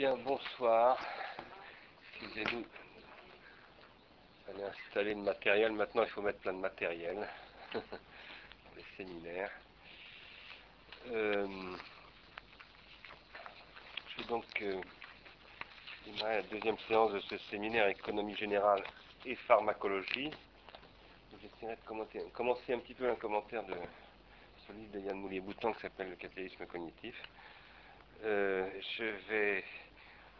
Bien, bonsoir. Excusez-nous. Fallait installer le matériel. Maintenant, il faut mettre plein de matériel les séminaires. Euh, je vais donc euh, démarrer la deuxième séance de ce séminaire économie générale et pharmacologie. J'essaierai de commencer un petit peu un commentaire de ce livre de Yann Moulier-Bouton qui s'appelle Le capitalisme cognitif. Euh, je vais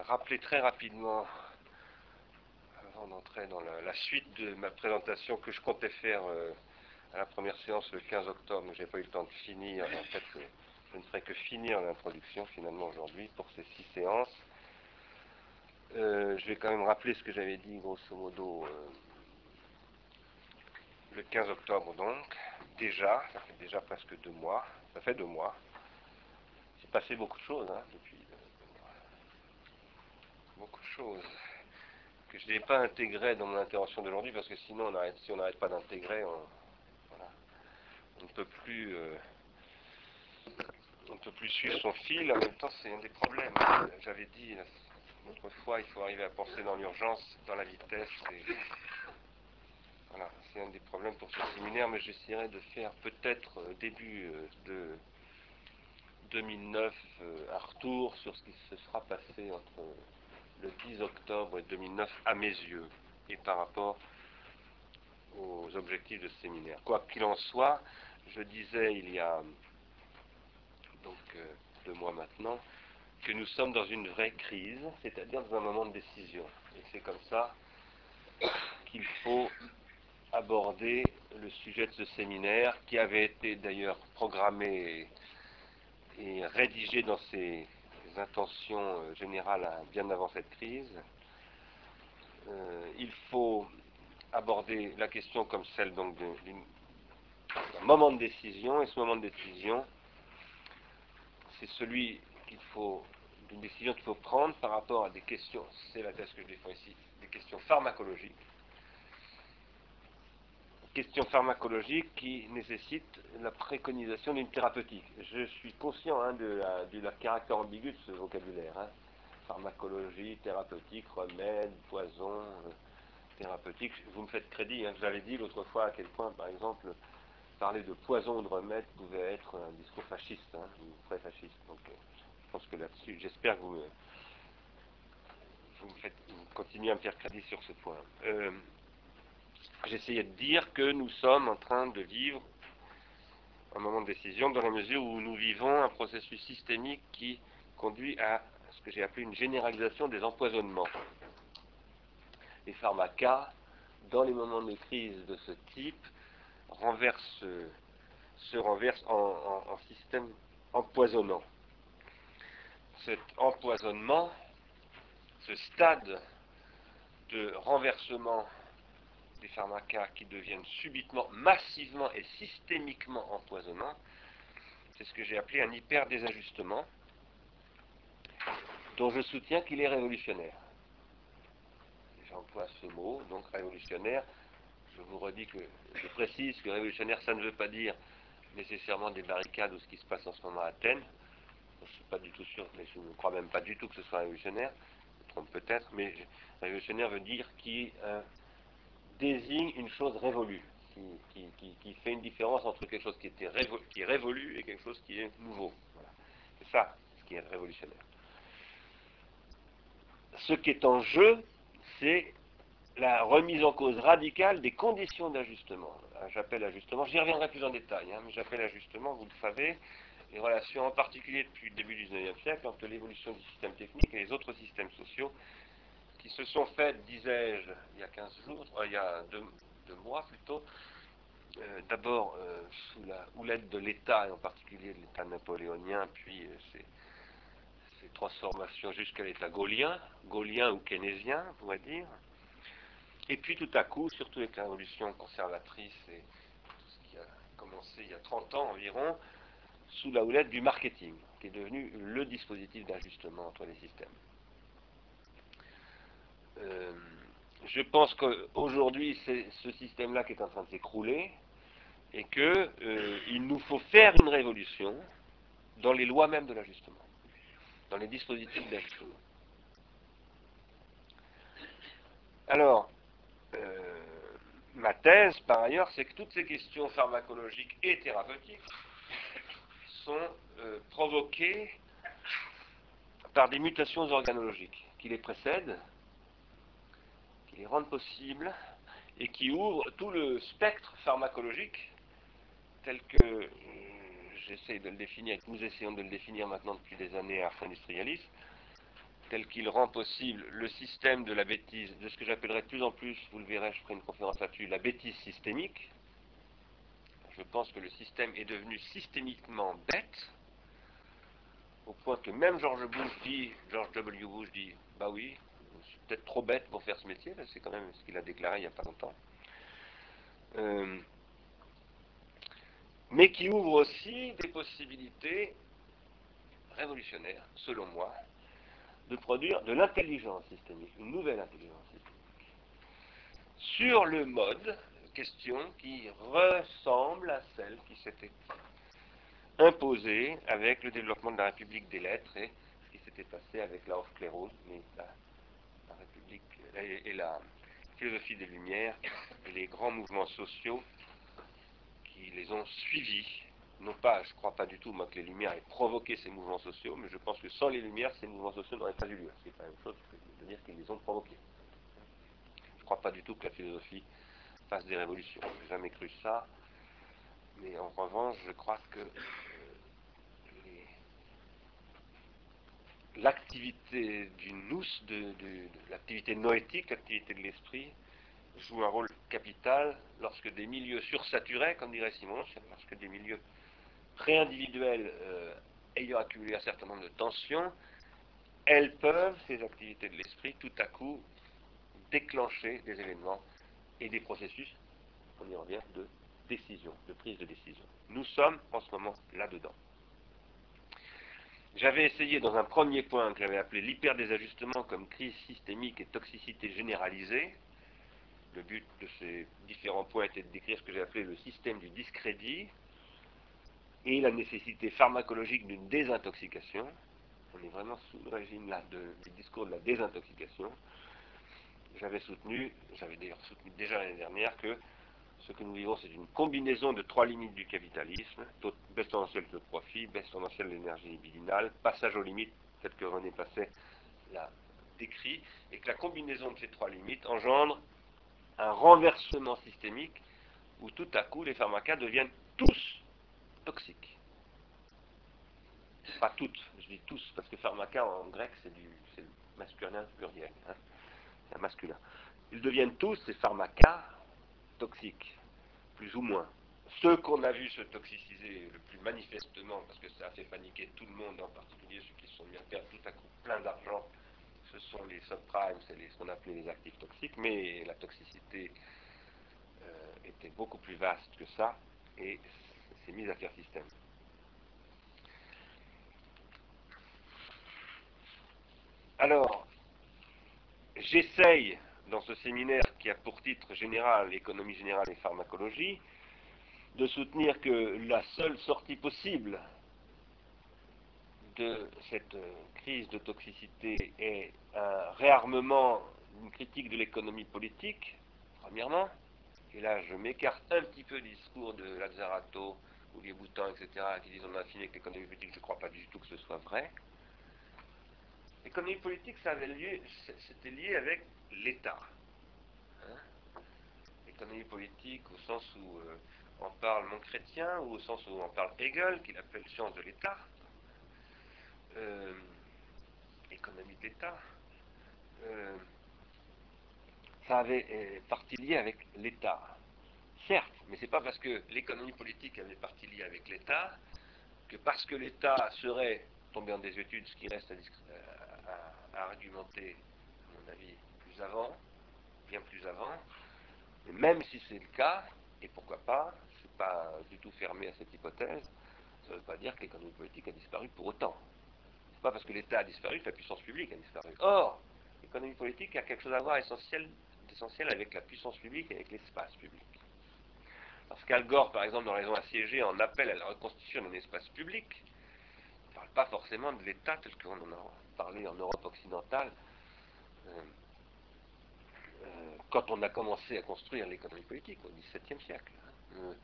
rappeler très rapidement, avant d'entrer dans la, suite de ma présentation que je comptais faire euh, à la première séance le 15 octobre, mais je n'ai pas eu le temps de finir. En fait, euh, je ne ferai que finir l'introduction finalement aujourd'hui pour ces six séances. Euh, je vais quand même rappeler ce que j'avais dit grosso modo le 15 octobre donc. Déjà, ça fait déjà presque deux mois, ça fait deux mois passé beaucoup de choses hein, depuis beaucoup de choses que je n'ai pas intégré dans mon intervention d'aujourd'hui parce que sinon on arrête, si on n'arrête pas d'intégrer on, ne peut plus euh, on ne peut plus suivre son fil. En même temps c'est un des problèmes. J'avais dit l'autre fois il faut arriver à penser dans l'urgence dans la vitesse voilà c'est un des problèmes pour ce séminaire mais j'essaierai de faire peut-être euh, début euh, de 2009 un retour sur ce qui se sera passé entre le 10 octobre et 2009 à mes yeux et par rapport aux objectifs de ce séminaire. Quoi qu'il en soit, je disais il y a donc euh, deux mois maintenant que nous sommes dans une vraie crise, c'est-à-dire dans un moment de décision. Et c'est comme ça qu'il faut aborder le sujet de ce séminaire qui avait été d'ailleurs programmé et rédigé dans ses intentions euh, générales bien avant cette crise. Euh, il faut aborder la question comme celle donc d'un moment de décision, et ce moment de décision, c'est celui qu'il faut, d'une décision qu'il faut prendre par rapport à des questions, c'est la thèse que je défends ici, des questions pharmacologiques, question pharmacologique qui nécessite la préconisation d'une thérapeutique. Je suis conscient hein, de, la, de, la, caractère ambigu de ce vocabulaire. Hein. Pharmacologie, thérapeutique, remède, poison, euh, thérapeutique. Vous me faites crédit, hein, avez dit l'autre fois à quel point, par exemple, parler de poison ou de remède pouvait être un discours fasciste, hein, ou très fasciste. Donc, euh, je pense que là-dessus, j'espère que vous, me, vous, me faites, vous continuez à me faire crédit sur ce point. J'essayais de dire que nous sommes en train de vivre un moment de décision dans la mesure où nous vivons un processus systémique qui conduit à ce que j'ai appelé une généralisation des empoisonnements. Les pharmacas, dans les moments de crise de ce type, renversent, se renversent en, en, en système empoisonnant. Cet empoisonnement, ce stade de renversement des pharmacas qui deviennent subitement, massivement et systémiquement empoisonnants, c'est ce que j'ai appelé un hyper-désajustement, dont je soutiens qu'il est révolutionnaire. J'emploie ce mot, donc révolutionnaire. Je vous redis que, je précise que révolutionnaire, ça ne veut pas dire nécessairement des barricades ou ce qui se passe en ce moment à Athènes. Je ne suis pas du tout sûr, mais je ne crois même pas du tout que ce soit révolutionnaire. Je me trompe peut-être, mais révolutionnaire veut dire qui désigne une chose révolue, qui, fait une différence entre quelque chose qui, était qui est révolu et quelque chose qui est nouveau. C'est ça ce qui est révolutionnaire. Ce qui est en jeu, c'est la remise en cause radicale des conditions d'ajustement. J'appelle ajustement, j'y reviendrai plus en détail, hein, mais j'appelle ajustement, vous le savez, les relations en particulier depuis le début du 19e siècle entre l'évolution du système technique et les autres systèmes sociaux qui se sont faites, disais-je, il y a 15 jours, euh, il y a deux, mois plutôt, euh, d'abord euh, sous la houlette de l'État, et en particulier de l'État napoléonien, puis ces, ces, transformations jusqu'à l'État gaulien, gaulien ou keynésien, on pourrait dire. Et puis tout à coup, surtout avec la révolution conservatrice et tout ce qui a commencé il y a 30 ans environ, sous la houlette du marketing, qui est devenu le dispositif d'ajustement entre les systèmes. Euh, je pense qu'aujourd'hui, c'est ce système-là qui est en train de s'écrouler et qu'il euh, nous faut faire une révolution dans les lois même de l'ajustement, dans les dispositifs d'ajustement. Alors, euh, ma thèse, par ailleurs, c'est que toutes ces questions pharmacologiques et thérapeutiques sont provoquées par des mutations organologiques qui les précèdent, qui les rendent possibles et qui ouvrent tout le spectre pharmacologique tel que euh, j'essaie de le définir, et que nous essayons de le définir maintenant depuis des années à Ars Industrialis, tel qu'il rend possible le système de la bêtise, de ce que j'appellerais de plus en plus, vous le verrez, je ferai une conférence là-dessus, la bêtise systémique. Je pense que le système est devenu systémiquement bête, au point que même George Bush dit, George W. Bush dit, bah oui, peut-être trop bête pour faire ce métier, c'est quand même ce qu'il a déclaré il n'y a pas longtemps. Euh, mais qui ouvre aussi des possibilités révolutionnaires, selon moi, de produire de l'intelligence systémique, une nouvelle intelligence systémique, sur le mode, question qui ressemble à celle qui s'était imposée avec le développement de la République des lettres et ce qui s'était passé avec la Aufklärung, mais la Et la philosophie des Lumières et les grands mouvements sociaux qui les ont suivis non pas, je ne crois pas du tout, moi, que les Lumières aient provoqué ces mouvements sociaux, mais je pense que sans les Lumières, ces mouvements sociaux n'auraient pas eu lieu. C'est pas la même chose que de dire qu'ils les ont provoqués. Je ne crois pas du tout que la philosophie fasse des révolutions. Je n'ai jamais cru ça. Mais en revanche, je crois que euh, l'activité du nous, l'activité noétique, l'activité de l'esprit, joue un rôle capital lorsque des milieux sursaturés, comme dirait Simon, lorsque des milieux préindividuelles euh, ayant accumulé un certain nombre de tensions, elles peuvent, ces activités de l'esprit, tout à coup déclencher des événements et des processus, on y revient, de décision, de prise de décision. Nous sommes en ce moment là-dedans. J'avais essayé dans un premier point que j'avais appelé l'hyperdésajustement comme crise systémique et toxicité généralisée. Le but de ces différents points était de décrire ce que j'ai appelé le système du discrédit, et la nécessité pharmacologique d'une désintoxication. On est vraiment sous le régime là du discours de la désintoxication. J'avais soutenu, j'avais d'ailleurs soutenu déjà l'année dernière que ce que nous vivons, c'est une combinaison de trois limites du capitalisme, baisse tendancielle de profit, baisse tendancielle de l'énergie libidinale, passage aux limites, peut-être que René Passet l'a décrit, et que la combinaison de ces trois limites engendre un renversement systémique où tout à coup les pharmacas deviennent tous toxiques. Pas toutes, je dis tous, parce que pharmaca en grec c'est du masculin pluriel, hein. c'est un masculin. Ils deviennent tous ces pharmacas toxiques, plus ou moins. Ceux qu'on a vus se toxiciser le plus manifestement, parce que ça a fait paniquer tout le monde, en particulier ceux qui se sont mis à perdre tout à coup plein d'argent, ce sont les subprimes, c'est ce qu'on appelait les actifs toxiques, mais la toxicité euh, était beaucoup plus vaste que ça, et s'est mise à faire système. Alors, j'essaye, dans ce séminaire qui a pour titre général économie générale et pharmacologie, de soutenir que la seule sortie possible de cette crise de toxicité est un réarmement, une critique de l'économie politique, premièrement, et là je m'écarte un petit peu du discours de Lazzarato ou les etc., qui disent on a fini avec l'économie politique, je ne crois pas du tout que ce soit vrai. L'économie politique, ça c'était lié avec l'État. Hein. L'économie politique au sens où euh, on parle mon chrétien, ou au sens où on parle Hegel, qu'il appelle science de l'État. Euh, économie de l'État. Euh, ça avait partie liée avec l'État. Certes, mais ce n'est pas parce que l'économie politique avait partie liée avec l'État que parce que l'État serait tombé en désuétude, ce qui reste à, argumenter, à mon avis, plus avant, bien plus avant, mais même si c'est le cas, et pourquoi pas, je ne suis pas du tout fermé à cette hypothèse, ça ne veut pas dire que l'économie politique a disparu pour autant. Ce n'est pas parce que l'État a disparu que la puissance publique a disparu. Or, l'économie politique a quelque chose à voir essentiel, d'essentiel avec la puissance publique et avec l'espace public. Parce qu'Al Gore, par exemple, dans Raison assiégée, en appelle à la reconstitution d'un espace public, ne parle pas forcément de l'État tel qu'on en a parlé en Europe occidentale. Euh, euh, quand on a commencé à construire l'économie politique au XVIIe siècle. Hein.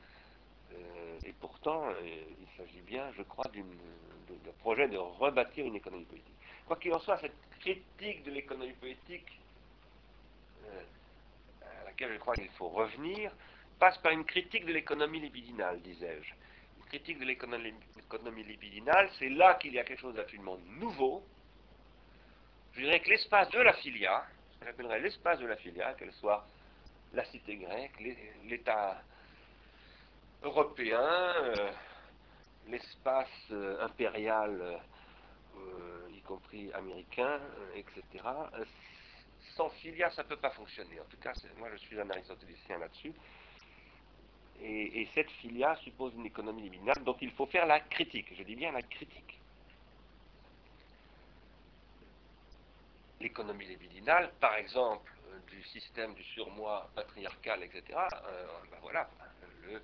et pourtant, il s'agit bien, je crois, d'un projet de rebâtir une économie politique. Quoi qu'il en soit, cette critique de l'économie politique, à laquelle je crois qu'il faut revenir, passe par une critique de l'économie libidinale, disais-je. Une critique de l'économie libidinale, c'est là qu'il y a quelque chose d'absolument nouveau. Je dirais que l'espace de la filia, j'appellerais l'espace de la filia, qu'elle soit la cité grecque, l'État européen, euh, l'espace euh, impérial, euh, y compris américain, etc. Sans filia, ça ne peut pas fonctionner. En tout cas, moi je suis un aristotélicien là-dessus. Et, cette filia suppose une économie libidinale dont il faut faire la critique. Je dis bien la critique. L'économie libidinale, par exemple, euh, du système du surmoi patriarcal, etc., euh, ben voilà, le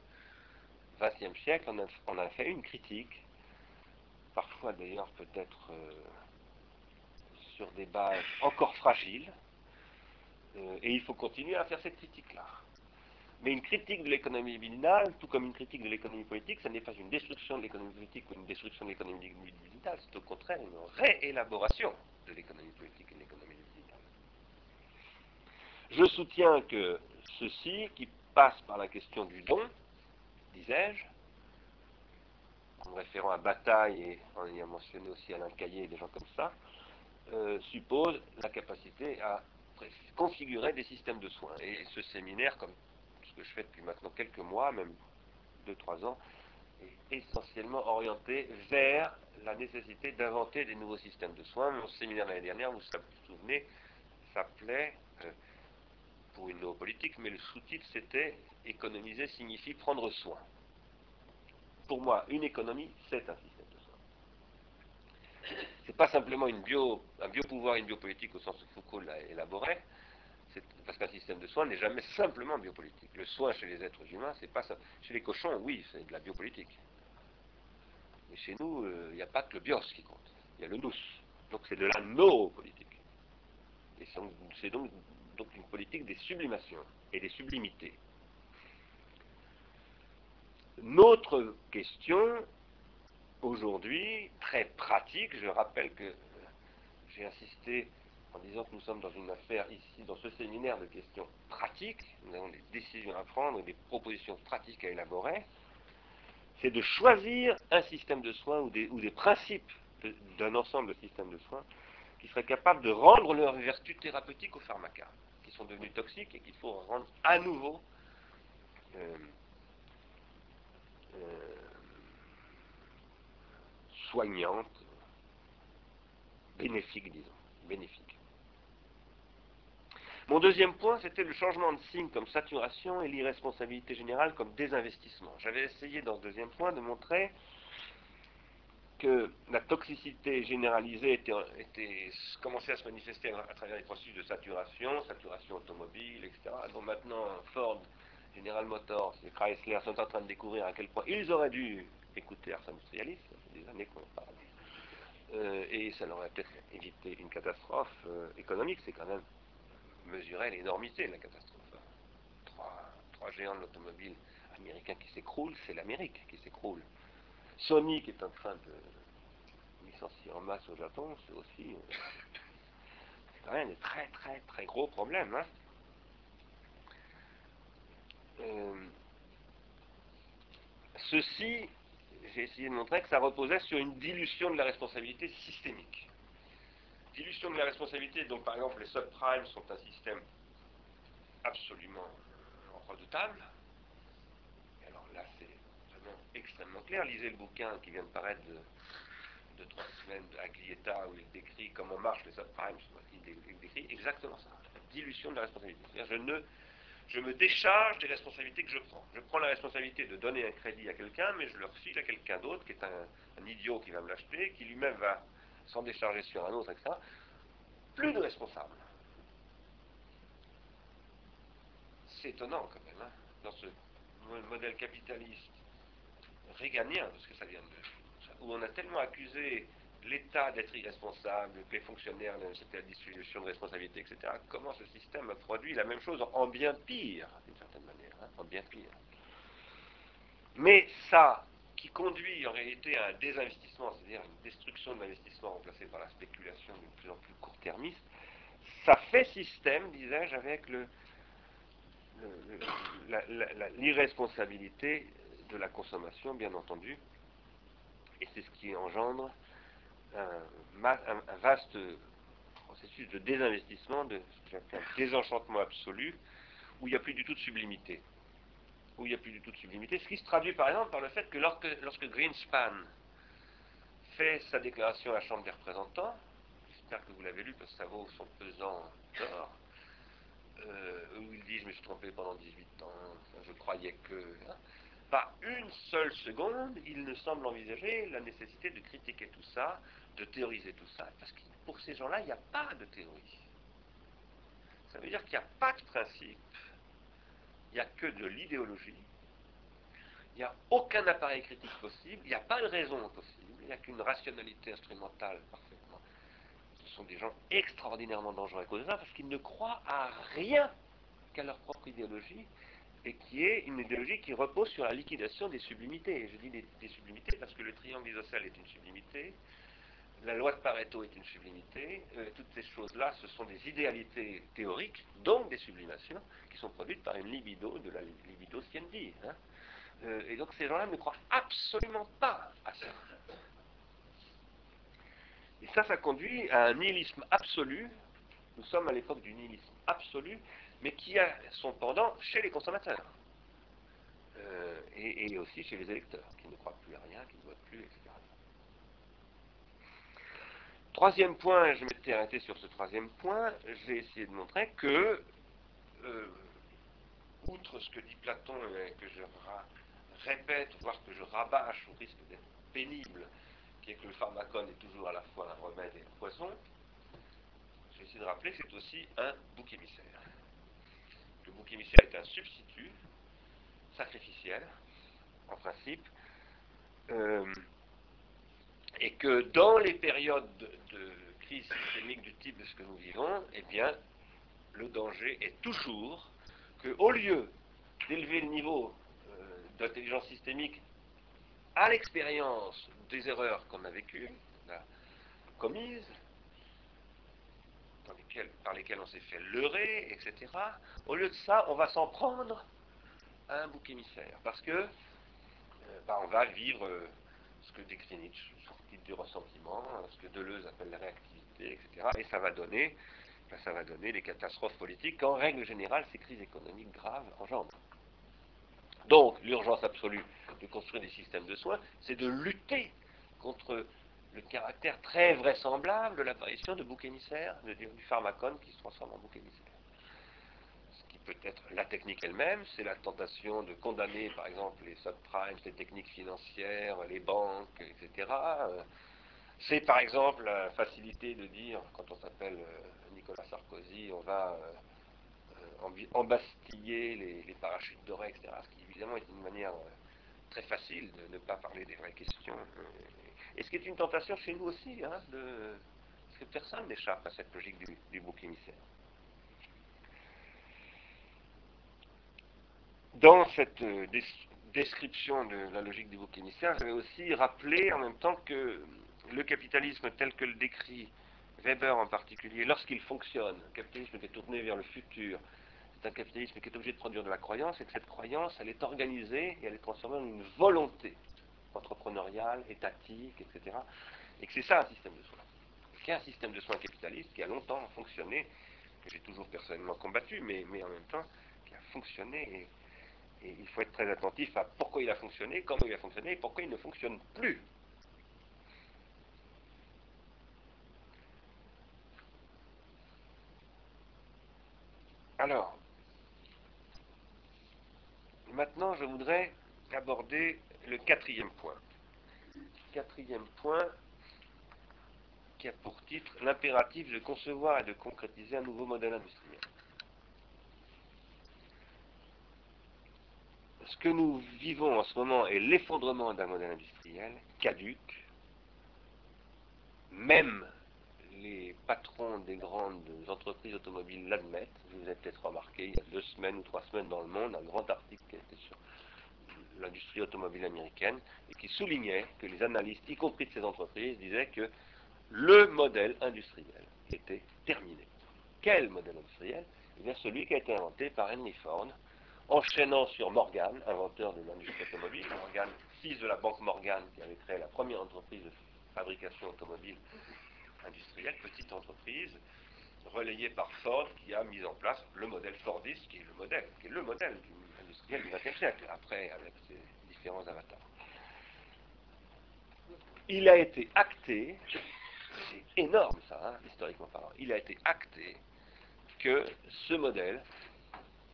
XXe siècle, on a, fait une critique, parfois d'ailleurs peut-être euh, sur des bases encore fragiles, et il faut continuer à faire cette critique-là. Mais une critique de l'économie libidinale, tout comme une critique de l'économie politique, ça n'est pas une destruction de l'économie politique ou une destruction de l'économie libidinale, c'est au contraire une réélaboration l'économie politique et l'économie libidinale. Je soutiens que ceci, qui passe par la question du don, disais-je, en référant à Bataille et en ayant mentionné aussi Alain Caillé et des gens comme ça, euh, suppose la capacité à configurer des systèmes de soins. Et ce séminaire, comme ce que je fais depuis maintenant quelques mois, même 2-3 ans, essentiellement orienté vers la nécessité d'inventer des nouveaux systèmes de soins. Mon séminaire l'année dernière, vous vous souvenez, s'appelait euh, pour une politique, mais le sous-titre c'était économiser signifie prendre soin. Pour moi, une économie, c'est un système de soins. C'est pas simplement une bio, un biopouvoir, une biopolitique au sens où Foucault l'a élaboré, parce qu'un système de soins n'est jamais simplement biopolitique. Le soin chez les êtres humains, c'est pas ça. Chez les cochons, oui, c'est de la biopolitique. Mais chez nous, euh, il n'y a pas que le bios qui compte. Il y a le nous. Donc c'est de la no-politique. Et c'est donc, donc une politique des sublimations et des sublimités. Notre question, aujourd'hui, très pratique, je rappelle que j'ai insisté en disant que nous sommes dans une affaire ici, dans ce séminaire de questions pratiques, nous avons des décisions à prendre des propositions pratiques à élaborer, c'est de choisir un système de soins ou des, principes d'un ensemble de systèmes de soins qui seraient capables de rendre leur vertu thérapeutique aux pharmacas, qui sont devenus toxiques et qu'il faut rendre à nouveau euh, euh, soignantes, bénéfiques, disons, bénéfiques. Mon deuxième point, c'était le changement de signe comme saturation et l'irresponsabilité générale comme désinvestissement. J'avais essayé dans ce deuxième point de montrer que la toxicité généralisée était, commençait à se manifester à, travers les processus de saturation, saturation automobile, etc. Donc maintenant, Ford, General Motors et Chrysler sont en train de découvrir à quel point ils auraient dû écouter Ars Industrialis, ça fait des années qu'on parle. Euh, et ça leur aurait peut-être évité une catastrophe euh, économique, c'est quand même mesurer l'énormité de la catastrophe. Trois, géants de l'automobile américain qui s'écroulent, c'est l'Amérique qui s'écroule. Sony qui est en train de licencier en masse au Japon, c'est aussi euh, même des très très très gros problèmes. Hein. Euh, ceci, j'ai essayé de montrer que ça reposait sur une dilution de la responsabilité systémique dilution de la responsabilité, donc par exemple les subprimes sont un système absolument redoutable. Et alors là, c'est vraiment extrêmement clair. Lisez le bouquin qui vient de paraître de, trois semaines à Glietta où il décrit comment marchent les subprimes. Il décrit exactement ça. Dilution de la responsabilité. Je ne je me décharge des responsabilités que je prends. Je prends la responsabilité de donner un crédit à quelqu'un, mais je le refile à quelqu'un d'autre qui est un idiot qui va me l'acheter, qui lui-même va s'en décharger sur un autre, etc. Plus de responsables. C'est étonnant quand même, hein, dans ce modèle capitaliste réganien, parce que ça vient de. où on a tellement accusé l'état d'être irresponsable, les fonctionnaires c'était la distribution de responsabilité, etc., comment ce système a produit la même chose en bien pire, d'une certaine manière, hein, en bien pire. Mais ça, qui conduit en réalité à un désinvestissement, c'est-à-dire une destruction de l'investissement remplacé par la spéculation de plus en plus court-termiste, ça fait système, disais-je, avec l'irresponsabilité de la consommation, bien entendu, et c'est ce qui engendre un, vaste processus de désinvestissement, de désenchantement absolu, où il n'y a plus du tout de sublimité. Où il n'y a plus du tout de sublimité. Ce qui se traduit par exemple par le fait que lorsque, Greenspan fait sa déclaration à la Chambre des représentants, j'espère que vous l'avez lu parce que ça vaut son pesant d'or, euh, où il dit je me suis trompé pendant 18 ans, je croyais que. Hein, pas une seule seconde, il ne semble envisager la nécessité de critiquer tout ça, de théoriser tout ça, parce que pour ces gens-là, il n'y a pas de théorie. Ça veut dire qu'il n'y a pas de principe, il n'y a que de l'idéologie, il n'y a aucun appareil critique possible, il n'y a pas de raison possible, il n'y a qu'une rationalité instrumentale parfaitement. Ce sont des gens extraordinairement dangereux à cause de ça, parce qu'ils ne croient à rien qu'à leur propre idéologie, et qui est une idéologie qui repose sur la liquidation des sublimités. je dis des, sublimités parce que le triangle isocèle est une sublimité, la loi de Pareto est une sublimité, euh, toutes ces choses-là, ce sont des idéalités théoriques, donc des sublimations, qui sont produites par une libido de la libido sciendi. Hein. Euh, et donc ces gens-là ne croient absolument pas à ça. Et ça, ça conduit à un nihilisme absolu. Nous sommes à l'époque du nihilisme absolu, mais qui a son pendant chez les consommateurs. Euh, et, aussi chez les électeurs, qui ne croient plus à rien, qui ne votent plus, etc. Troisième point, je m'étais arrêté sur ce troisième point, j'ai essayé de montrer que, euh, outre ce que dit Platon et que je répète, voire que je rabâche au risque d'être pénible, qui est que le pharmacone est toujours à la fois un remède et un poison, j'ai essayé de rappeler que c'est aussi un bouc émissaire. Le bouc émissaire est un substitut sacrificiel, en principe, euh, et que dans les périodes de, crise systémique du type de ce que nous vivons, eh bien, le danger est toujours que, au lieu d'élever le niveau euh, d'intelligence systémique à l'expérience des erreurs qu'on a vécues, commises, par lesquels on s'est fait leurrer, etc. Au lieu de ça, on va s'en prendre à un bouc émissaire. Parce que euh, bah, on va vivre euh, ce que décrit Nietzsche, du ressentiment, ce que Deleuze appelle la réactivité, etc. Et ça va donner, ça va donner des catastrophes politiques qu'en règle générale, ces crises économiques graves engendrent. Donc, l'urgence absolue de construire des systèmes de soins, c'est de lutter contre le caractère très vraisemblable de l'apparition de bouc émissaires, du pharmacone qui se transforme en bouc émissaire. Ce qui peut être la technique elle-même, c'est la tentation de condamner par exemple les subprimes, les techniques financières, les banques, etc. C'est par exemple la facilité de dire, quand on s'appelle euh, Nicolas Sarkozy, on va euh, embastiller les, parachutes dorés, etc. Ce qui évidemment est une manière euh, très facile de ne pas parler des vraies questions et ce qui est une tentation chez nous aussi, hein, de, parce que personne n'échappe à cette logique du, bouc émissaire. Dans cette euh, description de la logique du bouc émissaire, j'avais aussi rappelé en même temps que le capitalisme tel que le décrit Weber en particulier, lorsqu'il fonctionne, un capitalisme qui est tourné vers le futur, c'est un capitalisme qui est obligé de produire de la croyance, et que cette croyance, elle est organisée et elle est transformée en une volonté entrepreneurial, étatique, etc. Et que c'est ça un système de soins. C'est un système de soins capitaliste qui a longtemps fonctionné, que j'ai toujours personnellement combattu, mais, mais en même temps qui a fonctionné. Et, et il faut être très attentif à pourquoi il a fonctionné, comment il a fonctionné et pourquoi il ne fonctionne plus. Alors, maintenant je voudrais aborder le quatrième point. Quatrième point qui a pour titre l'impératif de concevoir et de concrétiser un nouveau modèle industriel. Ce que nous vivons en ce moment est l'effondrement d'un modèle industriel caduque, même les patrons des grandes entreprises automobiles l'admettent. Vous avez peut-être remarqué, il y a deux semaines ou trois semaines dans le monde, un grand article qui était sur l'industrie automobile américaine et qui soulignait que les analystes, y compris de ces entreprises, disaient que le modèle industriel était terminé. Quel modèle industriel? Eh bien celui qui a été inventé par Henry Ford, enchaînant sur Morgan, inventeur de l'industrie automobile, Morgan, fils de la banque Morgan, qui avait créé la première entreprise de fabrication automobile industrielle, petite entreprise, relayée par Ford, qui a mis en place le modèle Fordiste, qui est le modèle, qui est le modèle industriel du XXe siècle, après avec ses différents avatars. Il a été acté, c'est énorme ça, hein, historiquement parlant, il a été acté que ce modèle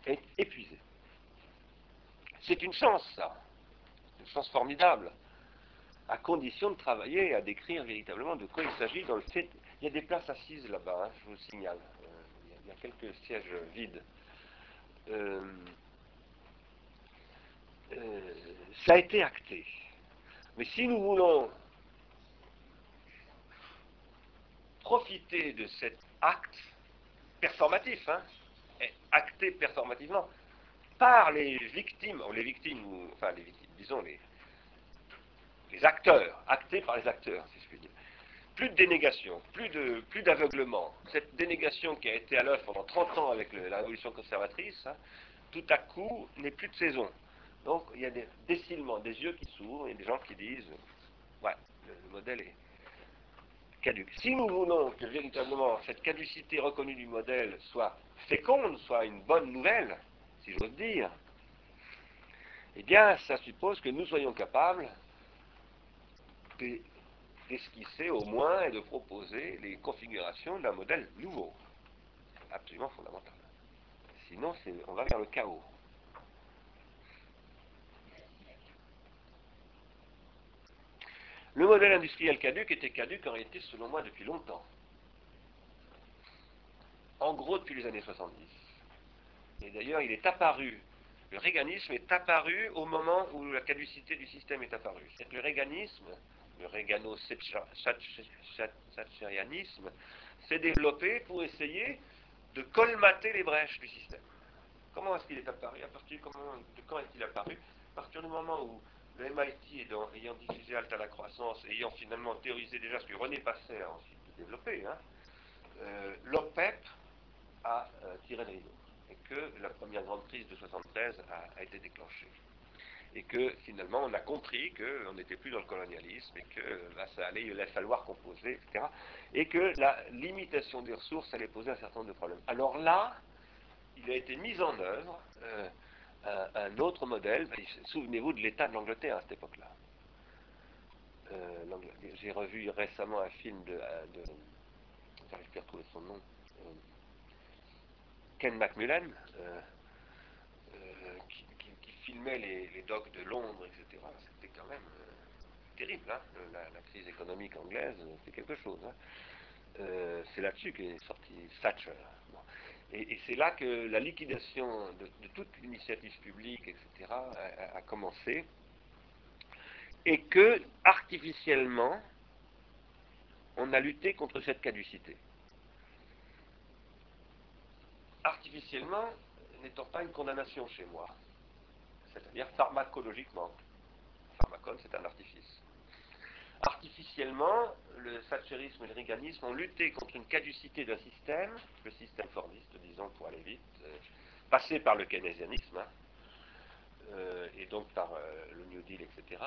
est épuisé. C'est une chance, ça. Une chance formidable. À condition de travailler et à décrire véritablement de quoi il s'agit dans le fait. Il y a des places assises là-bas, hein, je vous signale. Euh, il y a quelques sièges vides. Euh, euh, ça a été acté. Mais si nous voulons profiter de cet acte performatif, hein, acté performativement, par les victimes, ou les victimes, ou, enfin disons les, acteurs, actés par les acteurs, si je puis dire. Plus de dénégation, plus de plus d'aveuglement. Cette dénégation qui a été à l'œuvre pendant 30 ans avec la révolution conservatrice, hein, tout à coup n'est plus de saison. Donc il y a des décilements, des yeux qui s'ouvrent, et des gens qui disent, ouais, le, modèle est caduque. Si nous voulons que véritablement cette caducité reconnue du modèle soit féconde, soit une bonne nouvelle, si j'ose dire, eh bien, ça suppose que nous soyons capables d'esquisser au moins et de proposer les configurations d'un modèle nouveau. Absolument fondamental. Sinon, on va vers le chaos. Le modèle industriel caduque était caduque en réalité, selon moi, depuis longtemps. En gros, depuis les années 70. Et d'ailleurs, il est apparu, le réganisme est apparu au moment où la caducité du système est apparue. C'est le réganisme, le régano-satchérianisme, s'est développé pour essayer de colmater les brèches du système. Comment est-ce qu'il est apparu? À partir de quand est-il apparu? À partir du moment où le MIT ayant, diffusé Alta la croissance, ayant finalement théorisé déjà ce que René Passet a ensuite développé, hein, euh, l'OPEP a euh, tiré le rideau et que la première grande crise de 73 a, été déclenchée. Et que finalement on a compris qu'on n'était plus dans le colonialisme et que ça allait, il allait falloir composer, etc. Et que la limitation des ressources allait poser un certain nombre de problèmes. Alors là, il a été mis en œuvre euh, un, autre modèle. Souvenez-vous de l'État de l'Angleterre à cette époque-là. Euh, j'ai revu récemment un film de, de j'arrive plus à retrouver son nom, euh, Ken Macmillan, euh, euh, qui, filmait les, docks de Londres, etc. C'était quand même euh, terrible, hein. la, crise économique anglaise, c'est quelque chose. Hein. c'est là-dessus qu'est sorti Thatcher. Et, c'est là que la liquidation de, toute l'initiative publique, etc., a, a, commencé, et que, artificiellement, on a lutté contre cette caducité artificiellement n'étant pas une condamnation chez moi, c'est-à-dire pharmacologiquement. Pharmacone, c'est un artifice. Artificiellement, le thatcherisme et le réganisme ont lutté contre une caducité d'un système, le système fordiste, disons pour aller vite, euh, passé par le keynésianisme, hein, euh, et donc par euh, le New Deal, etc.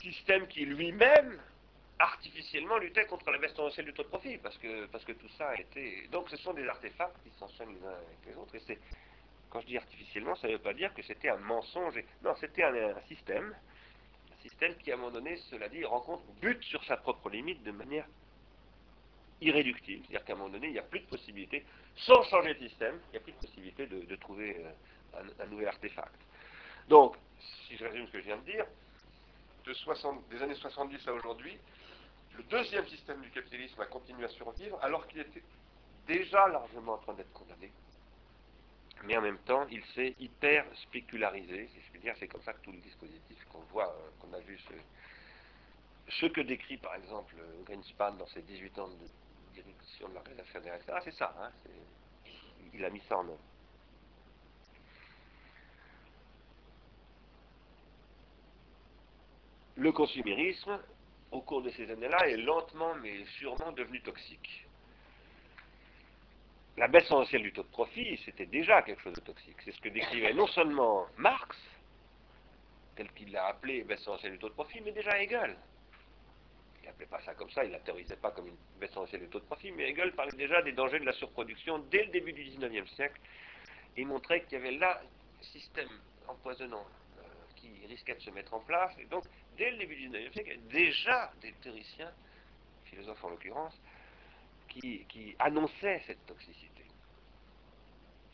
Système qui lui-même artificiellement luttait contre la baisse tendancielle du taux de profit, parce que, parce que tout ça a été... Donc ce sont des artefacts qui s'enchaînent les uns avec les autres, et c'est... Quand je dis artificiellement, ça ne veut pas dire que c'était un mensonge. Non, c'était un, système, un système qui, à un moment donné, cela dit, rencontre, bute sur sa propre limite de manière irréductible. C'est-à-dire qu'à un moment donné, il n'y a plus de possibilité, sans changer de système, il n'y a plus de possibilité de, trouver euh, un, nouvel artefact. Donc, si je résume ce que je viens de dire, de 60, des années 70 à aujourd'hui, le deuxième système du capitalisme a continué à survivre alors qu'il était déjà largement en train d'être condamné. Mais en même temps, il s'est hyper spécularisé, si je puis dire. C'est comme ça que tout le dispositif qu'on voit, euh, qu'on a vu ce que décrit par exemple Greenspan dans ses 18 ans de direction de l'organisation des etc., c'est ça. Hein, il a mis ça en œuvre. Le consumérisme, au cours de ces années-là, est lentement mais sûrement devenu toxique. La baisse essentielle du taux de profit, c'était déjà quelque chose de toxique. C'est ce que décrivait non seulement Marx, tel qu'il l'a appelé baisse essentielle du taux de profit, mais déjà Hegel. Il n'appelait pas ça comme ça, il ne la théorisait pas comme une baisse essentielle du taux de profit, mais Hegel parlait déjà des dangers de la surproduction dès le début du XIXe siècle et montrait qu'il y avait là un système empoisonnant euh, qui risquait de se mettre en place. Et donc, dès le début du XIXe siècle, déjà des théoriciens, philosophes en l'occurrence, qui, annonçaient cette toxicité.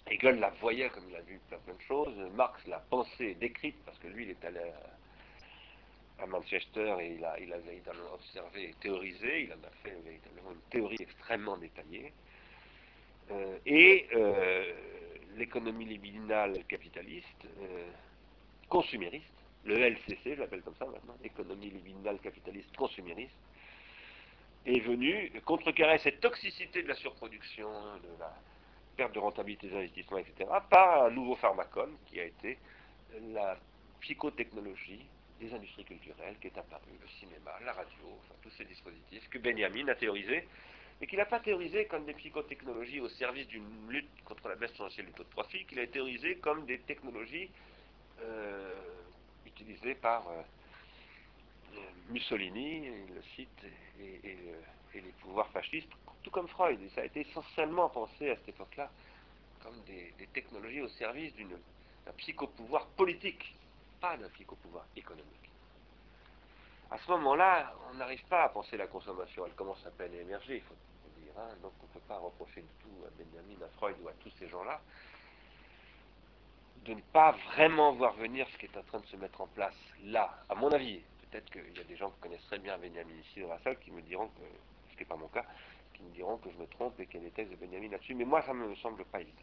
Hegel la voyait comme il a vu plein, de choses. Marx l'a pensée, décrite, parce que lui, il est allé à, Manchester et il a, observé et théorisé. Il en a fait véritablement une théorie extrêmement détaillée. Euh, et euh, l'économie libidinale capitaliste, euh, consumériste, le LCC, je l'appelle comme ça maintenant, l'économie libidinale capitaliste consumériste, est venue contrecarrer cette toxicité de la surproduction, de la perte de rentabilité des investissements, etc., par un nouveau pharmacone qui a été la psychotechnologie des industries culturelles qui est apparue, le cinéma, la radio, enfin, tous ces dispositifs que Benjamin a théorisé, mais qu'il n'a pas théorisé comme des psychotechnologies au service d'une lutte contre la baisse essentielle du taux de profit, qu'il a théorisé comme des technologies euh, utilisées par euh, Mussolini, il le cite, et, et les pouvoirs fascistes tout comme Freud. Et ça a été essentiellement pensé à cette époque-là comme des, technologies au service d'un psychopouvoir politique, pas d'un psychopouvoir économique. À ce moment-là, on n'arrive pas à penser la consommation. Elle commence à peine à émerger, il faut dire. Hein. Donc on ne peut pas reprocher du tout à Benjamin, à Freud ou à tous ces gens-là de ne pas vraiment voir venir ce qui est en train de se mettre en place là, à mon avis. Peut-être qu'il y a des gens qui connaissent très bien Benjamin ici dans la salle qui me diront que, ce qui n'est pas mon cas, qui me diront que je me trompe et qu'il y a des textes de Benjamin là-dessus, mais moi ça ne me semble pas évident.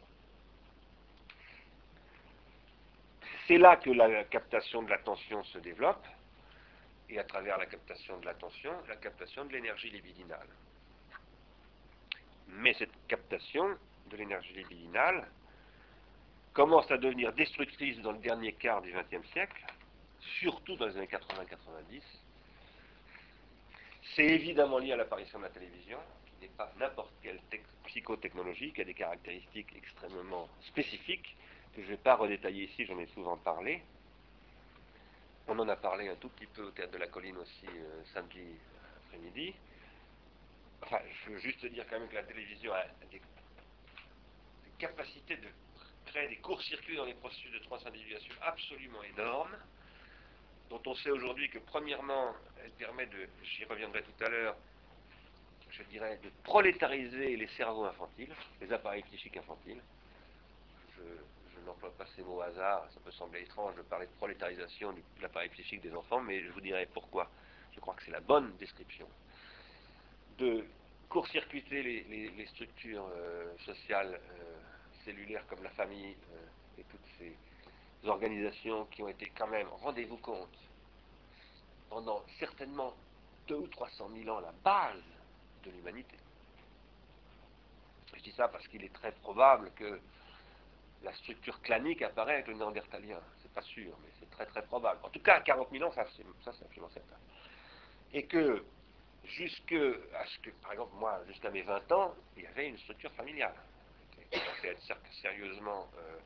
C'est là que la captation de l'attention se développe, et à travers la captation de l'attention, la captation de l'énergie libidinale. Mais cette captation de l'énergie libidinale commence à devenir destructrice dans le dernier quart du XXe siècle, surtout dans les années 80-90. C'est évidemment lié à l'apparition de la télévision, n'est pas n'importe quelle psychotechnologie, qui a des caractéristiques extrêmement spécifiques, que je ne vais pas redétailler ici, j'en ai souvent parlé. On en a parlé un tout petit peu au Théâtre de la Colline aussi euh, samedi après-midi. Enfin, je veux juste dire quand même que la télévision a des, capacités de créer des courts-circuits dans les processus de transindividuation absolument énormes, dont on sait aujourd'hui que premièrement, elle permet de, j'y reviendrai tout à l'heure, je dirais, de prolétariser les cerveaux infantiles, les appareils psychiques infantiles. Je, n'emploie pas ces mots au hasard, ça peut sembler étrange de parler de prolétarisation de l'appareil psychique des enfants, mais je vous dirai pourquoi. Je crois que c'est la bonne description. De court-circuiter les, structures euh, sociales euh, cellulaires comme la famille euh, et toutes ces organisations qui ont été quand même, rendez-vous compte, pendant certainement deux ou trois cent mille ans, la base de l'humanité. Je dis ça parce qu'il est très probable que la structure clanique apparaît avec le néandertalien. C'est pas sûr, mais c'est très très probable. En tout cas, à 40 000 ans, ça c'est, absolument certain. Et que jusque à ce que, par exemple, moi, jusqu'à mes 20 ans, il y avait une structure familiale qui commençait sérieusement euh,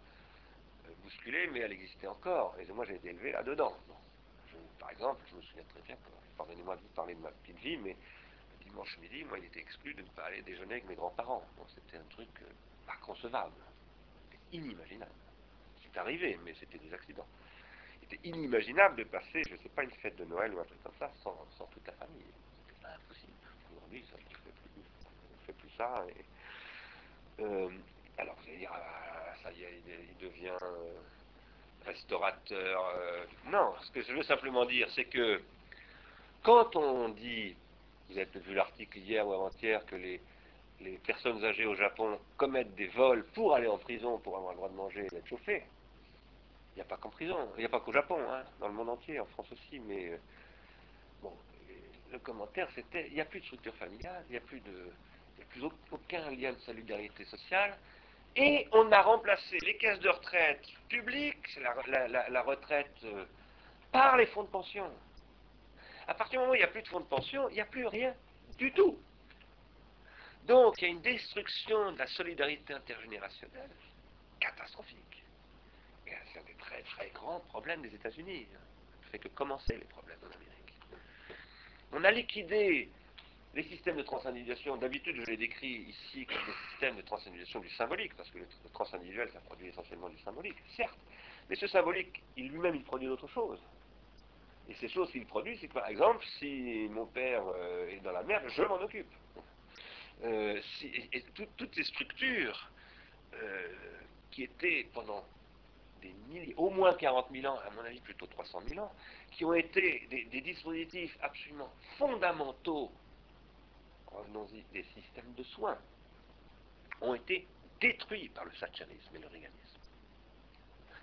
bousculée, mais elle existait encore. Et moi, j'ai été élevé là-dedans. par exemple, je me souviens très bien, pardonnez-moi de vous parler de ma petite vie, mais dimanche midi, moi, il était exclu de ne pas aller déjeuner avec mes grands-parents. c'était un truc euh, pas concevable. C'était inimaginable. C'est arrivé, mais c'était des accidents. Il était inimaginable de passer, je ne sais pas, une fête de Noël ou un truc comme ça sans, toute la famille. C'était impossible. Aujourd'hui, ça ne fait, plus ça. Euh, alors, vous allez dire, ah, ça y est, il, devient euh, restaurateur. non, ce que je veux simplement dire, c'est que quand on dit vous avez peut-être vu l'article hier ou avant-hier que les, personnes âgées au Japon commettent des vols pour aller en prison, pour avoir le droit de manger et d'être chauffées. Il n'y a pas qu'en prison, il n'y a pas qu'au Japon, hein, dans le monde entier, en France aussi, mais euh, bon, le commentaire, c'était il n'y a plus de structure familiale, il n'y a plus de, plus aucun lien de solidarité sociale, et on a remplacé les caisses de retraite publiques, la, retraite, euh, par les fonds de pension. À partir du moment où il n'y a plus de fonds de pension, il n'y a plus rien du tout. Donc il y a une destruction de la solidarité intergénérationnelle catastrophique. C'est un des très très grands problèmes des États-Unis. Ça ne fait que commencer les problèmes en Amérique. On a liquidé les systèmes de transindividuation, d'habitude je les décris ici comme des systèmes de transindividuation du symbolique, parce que le, transindividuel, ça produit essentiellement du symbolique, certes. Mais ce symbolique, il lui-même, il produit d'autres choses. Et ces choses qu'il produit, c'est que par exemple, si mon père euh, est dans la merde, je m'en occupe. Euh, et, toutes ces structures euh, qui étaient pendant des milliers, au moins 40 000 ans, à mon avis plutôt 300 000 ans, qui ont été des dispositifs absolument fondamentaux revenons-y, des systèmes de soins, ont été détruits par le thatcherisme et le réganisme.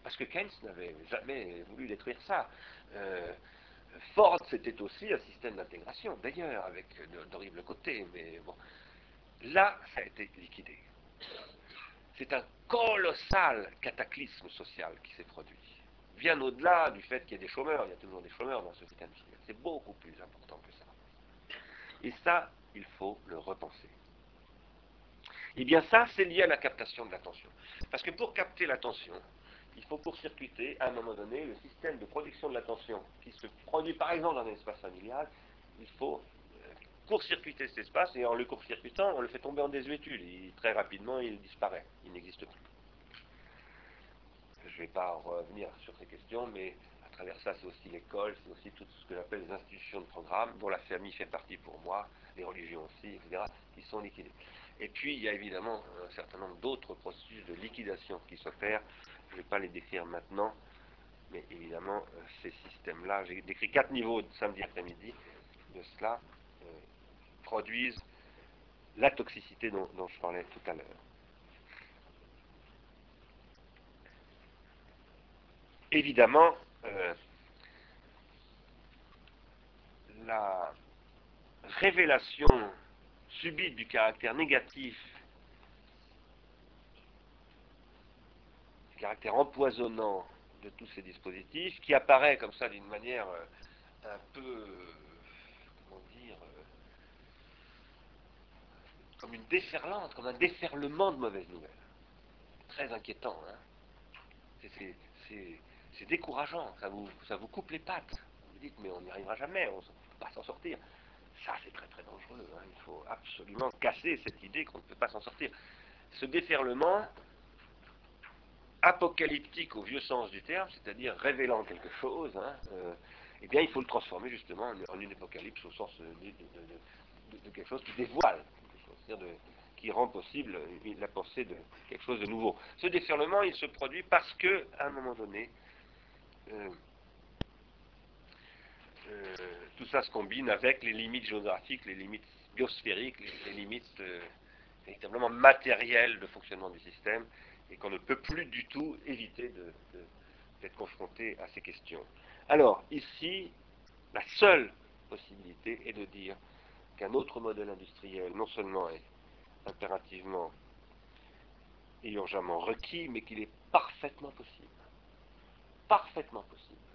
Parce que Keynes n'avait jamais voulu détruire ça. Euh, Ford, c'était aussi un système d'intégration, d'ailleurs, avec d'horribles côtés, mais bon. Là, ça a été liquidé. C'est un colossal cataclysme social qui s'est produit. Bien au-delà du fait qu'il y ait des chômeurs, il y a toujours des chômeurs dans ce système C'est beaucoup plus important que ça. Et ça, il faut le repenser. Et eh bien ça, c'est lié à la captation de l'attention. Parce que pour capter l'attention, il faut court-circuiter à un moment donné le système de production de l'attention qui se produit par exemple dans un espace familial. Il faut euh, court-circuiter cet espace et en le court-circuitant, on le fait tomber en désuétude. Et très rapidement, il disparaît. Il n'existe plus. Je ne vais pas revenir sur ces questions, mais à travers ça, c'est aussi l'école, c'est aussi tout ce que j'appelle les institutions de programme, dont la famille fait partie pour moi, les religions aussi, etc., qui sont liquidées. Et puis, il y a évidemment un certain nombre d'autres processus de liquidation qui s'opèrent. Je ne vais pas les décrire maintenant, mais évidemment, euh, ces systèmes-là, j'ai décrit quatre niveaux de samedi après-midi, de cela euh, produisent la toxicité dont, je parlais tout à l'heure. Évidemment, euh, la révélation subite du caractère négatif, du caractère empoisonnant de tous ces dispositifs, qui apparaît comme ça d'une manière euh, un peu, comment dire, euh, comme une déferlante, comme un déferlement de mauvaises nouvelles. Très inquiétant, hein c'est décourageant, ça vous, ça vous coupe les pattes. Vous dites, mais on n'y arrivera jamais, on ne peut pas s'en sortir. Ça, c'est très très dangereux. Hein. Il faut absolument casser cette idée qu'on ne peut pas s'en sortir. Ce déferlement apocalyptique au vieux sens du terme, c'est-à-dire révélant quelque chose, hein, euh, eh bien, il faut le transformer justement en, une apocalypse au sens de, quelque chose qui dévoile, qui rend possible la pensée de quelque chose de nouveau. Ce déferlement, il se produit parce que, à un moment donné, euh, euh, tout ça se combine avec les limites géographiques, les limites biosphériques, les, limites euh, véritablement matérielles de fonctionnement du système, et qu'on ne peut plus du tout éviter d'être confronté à ces questions. Alors, ici, la seule possibilité est de dire qu'un autre modèle industriel, non seulement est impérativement et urgemment requis, mais qu'il est parfaitement possible. Parfaitement possible.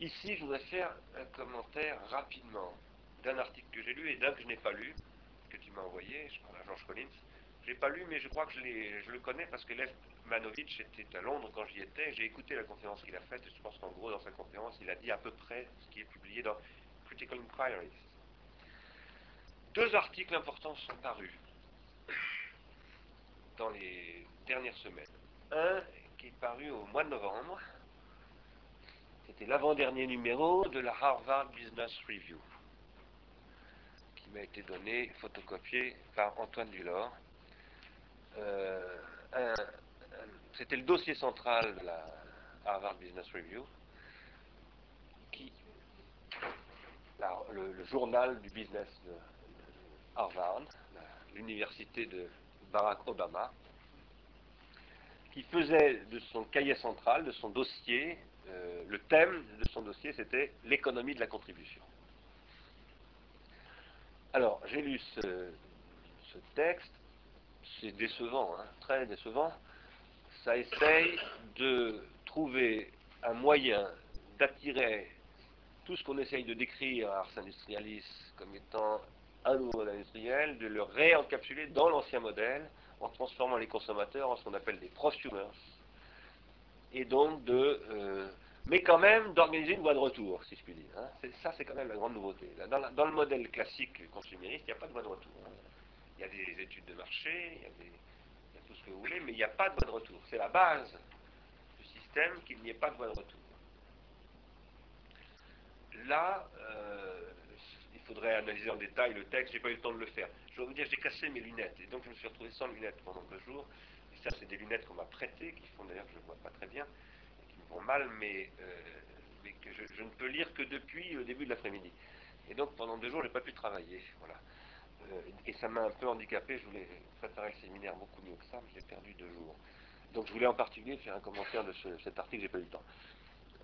Ici, je voudrais faire un commentaire rapidement d'un article que j'ai lu et d'un que je n'ai pas lu, que tu m'as envoyé, je parle à George Collins. Je l'ai pas lu, mais je crois que je, je le connais parce que Lev Manovitch était à Londres quand j'y étais. J'ai écouté la conférence qu'il a faite et je pense qu'en gros, dans sa conférence, il a dit à peu près ce qui est publié dans Critical Inquiries. Deux articles importants sont parus dans les dernières semaines. Un qui est paru au mois de novembre, c'était l'avant-dernier numéro de la Harvard Business Review, qui m'a été donné, photocopié par Antoine Dulor. Euh, c'était le dossier central de la Harvard Business Review, qui, le, journal du business de, Harvard, l'université de Barack Obama, qui faisait de son cahier central, de son dossier, euh, le thème de son dossier, c'était l'économie de la contribution. Alors, j'ai lu ce, texte, c'est décevant, hein, très décevant. Ça essaye de trouver un moyen d'attirer tout ce qu'on essaye de décrire à Ars Industrialis comme étant un nouveau modèle industriel, de le réencapsuler dans l'ancien modèle en transformant les consommateurs en ce qu'on appelle des prosumers. Et donc de euh, mais quand même d'organiser une voie de retour, si je puis dire. Hein. Ça, c'est quand même la grande nouveauté. Dans, le modèle classique consumériste, il n'y a pas de voie de retour. Hein. Il y a des études de marché, il y, a tout ce que vous voulez, mais il n'y a pas de voie de retour. C'est la base du système qu'il n'y ait pas de voie de retour. Là, euh, il faudrait analyser en détail le texte, j'ai pas eu le temps de le faire. Je vais vous dire, j'ai cassé mes lunettes, et donc je me suis retrouvé sans lunettes pendant deux jours. Et ça, c'est des lunettes qu'on m'a prêtées, qui font d'ailleurs que je ne vois pas très bien mal, mais, euh, mais que je, ne peux lire que depuis le début de l'après-midi. Et donc pendant deux jours, je n'ai pas pu travailler. Voilà. Euh, et ça m'a un peu handicapé. Je voulais préparer le séminaire beaucoup mieux que ça, mais j'ai perdu deux jours. Donc je voulais en particulier faire un commentaire de cet article, j'ai pas eu le temps,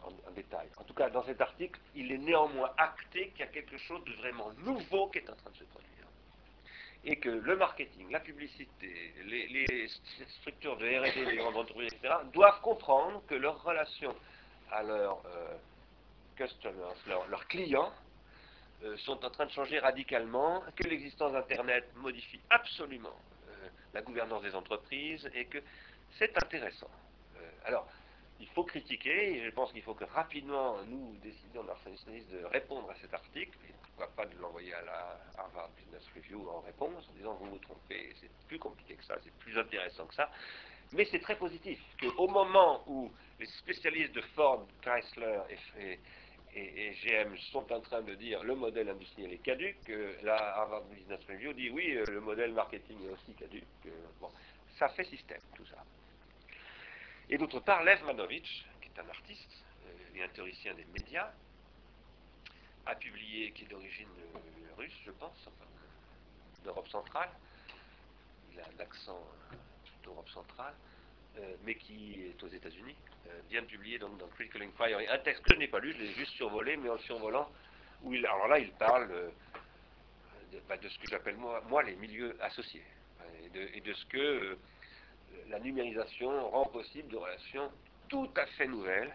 en, détail. En tout cas, dans cet article, il est néanmoins acté qu'il y a quelque chose de vraiment nouveau qui est en train de se produire et que le marketing, la publicité, les, structures de R&D des grandes entreprises, etc., doivent comprendre que leurs relations à leurs euh, customers, leurs, clients, euh, sont en train de changer radicalement, que l'existence d'Internet modifie absolument euh, la gouvernance des entreprises et que c'est intéressant. alors, il faut critiquer, et je pense qu'il faut que rapidement nous décidions dans de répondre à cet article, et pourquoi pas de l'envoyer à la Harvard En réponse, en disant vous vous trompez, c'est plus compliqué que ça, c'est plus intéressant que ça. Mais c'est très positif qu'au moment où les spécialistes de Ford, Chrysler et, GM sont en train de dire le modèle industriel est caduque, la Harvard Business Review dit oui, euh, le modèle marketing est aussi caduque. bon, ça fait système tout ça. Et d'autre part, Lev Manovich, qui est un artiste euh, et un théoricien des médias, a publié, qui est d'origine euh, russe, je pense, enfin, d'Europe centrale, il a un accent euh, d'Europe centrale, mais qui est aux États-Unis, vient de publier donc, dans Critical Inquiry un texte que je n'ai pas lu, je l'ai juste survolé, mais en le survolant, où il, alors là, il parle bah, de, ce que j'appelle moi, les milieux associés, et de ce que la numérisation rend possible des relations tout à fait nouvelles,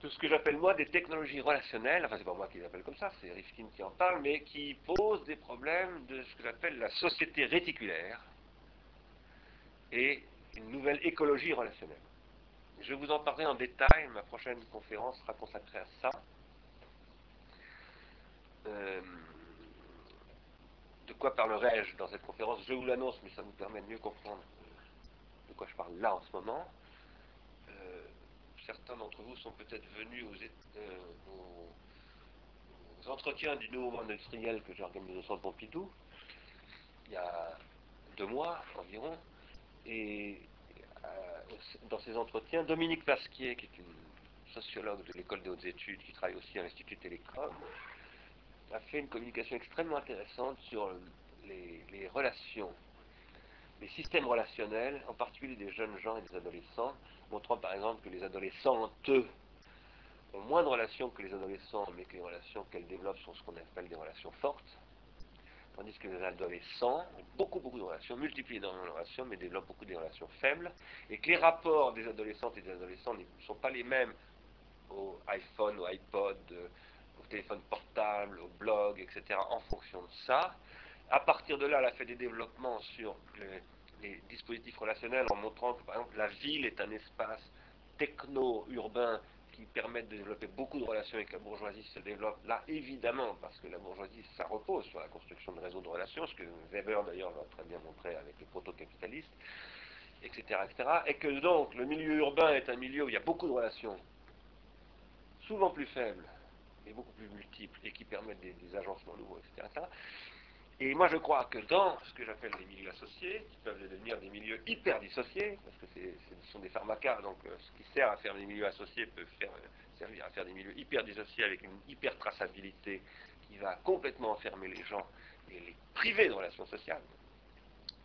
tout ce que j'appelle moi des technologies relationnelles, enfin c'est pas moi qui les appelle comme ça, c'est Rifkin qui en parle, mais qui posent des problèmes de ce que j'appelle la société réticulaire et une nouvelle écologie relationnelle. Je vous en parlerai en détail, ma prochaine conférence sera consacrée à ça. Euh, de quoi parlerai-je dans cette conférence? Je vous l'annonce, mais ça nous permet de mieux comprendre quoi je parle là en ce moment. Certains d'entre vous sont peut-être venus aux, euh, entretiens du nouveau monde industriel que j'ai organisé au Centre Pompidou, il y a deux mois environ. Et euh, dans ces entretiens, Dominique Pasquier, qui est une sociologue de l'école des hautes études, qui travaille aussi à l'Institut Télécom, a fait une communication extrêmement intéressante sur les relations les systèmes relationnels, en particulier des jeunes gens et des adolescents, montrant par exemple que les adolescentes ont moins de relations que les adolescents, mais que les relations qu'elles développent sont ce qu'on appelle des relations fortes, tandis que les adolescents ont beaucoup, beaucoup de relations, multiplient dans leurs relations, mais développent beaucoup de relations faibles, et que les rapports des adolescentes et des adolescents ne sont pas les mêmes au iPhone, au iPod, au téléphone portable, au blog, etc., en fonction de ça, à partir de là, elle a fait des développements sur les, dispositifs relationnels en montrant que, par exemple, la ville est un espace techno-urbain qui permet de développer beaucoup de relations avec la bourgeoisie se développe là, évidemment, parce que la bourgeoisie, ça repose sur la construction de réseaux de relations, ce que Weber d'ailleurs l'a très bien montré avec les proto-capitalistes, etc., etc. Et que donc le milieu urbain est un milieu où il y a beaucoup de relations, souvent plus faibles, et beaucoup plus multiples, et qui permettent des, des agencements nouveaux, etc. Et moi, je crois que dans ce que j'appelle les milieux associés, qui peuvent devenir des milieux hyper dissociés, parce que ce sont des pharmacas, donc euh, ce qui sert à faire des milieux associés peut euh, servir à faire des milieux hyper dissociés avec une hyper traçabilité qui va complètement enfermer les gens et les priver de relations sociales,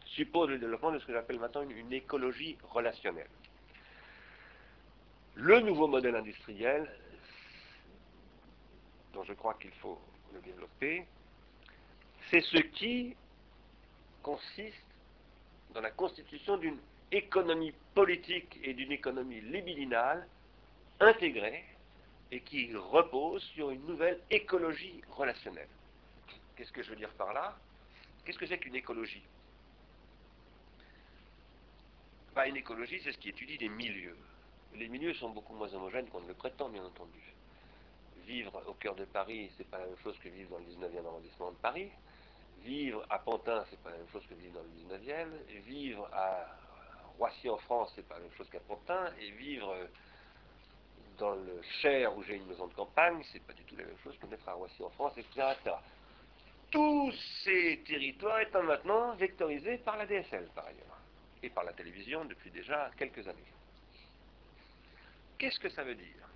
suppose le développement de ce que j'appelle maintenant une écologie relationnelle. Le nouveau modèle industriel, dont je crois qu'il faut le développer, c'est ce qui consiste dans la constitution d'une économie politique et d'une économie libidinale intégrée et qui repose sur une nouvelle écologie relationnelle. Qu'est-ce que je veux dire par là? Qu'est-ce que c'est qu'une écologie? Bah, Une écologie, c'est ce qui étudie des milieux. Les milieux sont beaucoup moins homogènes qu'on ne le prétend, bien entendu. Vivre au cœur de Paris, c'est pas la même chose que vivre dans le 19e arrondissement de Paris. Vivre à Pantin, c'est pas la même chose que vivre dans le 19e. Vivre à Roissy en France, c'est pas la même chose qu'à Pantin. Et vivre dans le Cher où j'ai une maison de campagne, c'est pas du tout la même chose que d'être à Roissy en France, etc., Tous ces territoires étant maintenant vectorisés par la DSL, par ailleurs, et par la télévision depuis déjà quelques années. Qu'est-ce que ça veut dire?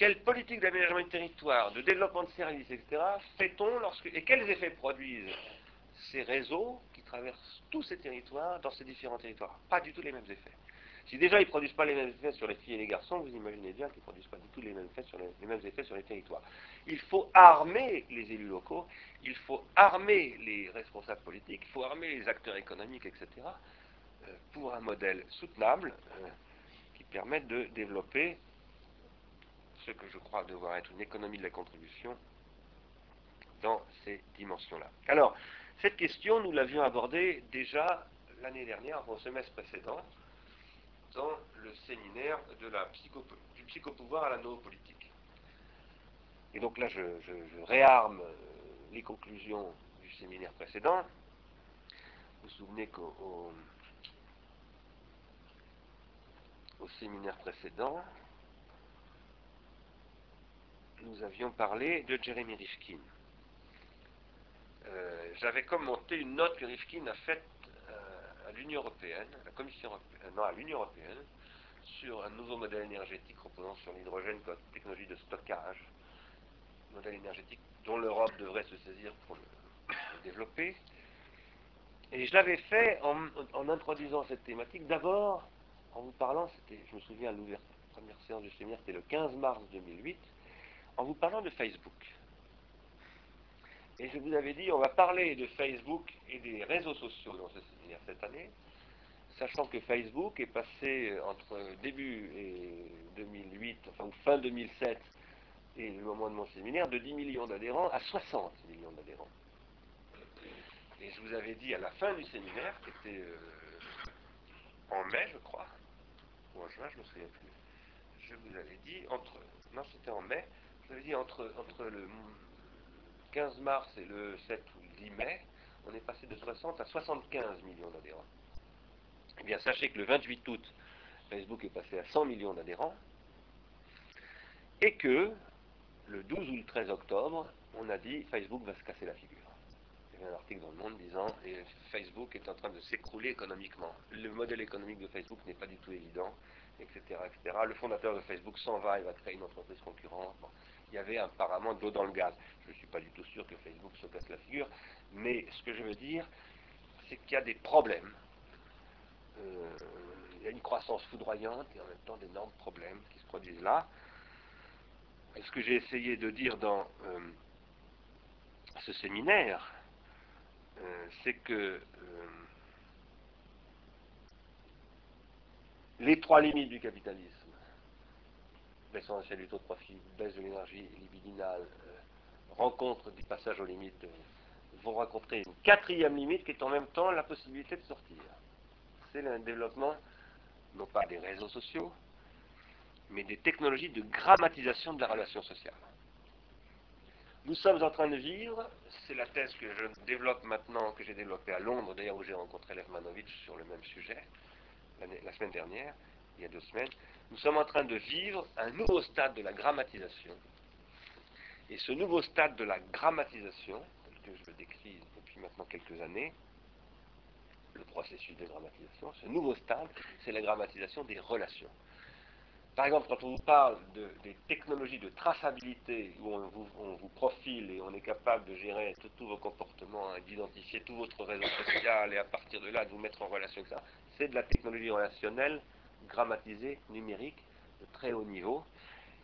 Quelle politique d'aménagement du territoire, de développement de services, etc., fait-on lorsque. Et quels effets produisent ces réseaux qui traversent tous ces territoires dans ces différents territoires? Pas du tout les mêmes effets. Si déjà ils ne produisent pas les mêmes effets sur les filles et les garçons, vous imaginez bien qu'ils ne produisent pas du tout les mêmes, effets sur les, mêmes effets sur les territoires. Il faut armer les élus locaux, il faut armer les responsables politiques, il faut armer les acteurs économiques, etc., euh, pour un modèle soutenable. Euh, permettent de développer ce que je crois devoir être une économie de la contribution dans ces dimensions-là. Alors, cette question, nous l'avions abordée déjà l'année dernière, au semestre précédent, dans le séminaire de la du psychopouvoir à la politique. Et donc là, je, je réarme euh, les conclusions du séminaire précédent. Vous vous souvenez qu'au au séminaire précédent, nous avions parlé de Jeremy Rifkin. Euh, j'avais commenté une note que Rifkin a faite euh, à l'Union européenne, à la Commission européenne, non, à l'Union européenne, sur un nouveau modèle énergétique reposant sur l'hydrogène comme technologie de stockage, modèle énergétique dont l'Europe devrait se saisir pour le, développer. Et je l'avais fait en introduisant cette thématique d'abord en vous parlant, c'était, je me souviens, à l'ouverture, première séance du séminaire, c'était le 15 mars 2008, en vous parlant de Facebook. Et je vous avais dit, on va parler de Facebook et des réseaux sociaux dans ce séminaire cette année, sachant que Facebook est passé entre début et 2008, enfin fin 2007 et le moment de mon séminaire, de 10 millions d'adhérents à 60 millions d'adhérents. Et je vous avais dit à la fin du séminaire, qui était euh, en mai, je crois, ou en juin, je ne me souviens plus. Je vous avais dit entre. Non, c'était en mai. Vous avais dit entre, entre le 15 mars et le 7 ou le 10 mai, on est passé de 60 à 75 millions d'adhérents. Eh bien, sachez que le 28 août, Facebook est passé à 100 millions d'adhérents et que le 12 ou le 13 octobre, on a dit Facebook va se casser la figure un article dans le monde disant Facebook est en train de s'écrouler économiquement. Le modèle économique de Facebook n'est pas du tout évident, etc., etc. Le fondateur de Facebook s'en va, il va créer une entreprise concurrente. Il y avait apparemment de l'eau dans le gaz. Je ne suis pas du tout sûr que Facebook se casse la figure, mais ce que je veux dire, c'est qu'il y a des problèmes. Euh, il y a une croissance foudroyante et en même temps d'énormes problèmes qui se produisent là. Et ce que j'ai essayé de dire dans euh, ce séminaire, euh, c'est que les trois limites du capitalisme, baisse essentielle du taux de profit, baisse de l'énergie libidinale, euh, rencontre du passage aux limites, vont rencontrer une quatrième limite qui est en même temps la possibilité de sortir. C'est le développement, non pas des réseaux sociaux, mais des technologies de grammatisation de la relation sociale. Nous sommes en train de vivre, c'est la thèse que je développe maintenant, que j'ai développée à Londres, d'ailleurs où j'ai rencontré Lermanovitch sur le même sujet, la semaine dernière, il y a deux semaines. Nous sommes en train de vivre un nouveau stade de la grammatisation. Et ce nouveau stade de la grammatisation, tel que je le décris depuis maintenant quelques années, le processus de grammatisation, ce nouveau stade, c'est la grammatisation des relations. Par exemple, quand on vous parle de, des technologies de traçabilité, où on vous, profile et on est capable de gérer tous vos comportements, hein, d'identifier tout votre réseau social et à partir de là de vous mettre en relation avec ça, c'est de la technologie relationnelle, grammatisée, numérique, de très haut niveau,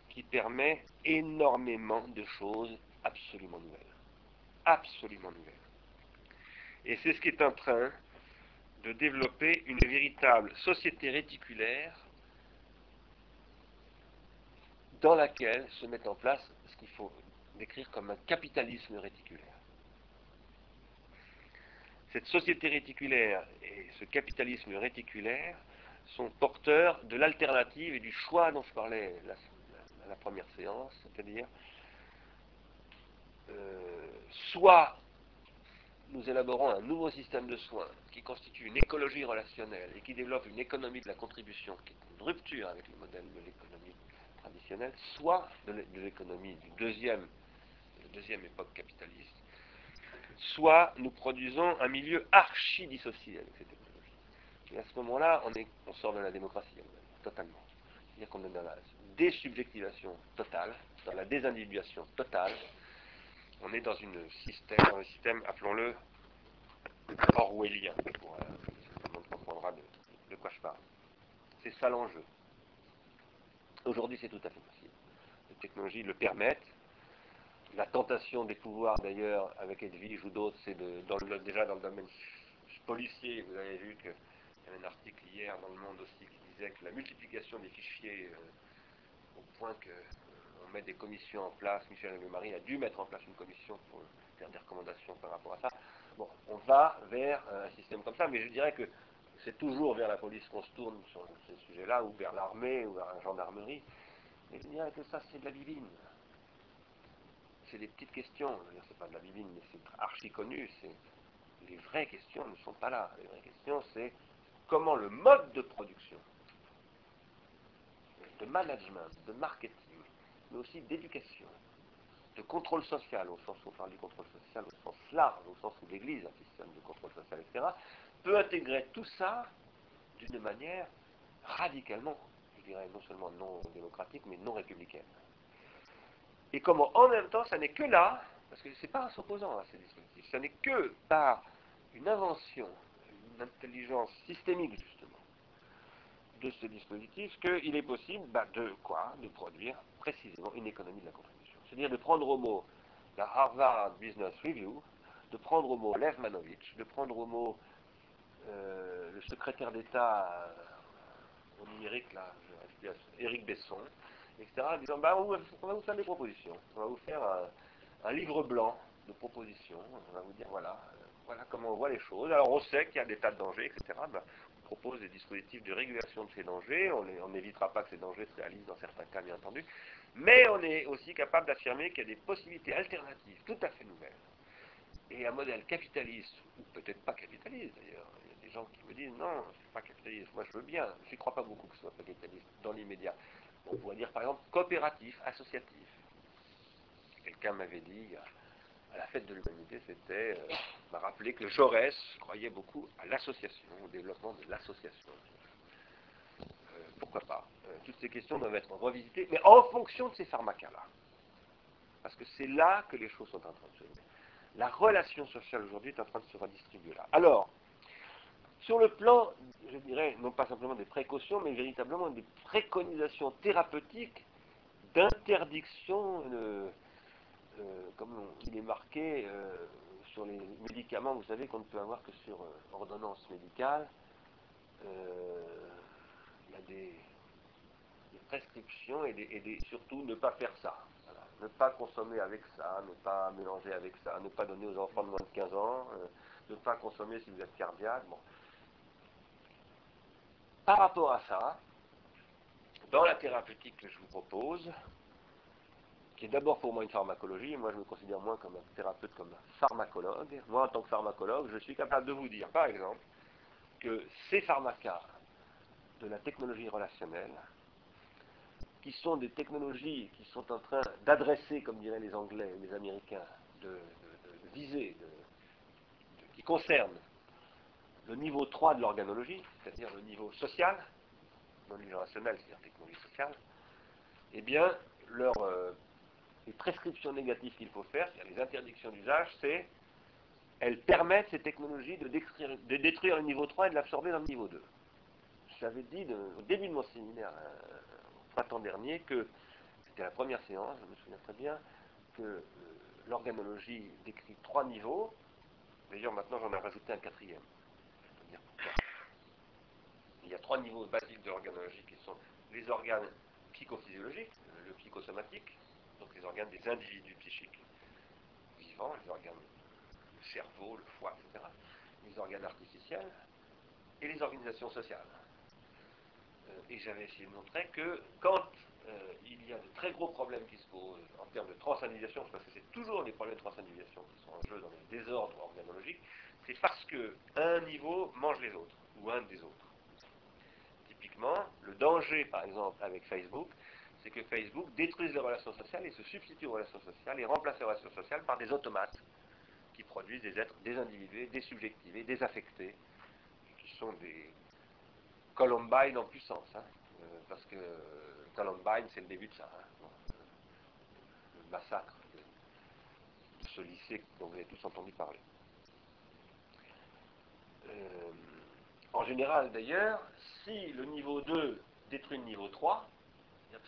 qui permet énormément de choses absolument nouvelles. absolument nouvelle. Et c'est ce qui est en train de développer une véritable société réticulaire dans laquelle se met en place ce qu'il faut décrire comme un capitalisme réticulaire. Cette société réticulaire et ce capitalisme réticulaire sont porteurs de l'alternative et du choix dont je parlais à la première séance, c'est-à-dire euh, soit nous élaborons un nouveau système de soins qui constitue une écologie relationnelle et qui développe une économie de la contribution qui est une rupture avec le modèle de l'économie traditionnelle, soit de l'économie du deuxième, de la deuxième époque capitaliste, soit nous produisons un milieu archi-dissocié avec cette écologie. Et à ce moment-là, on, sort de la démocratie, totalement. C'est-à-dire qu'on est dans la désubjectivation totale, dans la désindividuation totale, on est dans, une système, un système, appelons-le, orwellien. Euh, tout le monde comprendra de, quoi je parle. C'est ça l'enjeu. Aujourd'hui, c'est tout à fait possible. Les technologies le permettent. La tentation des pouvoirs, d'ailleurs, avec Edwige ou d'autres, c'est de, déjà dans le domaine policier. Vous avez vu qu'il y avait un article hier dans le Monde aussi qui disait que la multiplication des fichiers, euh, au point que on met des commissions en place. Michel Marie a dû mettre en place une commission pour faire des recommandations par rapport à ça. Bon, on va vers euh, un système comme ça, mais je dirais que c'est toujours vers la police qu'on se tourne sur ces sujets-là, ou vers l'armée, ou vers la gendarmerie. Mais je dirais que ça, c'est de la bibine. C'est des petites questions. C'est pas de la bibine, mais c'est archi connu. Les vraies questions ne sont pas là. Les vraies questions, c'est comment le mode de production, de management, de marketing, mais aussi d'éducation, de contrôle social, au sens où on parle du contrôle social, au sens large, au sens où l'Église a un système de contrôle social, etc., peut intégrer tout ça d'une manière radicalement, je dirais, non seulement non démocratique, mais non républicaine. Et comment en même temps, ça n'est que là, parce que ce n'est pas en s'opposant à ces dispositifs, ça n'est que par une invention, une intelligence systémique, justement, de ce dispositif qu'il est possible bah, de quoi? De produire précisément une économie de la contribution. C'est-à-dire de prendre au mot la Harvard Business Review, de prendre au mot Lev Manovich, de prendre au mot euh, le secrétaire d'État euh, au numérique, là, Eric Besson, etc., en disant bah, on, va, vous faire des propositions, on va vous faire un, livre blanc de propositions, on va vous dire voilà, euh, voilà comment on voit les choses. Alors on sait qu'il y a des tas de dangers, etc propose des dispositifs de régulation de ces dangers. On n'évitera pas que ces dangers se réalisent dans certains cas, bien entendu. Mais on est aussi capable d'affirmer qu'il y a des possibilités alternatives tout à fait nouvelles. Et un modèle capitaliste, ou peut-être pas capitaliste d'ailleurs, il y a des gens qui me disent non, c'est pas capitaliste, moi je veux bien, je ne crois pas beaucoup que ce soit pas capitaliste dans l'immédiat. On pourrait dire par exemple coopératif, associatif. Quelqu'un m'avait dit, la fête de l'humanité, c'était euh, m'a rappelé que Jaurès croyait beaucoup à l'association, au développement de l'association. Euh, pourquoi pas euh, Toutes ces questions doivent être revisitées, mais en fonction de ces pharmacas-là. Parce que c'est là que les choses sont en train de se faire. La relation sociale aujourd'hui est en train de se redistribuer là. Alors, sur le plan, je dirais, non pas simplement des précautions, mais véritablement des préconisations thérapeutiques d'interdiction euh, comme il est marqué euh, sur les médicaments, vous savez qu'on ne peut avoir que sur euh, ordonnance médicale. il y a des, prescriptions et, surtout ne pas faire ça. Ne pas consommer avec ça, ne pas mélanger avec ça, ne pas donner aux enfants de moins de 15 ans, ne pas consommer si vous êtes cardiaque. Par rapport à ça, dans la thérapeutique que je vous propose, qui est d'abord pour moi une pharmacologie, moi je me considère moins comme un thérapeute, comme un pharmacologue. Moi en tant que pharmacologue, je suis capable de vous dire, par exemple, que ces pharmacas de la technologie relationnelle, qui sont des technologies qui sont en train d'adresser, comme diraient les Anglais et les Américains, de, viser, qui concernent le niveau 3 de l'organologie, c'est-à-dire le niveau social, non relationnel, c'est-à-dire technologie sociale, eh bien, leur euh, les prescriptions négatives qu'il faut faire, c'est-à-dire les interdictions d'usage, c'est elles permettent ces technologies de détruire, le niveau 3 et de l'absorber dans le niveau 2. J'avais dit au début de mon séminaire, euh, au printemps dernier, que c'était la première séance, je me souviens très bien, que euh, l'organologie décrit trois niveaux. D'ailleurs, maintenant, j'en ai rajouté un quatrième. Il y a trois niveaux basiques de l'organologie qui sont les organes psychophysiologiques, le psychosomatique, donc les organes des individus psychiques vivants, les organes, le cerveau, le foie, etc., les organes artificiels et les organisations sociales. Euh, et j'avais essayé de montrer que quand euh, il y a de très gros problèmes qui se posent en termes de transindividuation, parce que c'est toujours les problèmes de transindividuation qui sont en jeu dans les désordres organologiques, c'est parce que un niveau mange les autres, ou un des autres. Typiquement, le danger, par exemple, avec Facebook, c'est que Facebook détruise les relations sociales et se substitue aux relations sociales et remplace les relations sociales par des automates qui produisent des êtres désindividués, désubjectivés, désaffectés, qui sont des Columbine en puissance. Hein. Euh, parce que Columbine, c'est le début de ça. Hein. le massacre de, ce lycée dont vous avez tous entendu parler. Euh, en général, d'ailleurs, si le niveau 2 détruit le niveau 3,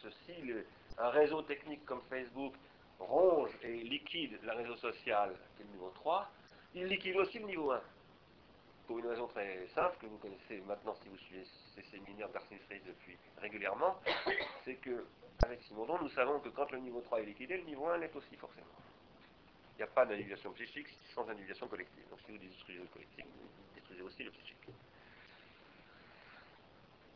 que si un réseau technique comme Facebook ronge et liquide le réseau social, qui est le niveau 3, il liquide aussi le niveau 1. Pour une raison très simple, que vous connaissez maintenant si vous suivez ces séminaires d'Arsène depuis régulièrement, c'est que, avec Simondon, nous savons que quand le niveau 3 est liquidé, le niveau 1 l'est aussi forcément. Il n'y a pas d'individuation psychique sans individuation collective. Donc si vous détruisez le collectif, vous détruisez aussi le psychique.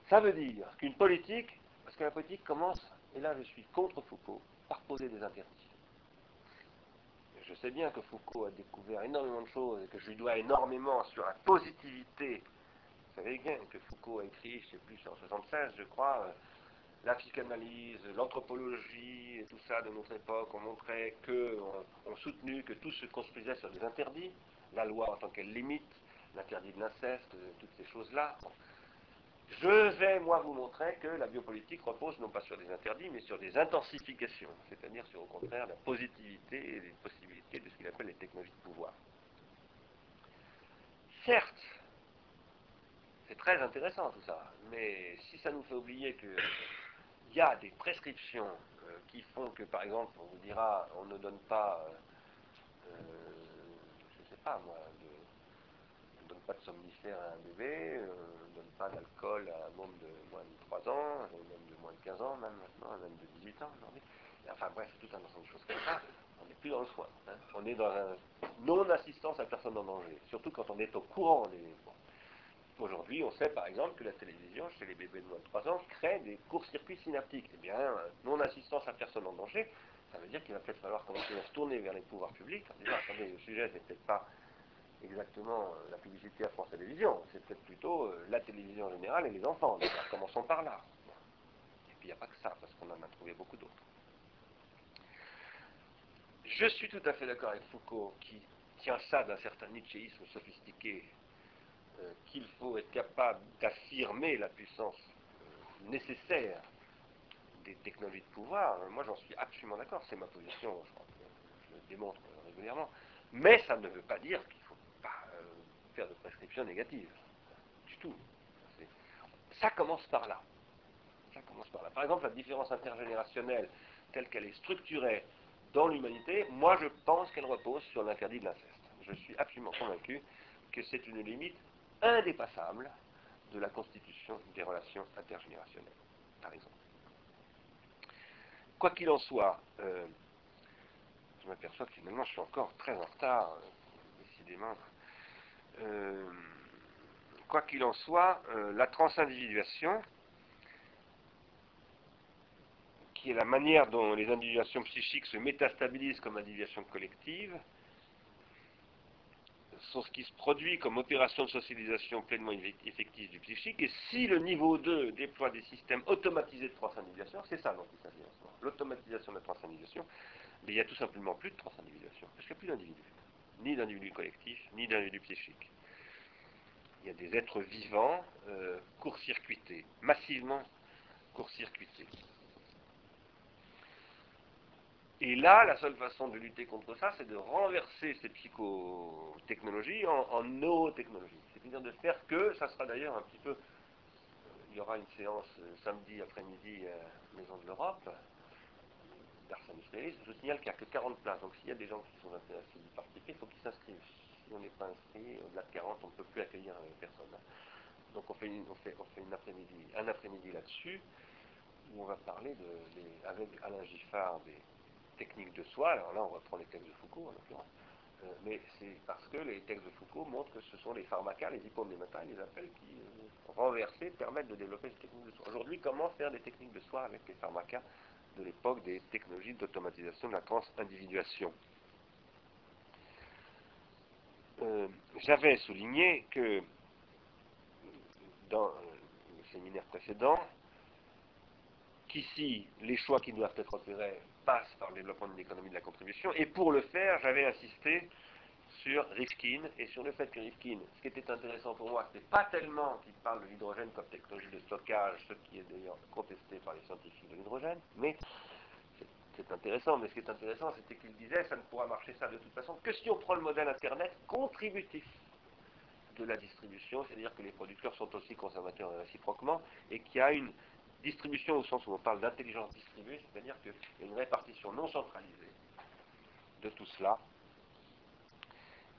Ça veut dire qu'une politique, parce que la politique commence, et là je suis contre Foucault, par poser des interdits je sais bien que Foucault a découvert énormément de choses et que je lui dois énormément sur la positivité. Vous savez bien que Foucault a écrit, je ne sais plus, en 76, je crois, euh, la psychanalyse, l'anthropologie et tout ça de notre époque ont montré que, ont, soutenu que tout se construisait sur des interdits, la loi en tant qu'elle limite, l'interdit de l'inceste, toutes ces choses-là. Je vais, moi, vous montrer que la biopolitique repose non pas sur des interdits, mais sur des intensifications, c'est-à-dire sur, au contraire, la positivité et les possibilités de ce qu'il appelle les technologies de pouvoir. Certes, c'est très intéressant tout ça, mais si ça nous fait oublier qu'il y a des prescriptions euh, qui font que, par exemple, on vous dira, on ne donne pas, euh, euh, je ne sais pas moi, donne pas de somnifère à un bébé, pas d'alcool à un monde de moins de 3 ans, même de moins de 15 ans, même maintenant, même de 18 ans. Enfin bref, tout un ensemble de choses comme ça. On n'est plus dans le soin. Hein. On est dans un non-assistance à personne en danger, surtout quand on est au courant des Aujourd'hui, on sait par exemple que la télévision, chez les bébés de moins de 3 ans, crée des courts-circuits synaptiques. Eh bien, non-assistance à personne en danger, ça veut dire qu'il va peut-être falloir commencer à se tourner vers les pouvoirs publics en attendez, le sujet, c'est peut-être pas exactement euh, la publicité à France Télévisions. C'est peut-être plutôt euh, la télévision générale et les enfants. commençons par là. Et puis il n'y a pas que ça, parce qu'on en a trouvé beaucoup d'autres. Je suis tout à fait d'accord avec Foucault qui tient ça d'un certain nietzschéisme sophistiqué, euh, qu'il faut être capable d'affirmer la puissance nécessaire des technologies de pouvoir. Moi j'en suis absolument d'accord, c'est ma position, je, je le démontre régulièrement. Mais ça ne veut pas dire qu'il faire de prescription négative. Du tout. Ça commence par là. Ça commence par là. Par exemple, la différence intergénérationnelle telle qu'elle est structurée dans l'humanité, moi je pense qu'elle repose sur l'interdit de l'inceste. Je suis absolument convaincu que c'est une limite indépassable de la constitution des relations intergénérationnelles, par exemple. Quoi qu'il en soit, euh, je m'aperçois que finalement je suis encore très en retard, euh, décidément. Euh, quoi qu'il en soit, euh, la transindividuation, qui est la manière dont les individuations psychiques se métastabilisent comme individuation collective, sont ce qui se produit comme opération de socialisation pleinement effective du psychique. Et si le niveau 2 déploie des systèmes automatisés de transindividuation, c'est ça dont il s'agit en ce moment. L'automatisation de la transindividuation, mais il n'y a tout simplement plus de transindividuation, parce qu'il n'y a plus d'individus ni d'individus collectifs, ni d'individus psychiques. Il y a des êtres vivants euh, court-circuités, massivement court-circuités. Et là, la seule façon de lutter contre ça, c'est de renverser ces psychotechnologies en, en neurotechnologies. C'est-à-dire de faire que, ça sera d'ailleurs un petit peu, euh, il y aura une séance euh, samedi après-midi à Maison de l'Europe, je signale qu'il n'y a que 40 places. Donc s'il y a des gens qui sont intéressés d'y participer, il faut qu'ils s'inscrivent. Si on n'est pas inscrit, au-delà de 40, on ne peut plus accueillir euh, personne. Donc on fait, une un après-midi là-dessus, où on va parler de, avec Alain Giffard des techniques de soi. Alors là, on reprend les textes de Foucault, en l'occurrence. Euh, mais c'est parce que les textes de Foucault montrent que ce sont les pharmacas, les hypomnématas, les appels qui, euh, renversés, permettent de développer ces techniques de soi. Aujourd'hui, comment faire des techniques de soi avec les pharmacas de l'époque des technologies d'automatisation de la transindividuation euh, J'avais souligné que dans le séminaire précédent, qu'ici, les choix qui doivent être opérés passe par le développement d'une économie de la contribution. Et pour le faire, j'avais insisté sur Rifkin et sur le fait que Rifkin, ce qui était intéressant pour moi, ce n'est pas tellement qu'il parle de l'hydrogène comme technologie de stockage, ce qui est d'ailleurs contesté par les scientifiques de l'hydrogène, mais c'est intéressant, mais ce qui est intéressant, c'était qu'il disait ça ne pourra marcher ça de toute façon. Que si on prend le modèle Internet contributif de la distribution, c'est-à-dire que les producteurs sont aussi consommateurs réciproquement, et qu'il y a une distribution au sens où on parle d'intelligence distribuée, c'est-à-dire qu'il y a une répartition non centralisée de tout cela,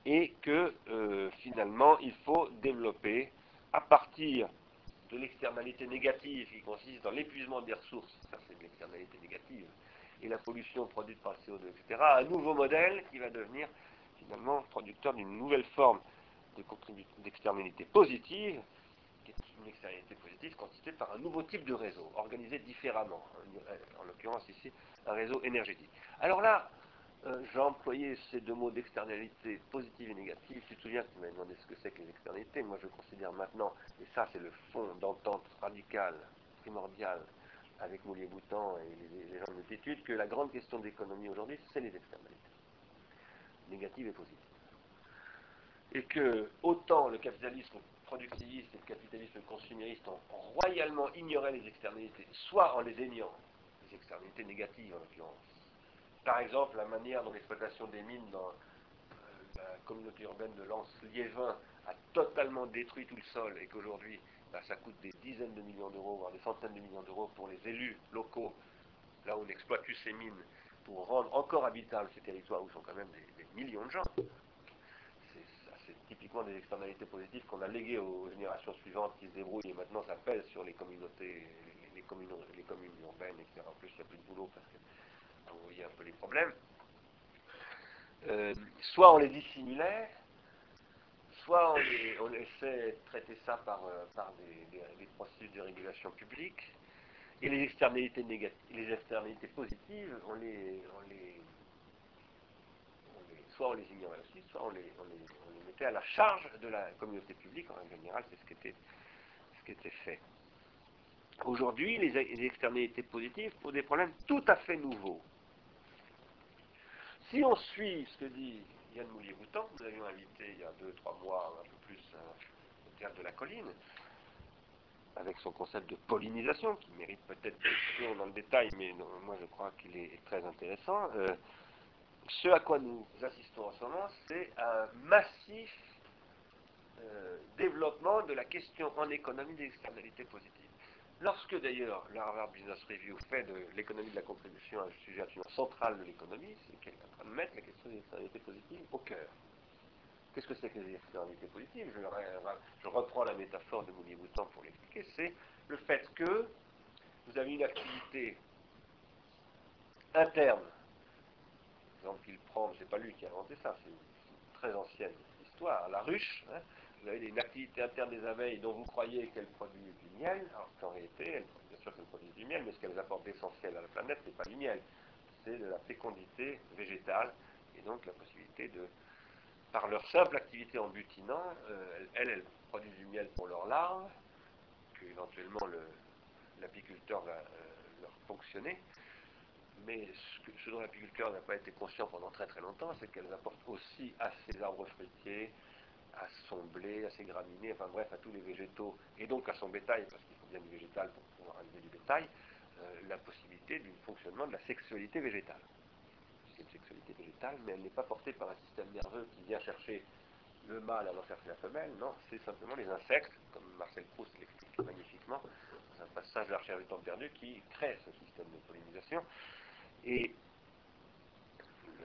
et que euh, finalement il faut développer à partir de l'externalité négative qui consiste dans l'épuisement des ressources, ça c'est de l'externalité négative, et la pollution produite par le CO2, etc., un nouveau modèle qui va devenir finalement producteur d'une nouvelle forme d'externalité positive, une externalité positive constituée par un nouveau type de réseau, organisé différemment, en l'occurrence ici un réseau énergétique. Alors là, euh, j'ai employé ces deux mots d'externalité positive et négative. Tu te souviens tu m'avais demandé ce que c'est que les externalités. Moi, je considère maintenant, et ça, c'est le fond d'entente radicale, primordiale, avec Moulier-Boutan et les, gens de multitude, que la grande question d'économie aujourd'hui, c'est les externalités, négatives et positives. Et que autant le capitalisme productiviste et le capitalisme consumériste ont, royalement ignoré les externalités, soit en les déniant, les externalités négatives en l'occurrence. Par exemple, la manière dont l'exploitation des mines dans euh, la communauté urbaine de Lens-Liévin a totalement détruit tout le sol et qu'aujourd'hui, bah, ça coûte des dizaines de millions d'euros, voire des centaines de millions d'euros pour les élus locaux, là où on exploite ces mines, pour rendre encore habitables ces territoires où sont quand même des millions de gens typiquement des externalités positives qu'on a léguées aux générations suivantes qui se débrouillent et maintenant ça pèse sur les communautés, les communes urbaines, etc. En plus, il n'y a plus de boulot parce que vous voyez un peu les problèmes. Euh, soit on les dissimulait, soit on, essaie de traiter ça par, euh, par des, processus de régulation publique, et les externalités négatives, les externalités positives, on les, on les, soit on les ignorait aussi, soit on les, à la charge de la communauté publique, en général, c'est ce qui était, ce qui était fait. Aujourd'hui, les, externalités positives posent des problèmes tout à fait nouveaux. Si on suit ce que dit Yann Moulier-Boutan, nous avions invité il y a deux, trois mois, un peu plus, euh, au théâtre de la colline, avec son concept de pollinisation, qui mérite peut-être d'être dans le détail, mais moi je crois qu'il est très intéressant. Euh, ce à quoi nous assistons en ce moment, c'est un massif euh, développement de la question en économie des externalités positives. Lorsque d'ailleurs le Harvard Business Review fait de l'économie de la contribution un sujet absolument central de l'économie, c'est qu'elle est en train de mettre la question des externalités positives au cœur. Qu'est-ce que c'est que les externalités positives? Je, reprends la métaphore de Mounier-Boutan pour l'expliquer, c'est le fait que vous avez une activité interne exemple qu'il prend, c'est pas lui qui a inventé ça, c'est une très ancienne histoire, la ruche, hein. Vous avez une activité interne des abeilles dont vous croyez qu'elles produisent du miel, alors qu'en réalité, elles, bien sûr qu'elles produisent du miel, mais ce qu'elles apportent d'essentiel à la planète, c'est pas du miel, c'est de la fécondité végétale, et donc la possibilité de, par leur simple activité en butinant, euh, elles, elles, produisent du miel pour leurs larves, que éventuellement l'apiculteur va euh, leur fonctionner, mais ce, dont l'apiculteur n'a pas été conscient pendant très très longtemps, c'est qu'elles apportent aussi à ses arbres fruitiers, à son blé, à ses graminées, enfin bref, à tous les végétaux, et donc à son bétail, parce qu'il faut bien du végétal pour pouvoir élever du bétail, euh, la possibilité du fonctionnement de la sexualité végétale. C'est une sexualité végétale, mais elle n'est pas portée par un système nerveux qui vient chercher le mâle avant chercher la femelle, non, c'est simplement les insectes, comme Marcel Proust l'explique magnifiquement, dans un passage de la recherche du temps perdu, qui crée ce système de pollinisation Et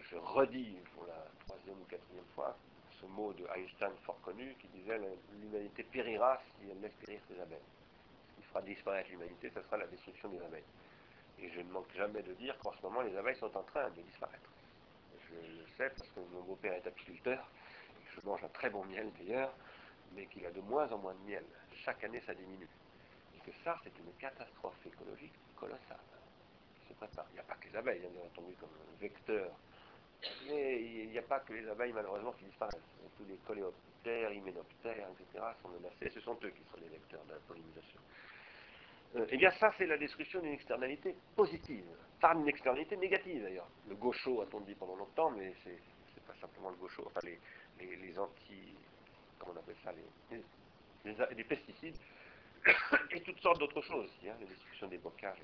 je redis pour la troisième ou quatrième fois ce mot de Einstein fort connu qui disait l'humanité périra si elle laisse périr ses abeilles. Ce qui fera disparaître l'humanité, ce sera la destruction des abeilles. Et je ne manque jamais de dire qu'en ce moment, les abeilles sont en train de disparaître. Je le sais parce que mon beau-père est apiculteur, je mange un très bon miel d'ailleurs, mais qu'il a de moins en moins de miel. Chaque année, ça diminue. Et que ça, c'est une catastrophe écologique colossale. Il n'y a pas que les abeilles, hein, bien entendu, comme vecteur. Mais il n'y a pas que les abeilles, malheureusement, qui disparaissent. Tous les coléoptères, hyménoptères, etc., sont menacés. Ce sont eux qui sont les vecteurs de la pollinisation. Euh, eh bien, ça, c'est la destruction d'une externalité positive, pas d'une externalité négative d'ailleurs. Le gaucho, a-t-on dit pendant longtemps, mais c'est pas simplement le gaucho, enfin les, les, anti. comment on appelle ça Les, les, pesticides et toutes sortes d'autres choses hein, la destruction des bocages.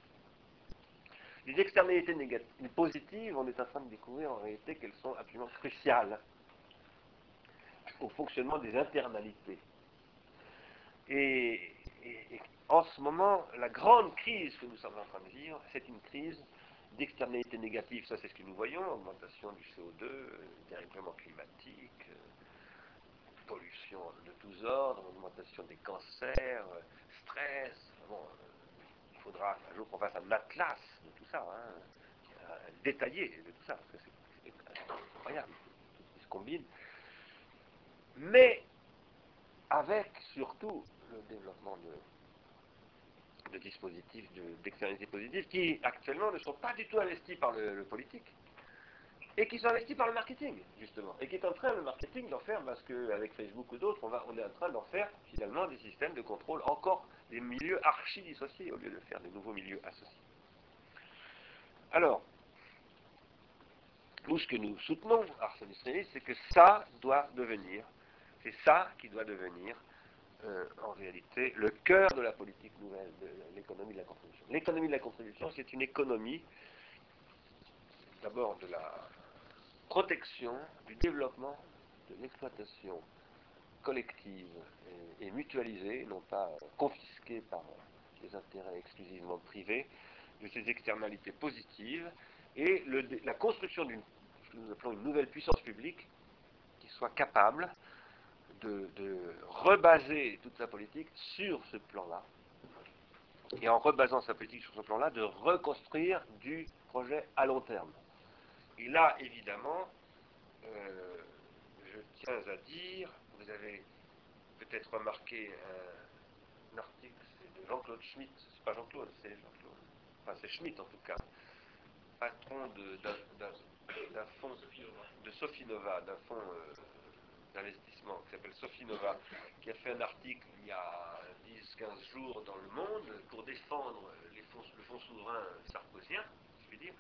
Les externalités négatives, positives, on est en train de découvrir en réalité qu'elles sont absolument cruciales au fonctionnement des internalités. et, en ce moment, la grande crise que nous sommes en train de vivre, c'est une crise d'externalité négative. Ça, c'est ce que nous voyons augmentation du CO2, dérèglement climatique, pollution de tous ordres, augmentation des cancers, stress. Faudra un jour qu'on fasse un atlas de tout ça, hein, détaillé de tout ça, parce que c'est incroyable, tout se combine. Mais avec surtout le développement de dispositifs d'externalité positive qui actuellement ne sont pas du tout investis par le, politique et qui sont investis par le marketing, justement, et qui est en train, le marketing, d'en faire, parce qu'avec Facebook ou d'autres, on, on est en train d'en faire, finalement, des systèmes de contrôle encore des milieux archi-dissociés, au lieu de faire des nouveaux milieux associés. Alors, nous, ce que nous soutenons, Ars c'est que ça doit devenir, c'est ça qui doit devenir euh, en réalité le cœur de la politique nouvelle de l'économie de la contribution. L'économie de la contribution, c'est une économie d'abord de la protection, du développement, de l'exploitation collective et, mutualisée, non pas confisquée par des intérêts exclusivement privés, de ces externalités positives et la construction d'une, nous appelons une nouvelle puissance publique qui soit capable de, rebaser toute sa politique sur ce plan-là, et en rebasant sa politique sur ce plan-là, de reconstruire du projet à long terme. Et là, évidemment, euh, je tiens à dire, vous avez peut-être remarqué un, article, c'est de Jean-Claude Schmitt, c'est pas Jean-Claude, c'est Jean-Claude, enfin c'est Schmitt en tout cas, patron d'un fonds de Sophie Nova, d'un fonds euh, d'investissement qui s'appelle Sophie Nova, qui a fait un article il y a 10-15 jours dans Le Monde pour défendre le fonds souverain sarkozien, je veux dire,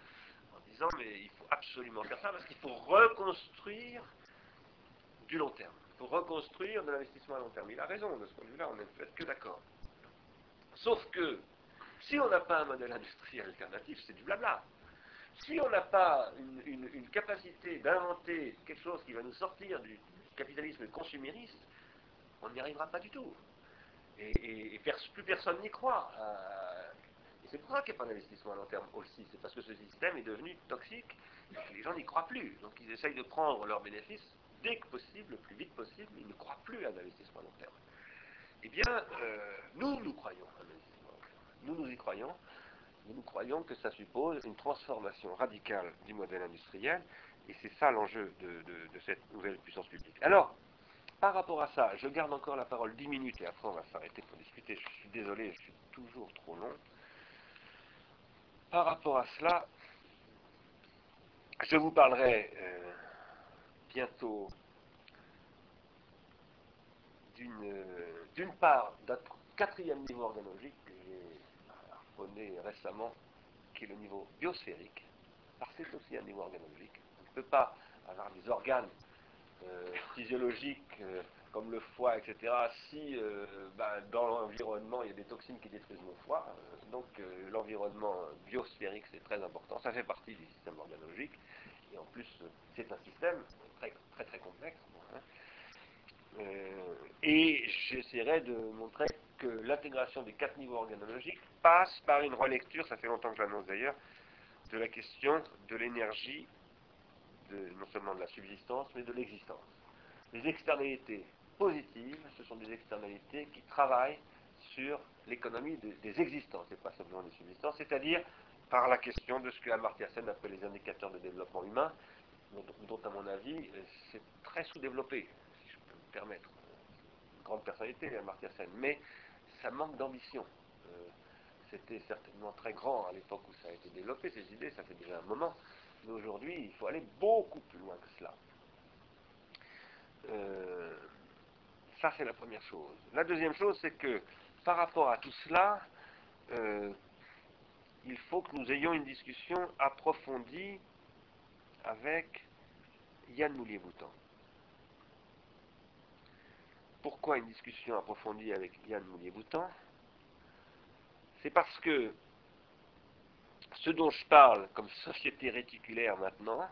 en disant mais il faut absolument faire ça parce qu'il faut reconstruire du long terme. Faut reconstruire de l'investissement à long terme. Il a raison de ce point de vue-là, on n'est peut-être que d'accord. Sauf que si on n'a pas un modèle industriel alternatif, c'est du blabla. Si on n'a pas une capacité d'inventer quelque chose qui va nous sortir du, capitalisme consumériste, on n'y arrivera pas du tout. Et, plus personne n'y croit. Euh, et c'est pour ça qu'il n'y a pas d'investissement à long terme aussi. C'est parce que ce système est devenu toxique et que les gens n'y croient plus. Donc ils essayent de prendre leurs bénéfices dès que possible, le plus vite possible, ils ne croient plus à l'investissement à long terme. Eh bien, euh, nous, nous croyons à l'investissement long terme. Nous, nous y croyons. Nous, nous croyons que ça suppose une transformation radicale du modèle industriel et c'est ça l'enjeu de, cette nouvelle puissance publique. Alors, par rapport à ça, je garde encore la parole 10 minutes et après on va s'arrêter pour discuter. Je suis désolé, je suis toujours trop long. Par rapport à cela, je vous parlerai euh, bientôt d'une part d'un quatrième niveau organologique que j'ai harponné récemment, qui est le niveau biosphérique, parce que c'est aussi un niveau organologique ne peut pas avoir des organes euh, physiologiques euh, comme le foie, etc., si euh, bah, dans l'environnement il y a des toxines qui détruisent mon foie. donc l'environnement biosphérique c'est très important, ça fait partie du système organologique, et en plus c'est un système très très, très complexe. Hein. et j'essaierai de montrer que l'intégration des quatre niveaux organologiques passe par une relecture, ça fait longtemps que je l'annonce d'ailleurs, de la question de l'énergie, non seulement de la subsistance, mais de l'existence. Les externalités positives, ce sont des externalités qui travaillent sur l'économie des existences, et pas simplement des subsistances, c'est-à-dire par la question de ce que Amartya Sen appelle les indicateurs de développement humain, dont, à mon avis, c'est très sous-développé, si je peux me permettre. Une grande personnalité, Amartya Sen, mais ça manque d'ambition. Euh, c'était certainement très grand à l'époque où ça a été développé, ces idées, ça fait déjà un moment, mais aujourd'hui, il faut aller beaucoup plus loin que cela. Euh, ça, c'est la première chose. La deuxième chose, c'est que par rapport à tout cela, euh, il faut que nous ayons une discussion approfondie avec Yann Moulier-Boutan. Pourquoi une discussion approfondie avec Yann Moulier-Boutan C'est parce que ce dont je parle comme société réticulaire maintenant,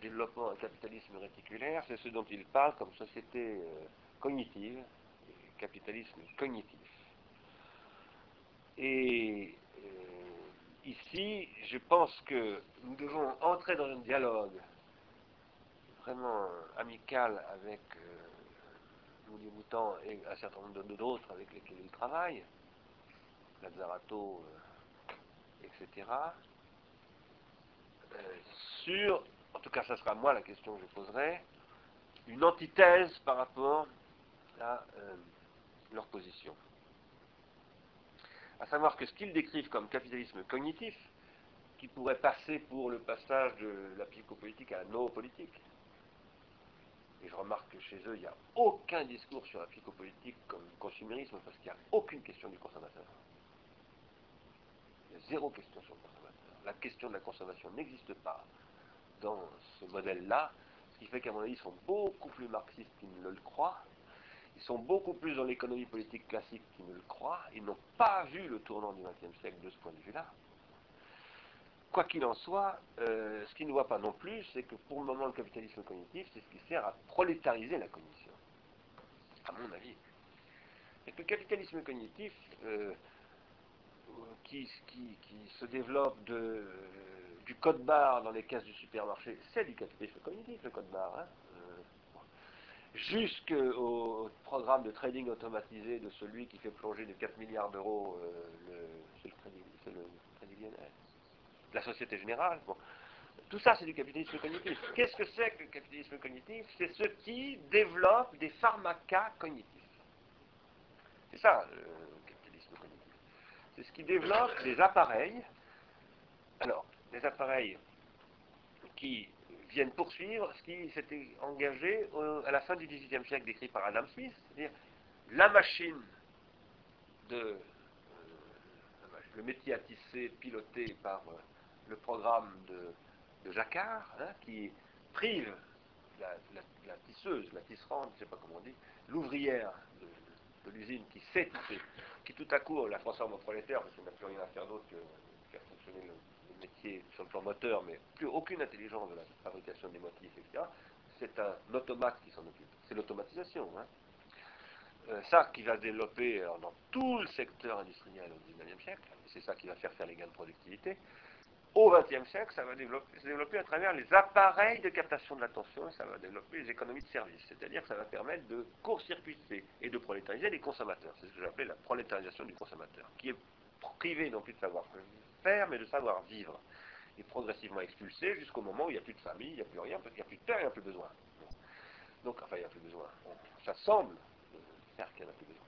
développement un capitalisme réticulaire, c'est ce dont il parle comme société euh, cognitive, capitalisme cognitif. Et ici, je pense que nous devons entrer dans un dialogue vraiment amical avec euh, Mouton et un certain nombre d'autres avec lesquels il travaille, Lazzarato, euh, etc., euh, sur, en tout cas ça sera moi la question que je poserai, une antithèse par rapport à leur position à savoir que ce qu'ils décrivent comme capitalisme cognitif, qui pourrait passer pour le passage de la psychopolitique à la noopolitique, et je remarque que chez eux, il n'y a aucun discours sur la psychopolitique comme consumérisme, parce qu'il n'y a aucune question du consommateur. Il y a zéro question sur le consommateur. La question de la consommation n'existe pas dans ce modèle-là, ce qui fait qu'à mon avis, ils sont beaucoup plus marxistes qu'ils ne le croient, ils sont beaucoup plus dans l'économie politique classique qu'ils ne le croient. Ils n'ont pas vu le tournant du XXe siècle de ce point de vue-là. Quoi qu'il en soit, euh, ce qu'ils ne voient pas non plus, c'est que pour le moment, le capitalisme cognitif, c'est ce qui sert à prolétariser la cognition. À mon avis. Et que le capitalisme cognitif, euh, qui, se développe du code barre dans les caisses du supermarché, c'est du capitalisme cognitif, le code barre. Hein jusqu'au programme de trading automatisé de celui qui fait plonger de 4 milliards d'euros euh, le, crédit, la Société Générale. Tout ça, c'est du capitalisme cognitif. Qu'est-ce que c'est que le capitalisme cognitif? C'est ce qui développe des pharmacas cognitifs. C'est ça, le capitalisme cognitif. C'est ce qui développe des appareils. Alors, des appareils qui viennent poursuivre ce qui s'était engagé à la fin du XVIIIe siècle, décrit par Adam Smith, c'est-à-dire la machine de euh, le métier à tisser piloté par euh, le programme de, Jacquard, hein, qui prive la, tisseuse, la tisserande, je ne sais pas comment on dit, l'ouvrière de, l'usine qui sait tisser, qui tout à coup la transforme en prolétaire parce qu'on n'a plus rien à faire d'autre que faire fonctionner le, métier sur le plan moteur, mais plus aucune intelligence de la fabrication des motifs, etc. C'est un automate qui s'en occupe. C'est l'automatisation. Hein. Euh, ça qui va développer dans tout le secteur industriel au XIXe siècle, c'est ça qui va faire faire les gains de productivité. Au XXe siècle, ça va développer, se développer à travers les appareils de captation de l'attention et ça va développer les économies de service. C'est-à-dire que ça va permettre de court-circuiter et de prolétariser les consommateurs. C'est ce que j'appelle la prolétarisation du consommateur, qui est privé non plus de savoir faire, mais de savoir vivre. Et progressivement expulsé jusqu'au moment où il n'y a plus de famille, il n'y a plus rien, parce qu'il n'y a plus de terre, il n'y a plus besoin. Donc, enfin, il n'y a plus besoin. Ça semble faire qu'il n'y en a plus besoin.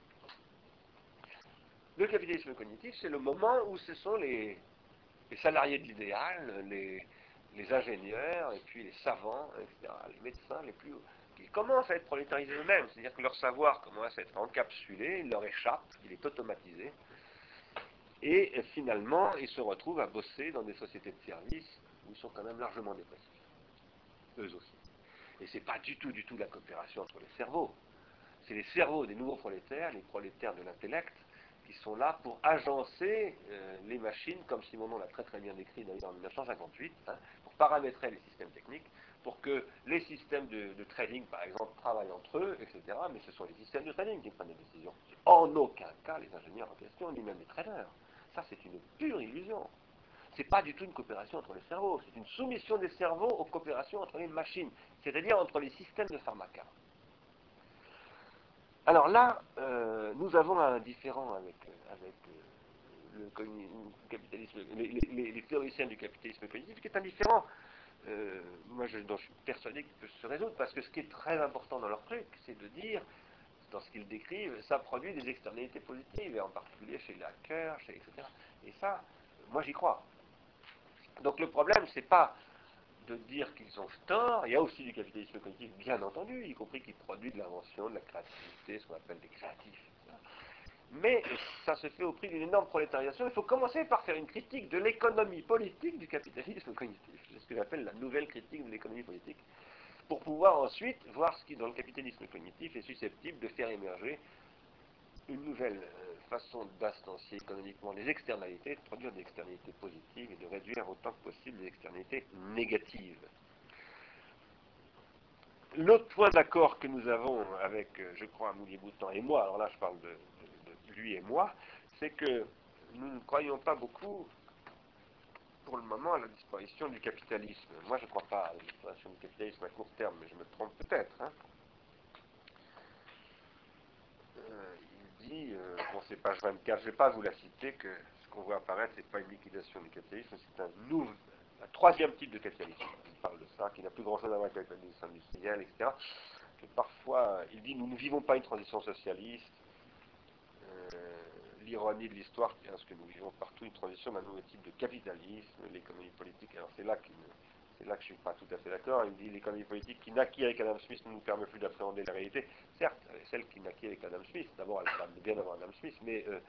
Le capitalisme cognitif, c'est le moment où ce sont les, salariés de l'idéal, les, ingénieurs, et puis les savants, etc., les médecins les plus qui commencent à être prolétarisés eux-mêmes, c'est-à-dire que leur savoir commence à être encapsulé, il leur échappe, il est automatisé, et finalement, ils se retrouvent à bosser dans des sociétés de services où ils sont quand même largement dépressifs. Eux aussi. Et ce n'est pas du tout, du tout la coopération entre les cerveaux. C'est les cerveaux des nouveaux prolétaires, les prolétaires de l'intellect, qui sont là pour agencer euh, les machines, comme Simonon l'a très très bien décrit d'ailleurs en 1958, hein, pour paramétrer les systèmes techniques, pour que les systèmes de, de, trading, par exemple, travaillent entre eux, etc. Mais ce sont les systèmes de trading qui prennent les décisions. En aucun cas les ingénieurs en question, ni même les traders. Ça, c'est une pure illusion. c'est pas du tout une coopération entre les cerveaux, c'est une soumission des cerveaux aux coopérations entre les machines, c'est-à-dire entre les systèmes de pharmacas. Alors là, euh, nous avons un différent avec, euh, le capitalisme, les, théoriciens du capitalisme cognitif, qui est un différent, euh, moi je, dont je suis persuadé qu'il peut se résoudre, parce que ce qui est très important dans leur truc, c'est de dire, dans ce qu'ils décrivent, ça produit des externalités positives, et en particulier chez hackers, chez, etc. Et ça, moi j'y crois. Donc le problème, c'est pas de dire qu'ils ont tort. Il y a aussi du capitalisme cognitif, bien entendu, y compris qui produit de l'invention, de la créativité, ce qu'on appelle des créatifs. Mais ça se fait au prix d'une énorme prolétarisation. Il faut commencer par faire une critique de l'économie politique du capitalisme cognitif. C'est ce que j'appelle la nouvelle critique de l'économie politique. Pour pouvoir ensuite voir ce qui, dans le capitalisme cognitif, est susceptible de faire émerger une nouvelle euh, façon d'instancier économiquement les externalités, de produire des externalités positives et de réduire autant que possible les externalités négatives. L'autre point d'accord que nous avons avec, euh, je crois, Moulier Boutan et moi, alors là je parle de, lui et moi, c'est que nous ne croyons pas beaucoup, pour le moment, à la disparition du capitalisme. Moi je ne crois pas à la disparition du capitalisme à court terme, mais je me trompe peut-être. Hein. Euh, euh, bon c'est page 24, je ne vais pas vous la citer, que ce qu'on voit apparaître, ce n'est pas une liquidation du capitalisme, c'est un nouveau, un troisième type de capitalisme. Il parle de ça, qui n'a plus grand-chose à voir avec la capitalisme industriel, etc. Que parfois, il dit, nous ne vivons pas une transition socialiste. L'ironie de l'histoire, c'est que nous vivons partout une transition d'un nouveau type de capitalisme, l'économie politique. Alors c'est là qu'il c'est là que je ne suis pas tout à fait d'accord. Il me dit l'économie politique qui naquit avec Adam Smith ne nous permet plus d'appréhender la réalité. Certes, celle qui naquit avec Adam Smith, d'abord elle parle bien avant Adam Smith, mais, euh,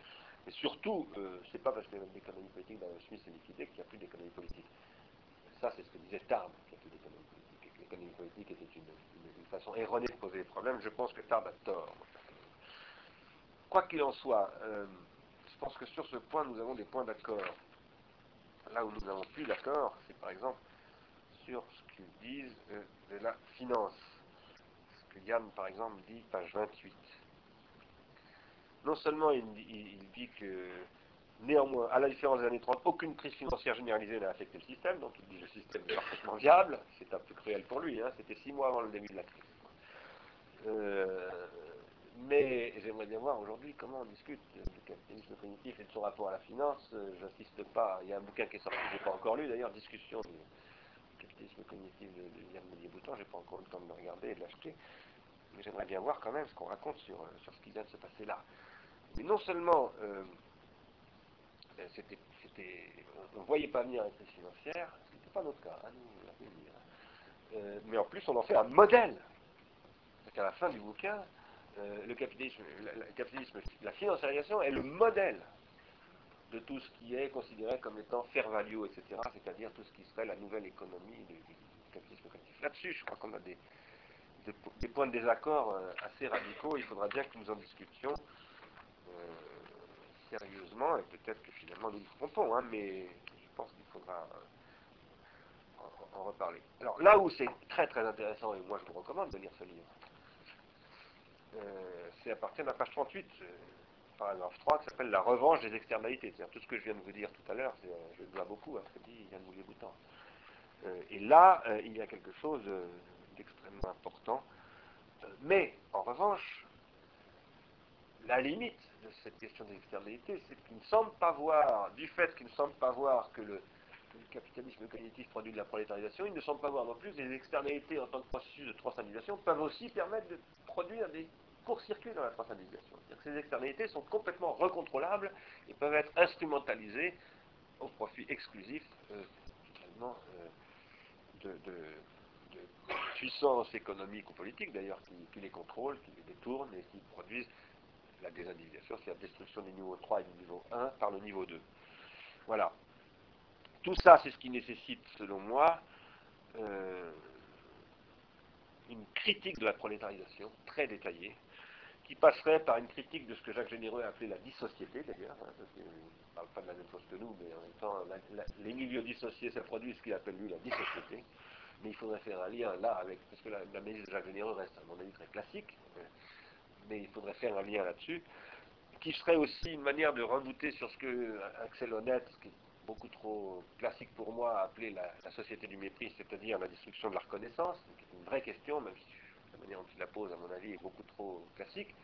surtout, euh, c'est pas parce que l'économie politique d'Adam Smith est liquidée qu'il n'y a plus d'économie politique. Ça, c'est ce que disait Tarbes, qu'il n'y a plus d'économie politique, l'économie politique était une, façon erronée de poser les problèmes. Je pense que Tarbes a tort. Quoi qu'il en soit, euh, pense que sur ce point, nous avons des points d'accord. Là où nous n'avons plus d'accord, c'est par exemple sur ce qu'ils disent euh, de la finance. Ce que Yann, par exemple, dit, page 28. Non seulement il, dit que, néanmoins, à la différence des années 30, aucune crise financière généralisée n'a affecté le système, donc il dit que le système est parfaitement viable, c'est un peu cruel pour lui, hein, c'était six mois avant le début de la crise. Euh, mais j'aimerais bien voir aujourd'hui comment on discute du capitalisme cognitif et de son rapport à la finance. Euh, j'insiste pas, il y a un bouquin qui est sorti, je n'ai pas encore lu d'ailleurs, Discussion capitalisme cognitif de, de Yann Bouton, je n'ai pas encore eu le temps de le regarder et de l'acheter, mais j'aimerais bien voir quand même ce qu'on raconte sur, euh, sur ce qui vient de se passer là. Mais non seulement euh, ben, c'était, on ne voyait pas venir la crise financière, ce n'était pas notre cas, hein, nous. Euh, mais en plus on en fait un modèle. C'est qu'à la fin du bouquin, le capitalisme, la, financiarisation est le modèle de tout ce qui est considéré comme étant fair value, etc., c'est-à-dire tout ce qui serait la nouvelle économie du, capitalisme collectif. Là-dessus, je crois qu'on a des, des, points de désaccord euh, assez radicaux. Il faudra bien que nous en discutions euh, sérieusement, et peut-être que finalement nous nous trompons, hein, mais je pense qu'il faudra euh, en, reparler. Alors là où c'est très très intéressant, et moi je vous recommande de lire ce livre, c'est à partir de la page 38 paragraphe 3 qui s'appelle la revanche des externalités. C'est-à-dire tout ce que je viens de vous dire tout à l'heure, euh, je le dois beaucoup à ce que dit Yann Moulier-Boutan. Euh, et là, euh, il y a quelque chose d'extrêmement important. mais, en revanche, la limite de cette question des externalités, c'est qu'il ne semble pas voir, du fait qu'il ne semble pas voir que le, capitalisme cognitif produit de la prolétarisation, il ne semble pas voir non plus que les externalités en tant que processus de transcentralisation peuvent aussi permettre de produire des court-circuit dans la transcentralisation. Ces externalités sont complètement recontrôlables et peuvent être instrumentalisées au profit exclusif euh, euh, de, puissances économiques ou politiques d'ailleurs qui, les contrôlent, qui les détournent et qui produisent la désindividuation, c'est la destruction du niveau 3 et du niveau 1 par le niveau 2. Voilà. Tout ça, c'est ce qui nécessite, selon moi, euh, une critique de la prolétarisation très détaillée, qui passerait par une critique de ce que Jacques Généreux a appelé la dissociété, d'ailleurs, hein, parce qu'il ne parle pas de la même chose que nous, mais en même temps, les milieux dissociés, ça produit ce qu'il appelle lui la dissociété. Mais il faudrait faire un lien là avec, parce que la, la de Jacques Généreux reste, à mon avis, très classique, mais il faudrait faire un lien là-dessus, qui serait aussi une manière de rebooter sur ce que Axel Honnête, qui beaucoup trop classique pour moi à appeler la, société du mépris, c'est-à-dire la destruction de la reconnaissance, qui est une vraie question, même si la manière dont il la pose, à mon avis, est beaucoup trop classique,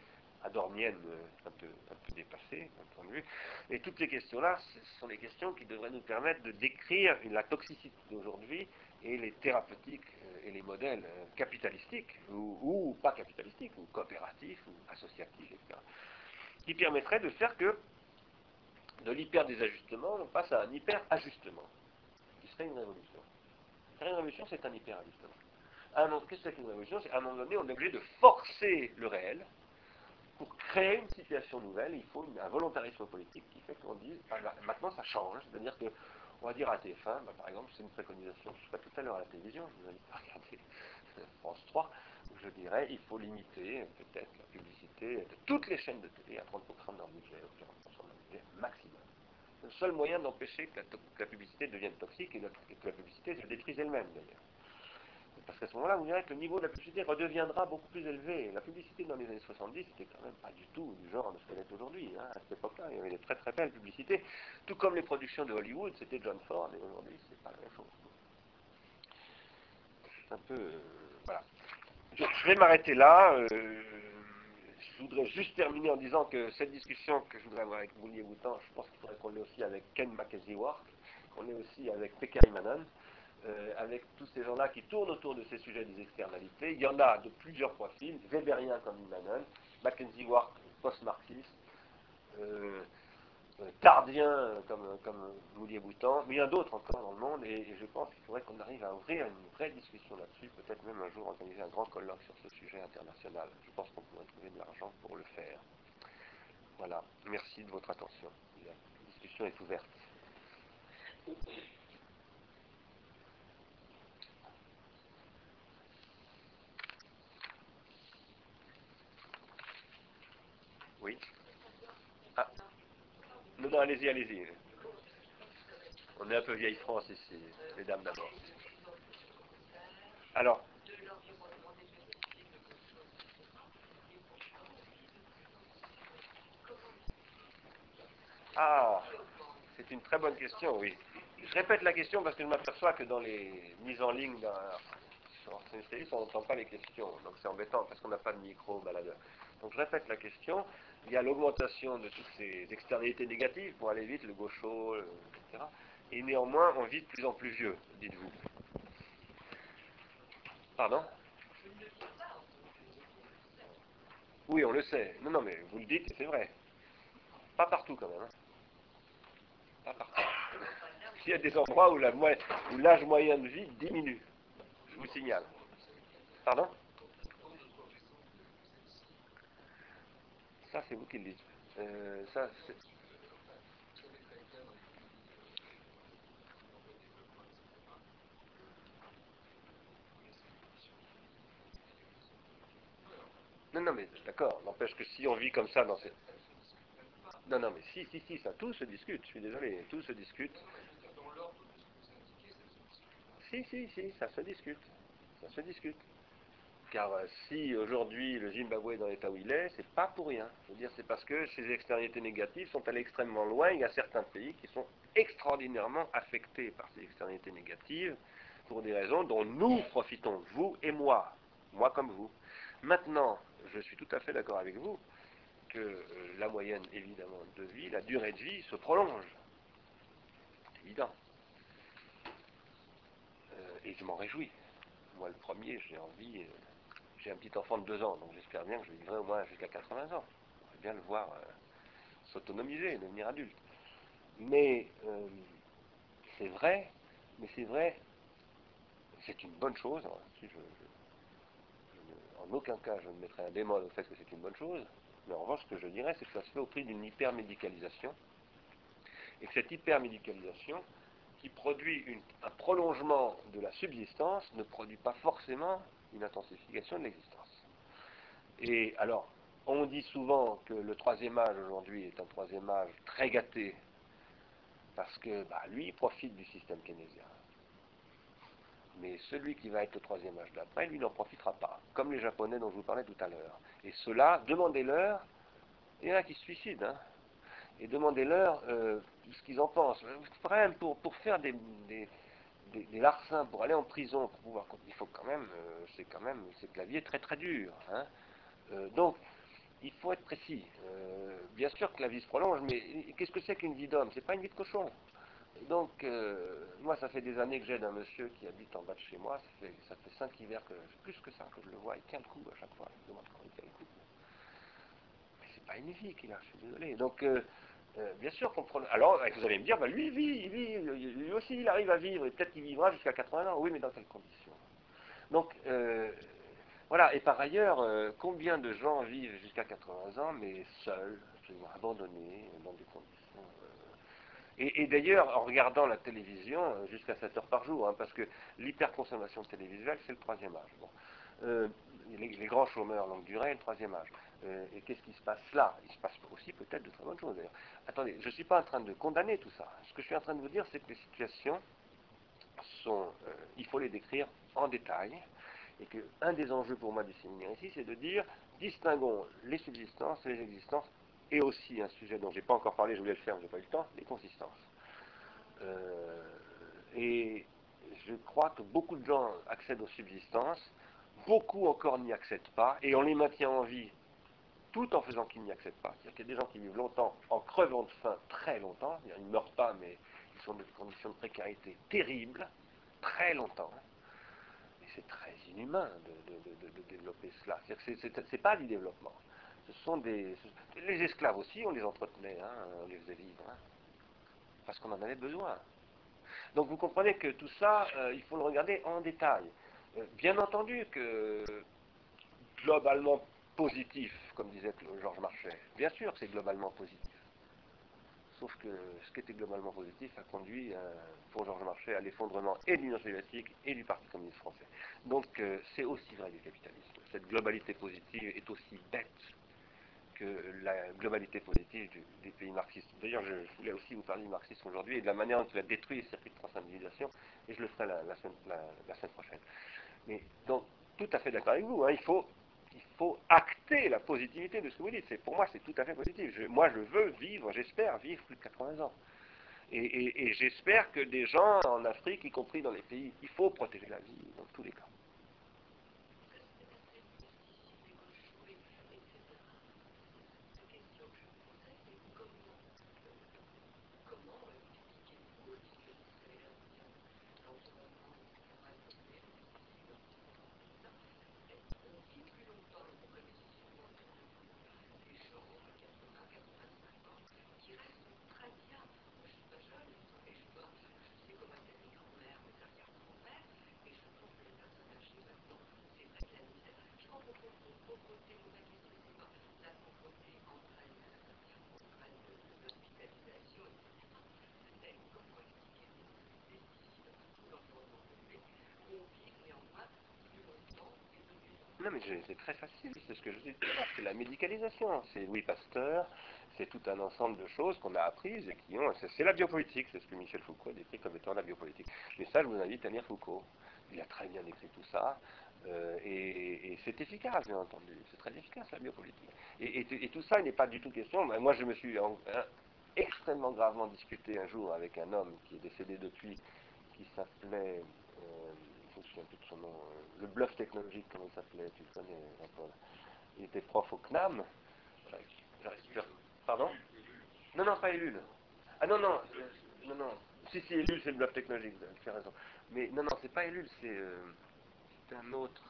adormienne, euh, un peu, un peu dépassée, d'un point de vue. Et toutes ces questions-là, ce sont des questions qui devraient nous permettre de décrire la toxicité d'aujourd'hui et les thérapeutiques euh, et les modèles euh, capitalistiques, ou, ou pas capitalistiques, ou coopératifs, ou associatifs, etc., qui permettraient de faire que de l'hyper-désajustement, on passe à un hyper-ajustement, qui serait une révolution. Une révolution, c'est un hyper-ajustement. Qu'est-ce que c'est qu'une révolution C'est à un moment donné, on est obligé de forcer le réel pour créer une situation nouvelle. Il faut un volontarisme politique qui fait qu'on dise, ah, bah, maintenant ça change. C'est-à-dire que, on va dire à TF1, bah, par exemple, c'est une préconisation, je suis pas tout à l'heure à la télévision, je vous invite à regarder France 3, où je dirais, il faut limiter peut-être la publicité de toutes les chaînes de télé à 30% de leur budget, ou 40% de leur budget maximum. Le seul moyen d'empêcher que, la, publicité devienne toxique et que la publicité se détruise elle-même d'ailleurs. Parce qu'à ce moment-là, vous verrez que le niveau de la publicité redeviendra beaucoup plus élevé. La publicité dans les années 70, c'était quand même pas du tout du genre de ce qu'elle est aujourd'hui. Hein. À cette époque-là, il y avait des très très belles publicités. Tout comme les productions de Hollywood, c'était John Ford, et aujourd'hui, c'est pas la même chose. C'est un peu. Euh, voilà. Je, vais m'arrêter là. Euh, je voudrais juste terminer en disant que cette discussion que je voudrais avoir avec Mounier Boutan, je pense qu'il faudrait qu'on l'ait aussi avec Ken Mackenzie Ward, qu'on l'ait aussi avec Pekka Manon, euh, avec tous ces gens-là qui tournent autour de ces sujets des externalités. Il y en a de plusieurs profils, Weberien comme Imanon, Mackenzie Ward post-marxiste, euh, euh, tardien comme, comme Boutan, mais il y en a d'autres encore dans le monde, et, je pense qu'il faudrait qu'on arrive à ouvrir une vraie discussion là-dessus, peut-être même un jour organiser un grand colloque sur ce sujet international. Je pense qu'on pourrait trouver de l'argent pour le faire. Voilà, merci de votre attention. La discussion est ouverte. Oui. Ah. Non, non, allez-y, allez-y. On est un peu vieille France ici, mesdames d'abord. Alors. Ah, c'est une très bonne question, oui. Je répète la question parce que je m'aperçois que dans les mises en ligne sur série, on n'entend pas les questions. Donc c'est embêtant parce qu'on n'a pas de micro baladeur. Donc je répète la question. Il y a l'augmentation de toutes ces externalités négatives pour aller vite, le gaucho, etc. Et néanmoins, on vit de plus en plus vieux, dites-vous. Pardon? Oui, on le sait. Non, non, mais vous le dites, c'est vrai. Pas partout quand même. Hein. Pas partout. Il y a des endroits où l'âge moyen de vie diminue. Je vous signale. Pardon? Ça, c'est vous qui le dites. Euh, ça, Non, non, mais d'accord. N'empêche que si on vit comme ça dans cette... Non, non, mais si, si, si, ça, tout se discute. Je suis désolé, tout se discute. Si, si, si, ça se discute. Ça se discute. Car euh, si aujourd'hui le Zimbabwe est dans l'état où il est, c'est pas pour rien. C'est parce que ces externalités négatives sont allées extrêmement loin. Il y a certains pays qui sont extraordinairement affectés par ces externalités négatives pour des raisons dont nous profitons, vous et moi, moi comme vous. Maintenant, je suis tout à fait d'accord avec vous que euh, la moyenne, évidemment, de vie, la durée de vie se prolonge. C'est évident. Euh, et je m'en réjouis. Moi, le premier, j'ai envie j'ai un petit enfant de 2 ans, donc j'espère bien que je vivrai au moins jusqu'à 80 ans. J'aimerais bien le voir euh, s'autonomiser, devenir adulte. Mais euh, c'est vrai, mais c'est vrai, c'est une bonne chose. Hein, en aucun cas, je ne mettrai un démon au fait que c'est une bonne chose. Mais en revanche, ce que je dirais, c'est que ça se fait au prix d'une hypermédicalisation. Et que cette hypermédicalisation, qui produit un prolongement de la subsistance, ne produit pas forcément une intensification de l'existence. Et alors, on dit souvent que le troisième âge aujourd'hui est un troisième âge très gâté, parce que bah, lui, profite du système keynésien. Mais celui qui va être le troisième âge d'après, lui, n'en profitera pas, comme les Japonais dont je vous parlais tout à l'heure. Et cela, demandez-leur, il y en a qui se suicident. Hein. et demandez-leur euh, ce qu'ils en pensent. Pour, pour faire des, larcins, pour aller en prison, pour pouvoir, il faut quand même, euh, c'est quand même, c'est la vie est très très dure. Hein. Euh, donc, il faut être précis. bien sûr que la vie se prolonge, mais qu'est-ce que c'est qu'une vie d'homme? C'est pas une vie de cochon. Donc, moi, ça fait des années que j'aide un monsieur qui habite en bas de chez moi. Ça fait, ça fait cinq hivers, que, plus que ça, que je le vois. Il tient le coup à chaque fois. Je demande comment il tient le coup. Mais c'est pas une vie qu'il a, je suis désolé. Donc, euh, bien sûr qu'on Alors, vous allez me dire, bah, lui, il vit, il vit, lui aussi, il arrive à vivre, et peut-être qu'il vivra jusqu'à 80 ans. Oui, mais dans quelles conditions? Donc, euh, voilà. Et par ailleurs, euh, combien de gens vivent jusqu'à 80 ans, mais seuls, absolument abandonnés, dans des conditions. Et, d'ailleurs, en regardant la télévision, jusqu'à 7 heures par jour, hein, parce que l'hyperconsommation télévisuelle, c'est le troisième âge. Les, grands chômeurs longue durée, le troisième âge. Euh, et qu'est-ce qui se passe là? Il se passe aussi peut-être de très bonnes choses d'ailleurs. Attendez, je ne suis pas en train de condamner tout ça. Ce que je suis en train de vous dire, c'est que les situations sont, euh, il faut les décrire en détail, et que un des enjeux pour moi du séminaire ici, c'est de dire, distinguons les subsistances et les existences, et aussi un sujet dont je n'ai pas encore parlé, je voulais le faire, mais je n'ai pas eu le temps, les consistances. Euh, et je crois que beaucoup de gens accèdent aux subsistances, beaucoup encore n'y accèdent pas, et on les maintient en vie tout en faisant qu'ils n'y accèdent pas. C'est-à-dire qu'il y a des gens qui vivent longtemps en crevant de faim très longtemps, ils ne meurent pas, mais ils sont dans des conditions de précarité terribles, très longtemps. Et c'est très inhumain de, développer cela. C'est-à-dire que ce n'est pas du développement. Ce sont des. Les esclaves aussi, on les entretenait, hein, on les faisait vivre, hein, parce qu'on en avait besoin. Donc vous comprenez que tout ça, euh, il faut le regarder en détail. Euh, bien entendu que globalement positif, comme disait Georges Marchais. Bien sûr c'est globalement positif. Sauf que ce qui était globalement positif a conduit, euh, pour Georges Marchais, à l'effondrement et de l'Union soviétique et du Parti communiste français. Donc euh, c'est aussi vrai du capitalisme. Cette globalité positive est aussi bête que la globalité positive des pays marxistes. D'ailleurs, je, voulais aussi vous parler du marxisme aujourd'hui et de la manière dont il a détruit les circuits de transindividualisation, et je le ferai la, semaine, prochaine. Mais donc, tout à fait d'accord avec vous, hein, il faut il faut acter la positivité de ce que vous dites. Pour moi, c'est tout à fait positif. moi, je veux vivre, j'espère vivre plus de 80 ans. et j'espère que des gens en Afrique, y compris dans les pays, il faut protéger la vie dans tous les cas. Mais c'est très facile, c'est ce que je dis c'est la médicalisation. C'est Louis Pasteur, c'est tout un ensemble de choses qu'on a apprises et qui ont. C'est la biopolitique, c'est ce que Michel Foucault décrit comme étant la biopolitique. Mais ça, je vous invite à lire Foucault. Il a très bien décrit tout ça. Euh, et, c'est efficace, bien entendu. C'est très efficace, la biopolitique. Et, tout ça, il n'est pas du tout question. Moi, je me suis extrêmement gravement discuté un jour avec un homme qui est décédé depuis, qui s'appelait. Euh, je me souviens plus de son nom, euh, le bluff technologique, comment il s'appelait, tu le connais, Jean-Paul. Il était prof au CNAM. Pardon? Non, non, pas Ellul. Ah non, non, euh, non, non. Si, si, Ellul, c'est le bluff technologique, tu as raison. Mais non, non, c'est pas Ellul, c'est euh, un autre.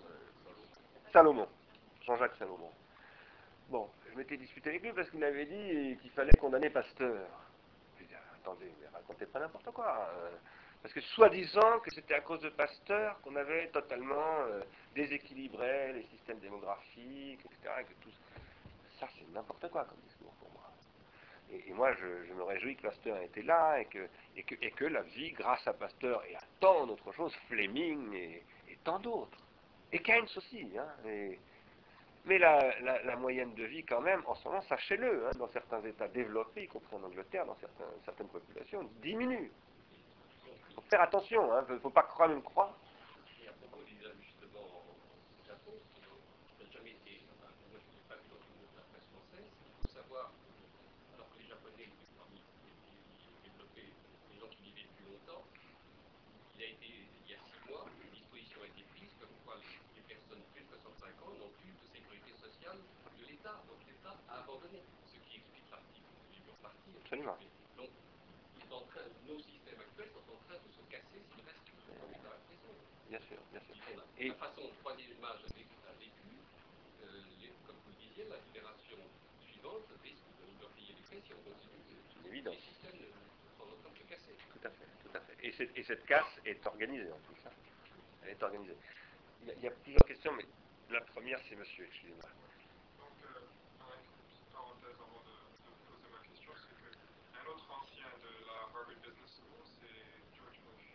Salomon. Jean-Jacques Salomon. Bon, je m'étais disputé avec lui parce qu'il avait dit qu'il fallait condamner Pasteur. Je dit, attendez, mais racontez pas n'importe quoi. Parce que soi-disant que c'était à cause de Pasteur qu'on avait totalement euh, déséquilibré les systèmes démographiques, etc. que tout ça, c'est n'importe quoi comme discours pour moi. Et, moi, je, me réjouis que Pasteur ait été là et que, la vie, grâce à Pasteur et à tant d'autres choses, Fleming et, tant d'autres, et Keynes aussi. Hein, mais la, moyenne de vie, quand même, en ce moment, sachez-le, hein, dans certains États développés, y compris en Angleterre, dans certaines populations, diminue Faire attention, hein, il ne faut pas croire ou croire. Et à propos des ajustements en Japon, je n'ai jamais été, moi je n'ai pas vu le nom de la presse française, il faut savoir que les Japonais, parmi les pays développés, les gens qui vivaient depuis longtemps, il y a six mois, une disposition a été prise comme quoi les personnes plus de 65 ans n'ont plus de sécurité sociale de l'État. Donc l'État a abandonné, ce qui explique l'article type de vieux parti. Bien sûr, bien sûr. Et- La façon dont troisième image a vécu, euh, les- comme vous le disiez, la génération suivante risque de nous payer les prix si on continue. C'est une évidence. Les systèmes sont en train de se casser. Tout à fait, tout à fait. Et, cette- et cette casse est organisée en plus. hein. Elle est organisée. Il y, a, il y a plusieurs questions, mais la première, c'est monsieur, excusez-moi. Donc, euh, avec une petite parenthèse avant de, de poser ma question, c'est que un autre ancien de la Harvard Business School, c'est George Bush.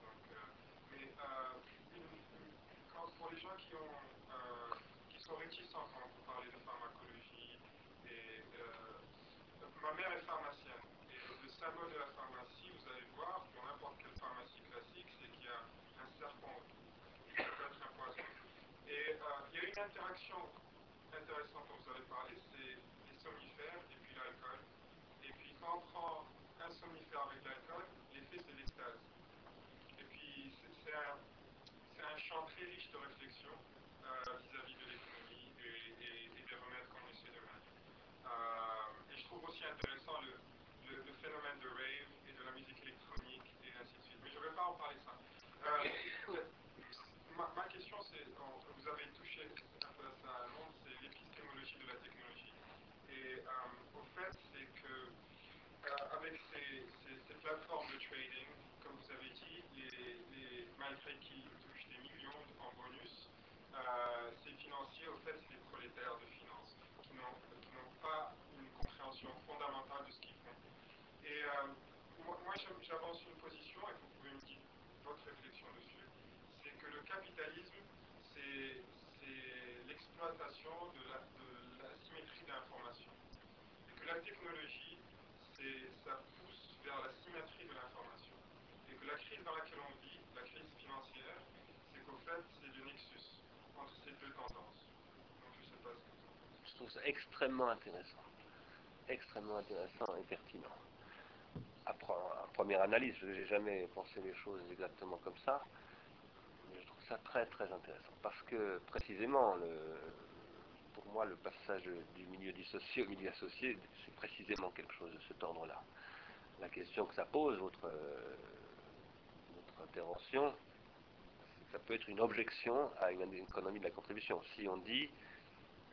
Donc, euh, mais euh, une- une- les gens qui, ont, euh, qui sont réticents quand vous parlez de pharmacologie, euh, ma mère est pharmacienne, le symbole de la pharmacie, vous allez voir, pour n'importe quelle pharmacie classique, c'est qu'il y a un serpent autour. Ça peut être un poison. Et euh, il y a une interaction intéressante dont vous avez parlé, c'est les somnifères et puis l'alcool. Et puis quand on prend un somnifère avec l'alcool, l'effet c'est l'extase. Et puis c'est un champ très riche de réflexion euh, vis-à-vis de l'économie et, des remèdes qu'on essaie de mettre. Euh, et je trouve aussi intéressant le, phénomène de rave et de la musique électronique et ainsi de suite. Mais je ne vais pas en parler ça. Euh, ma, question, c'est, vous avez touché un peu à ça à Londres, c'est l'épistémologie de la technologie. Et au fait, c'est que avec ces plateformes de trading, comme vous avez dit, les, les- malgré qu'ils touchent des millions en bonus, euh, ces financiers, au fait, c'est des prolétaires de finances qui n'ont pas une compréhension fondamentale de ce qu'ils font. Et euh, moi, moi, j'av- j'avance une position, et vous pouvez me dire votre réflexion dessus, c'est que le capitalisme, c'est l'exploitation de la, de la symétrie de l'information. Et que la technologie, ça pousse vers la symétrie de l'information. Et que la crise dans laquelle on vit, la crise financière, c'est qu'au fait, Je trouve ça extrêmement intéressant. Extrêmement intéressant et pertinent. Pre- à première analyse, je n'ai jamais pensé les choses exactement comme ça. Mais je trouve ça très très intéressant. Parce que précisément, le- pour moi, le passage du milieu dissocié au milieu associé, c'est précisément quelque chose de cet ordre-là. La question que ça pose, votre, euh, intervention, ça peut être une objection à une économie de la contribution. Si on dit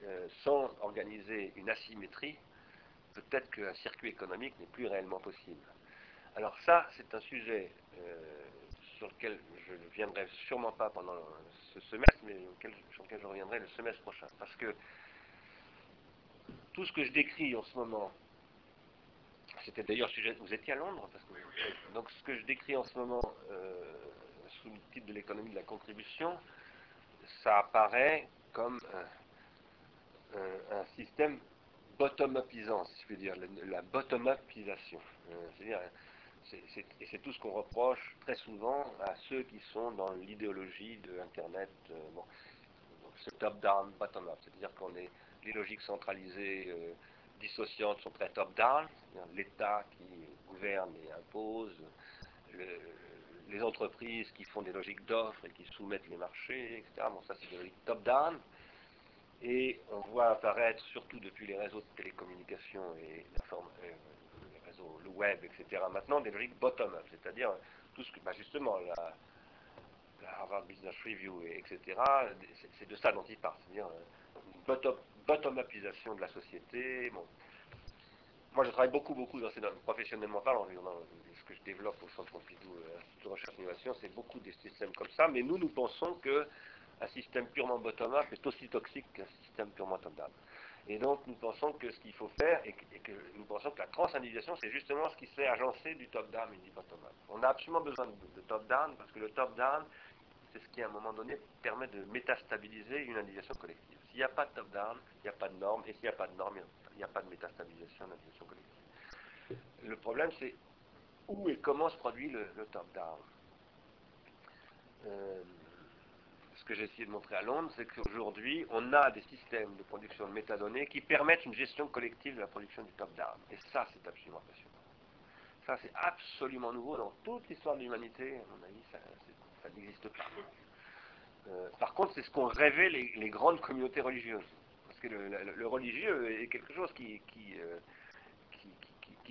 euh, sans organiser une asymétrie, peut-être qu'un circuit économique n'est plus réellement possible. Alors ça, c'est un sujet euh, sur lequel je ne viendrai sûrement pas pendant ce semestre, mais sur lequel je reviendrai le semestre prochain. Parce que tout ce que je décris en ce moment, c'était d'ailleurs le sujet, vous étiez à Londres parce que, Donc ce que je décris en ce moment euh, sous le titre de l'économie de la contribution, ça apparaît comme un, système bottom-upisant, si je puis dire, la, bottom-upisation. Euh, et c'est tout ce qu'on reproche très souvent à ceux qui sont dans l'idéologie de Internet. euh, c'est top-down, bottom-up, c'est-à-dire qu'on est les logiques centralisées euh, dissociantes sont très top-down, c'est-à-dire l'État qui gouverne et impose, le- les entreprises qui font des logiques d'offres et qui soumettent les marchés, etc. Bon, ça c'est des logiques top-down. Et on voit apparaître, surtout depuis les réseaux de télécommunications et euh, les réseaux, le web, etc., maintenant des logiques bottom-up, c'est-à-dire tout ce que, bah, justement, la, Harvard Business Review, et etc., c'est- de ça dont il parle, c'est-à-dire euh, une bottom- bottom-upisation de la société. Bon. Moi, je travaille beaucoup, beaucoup dans ces domaines, professionnellement parlant, ce que je développe au Centre Pompidou, euh, Institut de recherche et innovation, c'est beaucoup des systèmes comme ça, mais nous, nous pensons que un système purement bottom-up est aussi toxique qu'un système purement top-down. Et donc, nous pensons que ce qu'il faut faire, et que, nous pensons que la transindividuation, c'est justement ce qui se fait agencer du top-down et du bottom-up. On a absolument besoin de, top-down, parce que le top-down, c'est ce qui, à un moment donné, permet de métastabiliser une individuation collective. S'il n'y a pas de top-down, il n'y a pas de normes, et s'il n'y a pas de normes, il n'y a pas de métastabilisation de l'individuation collective. Le problème, c'est où et comment se produit le, top-down. Euh, ce que j'ai essayé de montrer à Londres, c'est qu'aujourd'hui, on a des systèmes de production de métadonnées qui permettent une gestion collective de la production du top-down. Et ça, c'est absolument passionnant. Ça, c'est absolument nouveau dans toute l'histoire de l'humanité. À mon avis, ça, n'existe pas. Euh, par contre, c'est ce qu'ont rêvé les grandes communautés religieuses. Parce que le, religieux est quelque chose qui, qui, euh,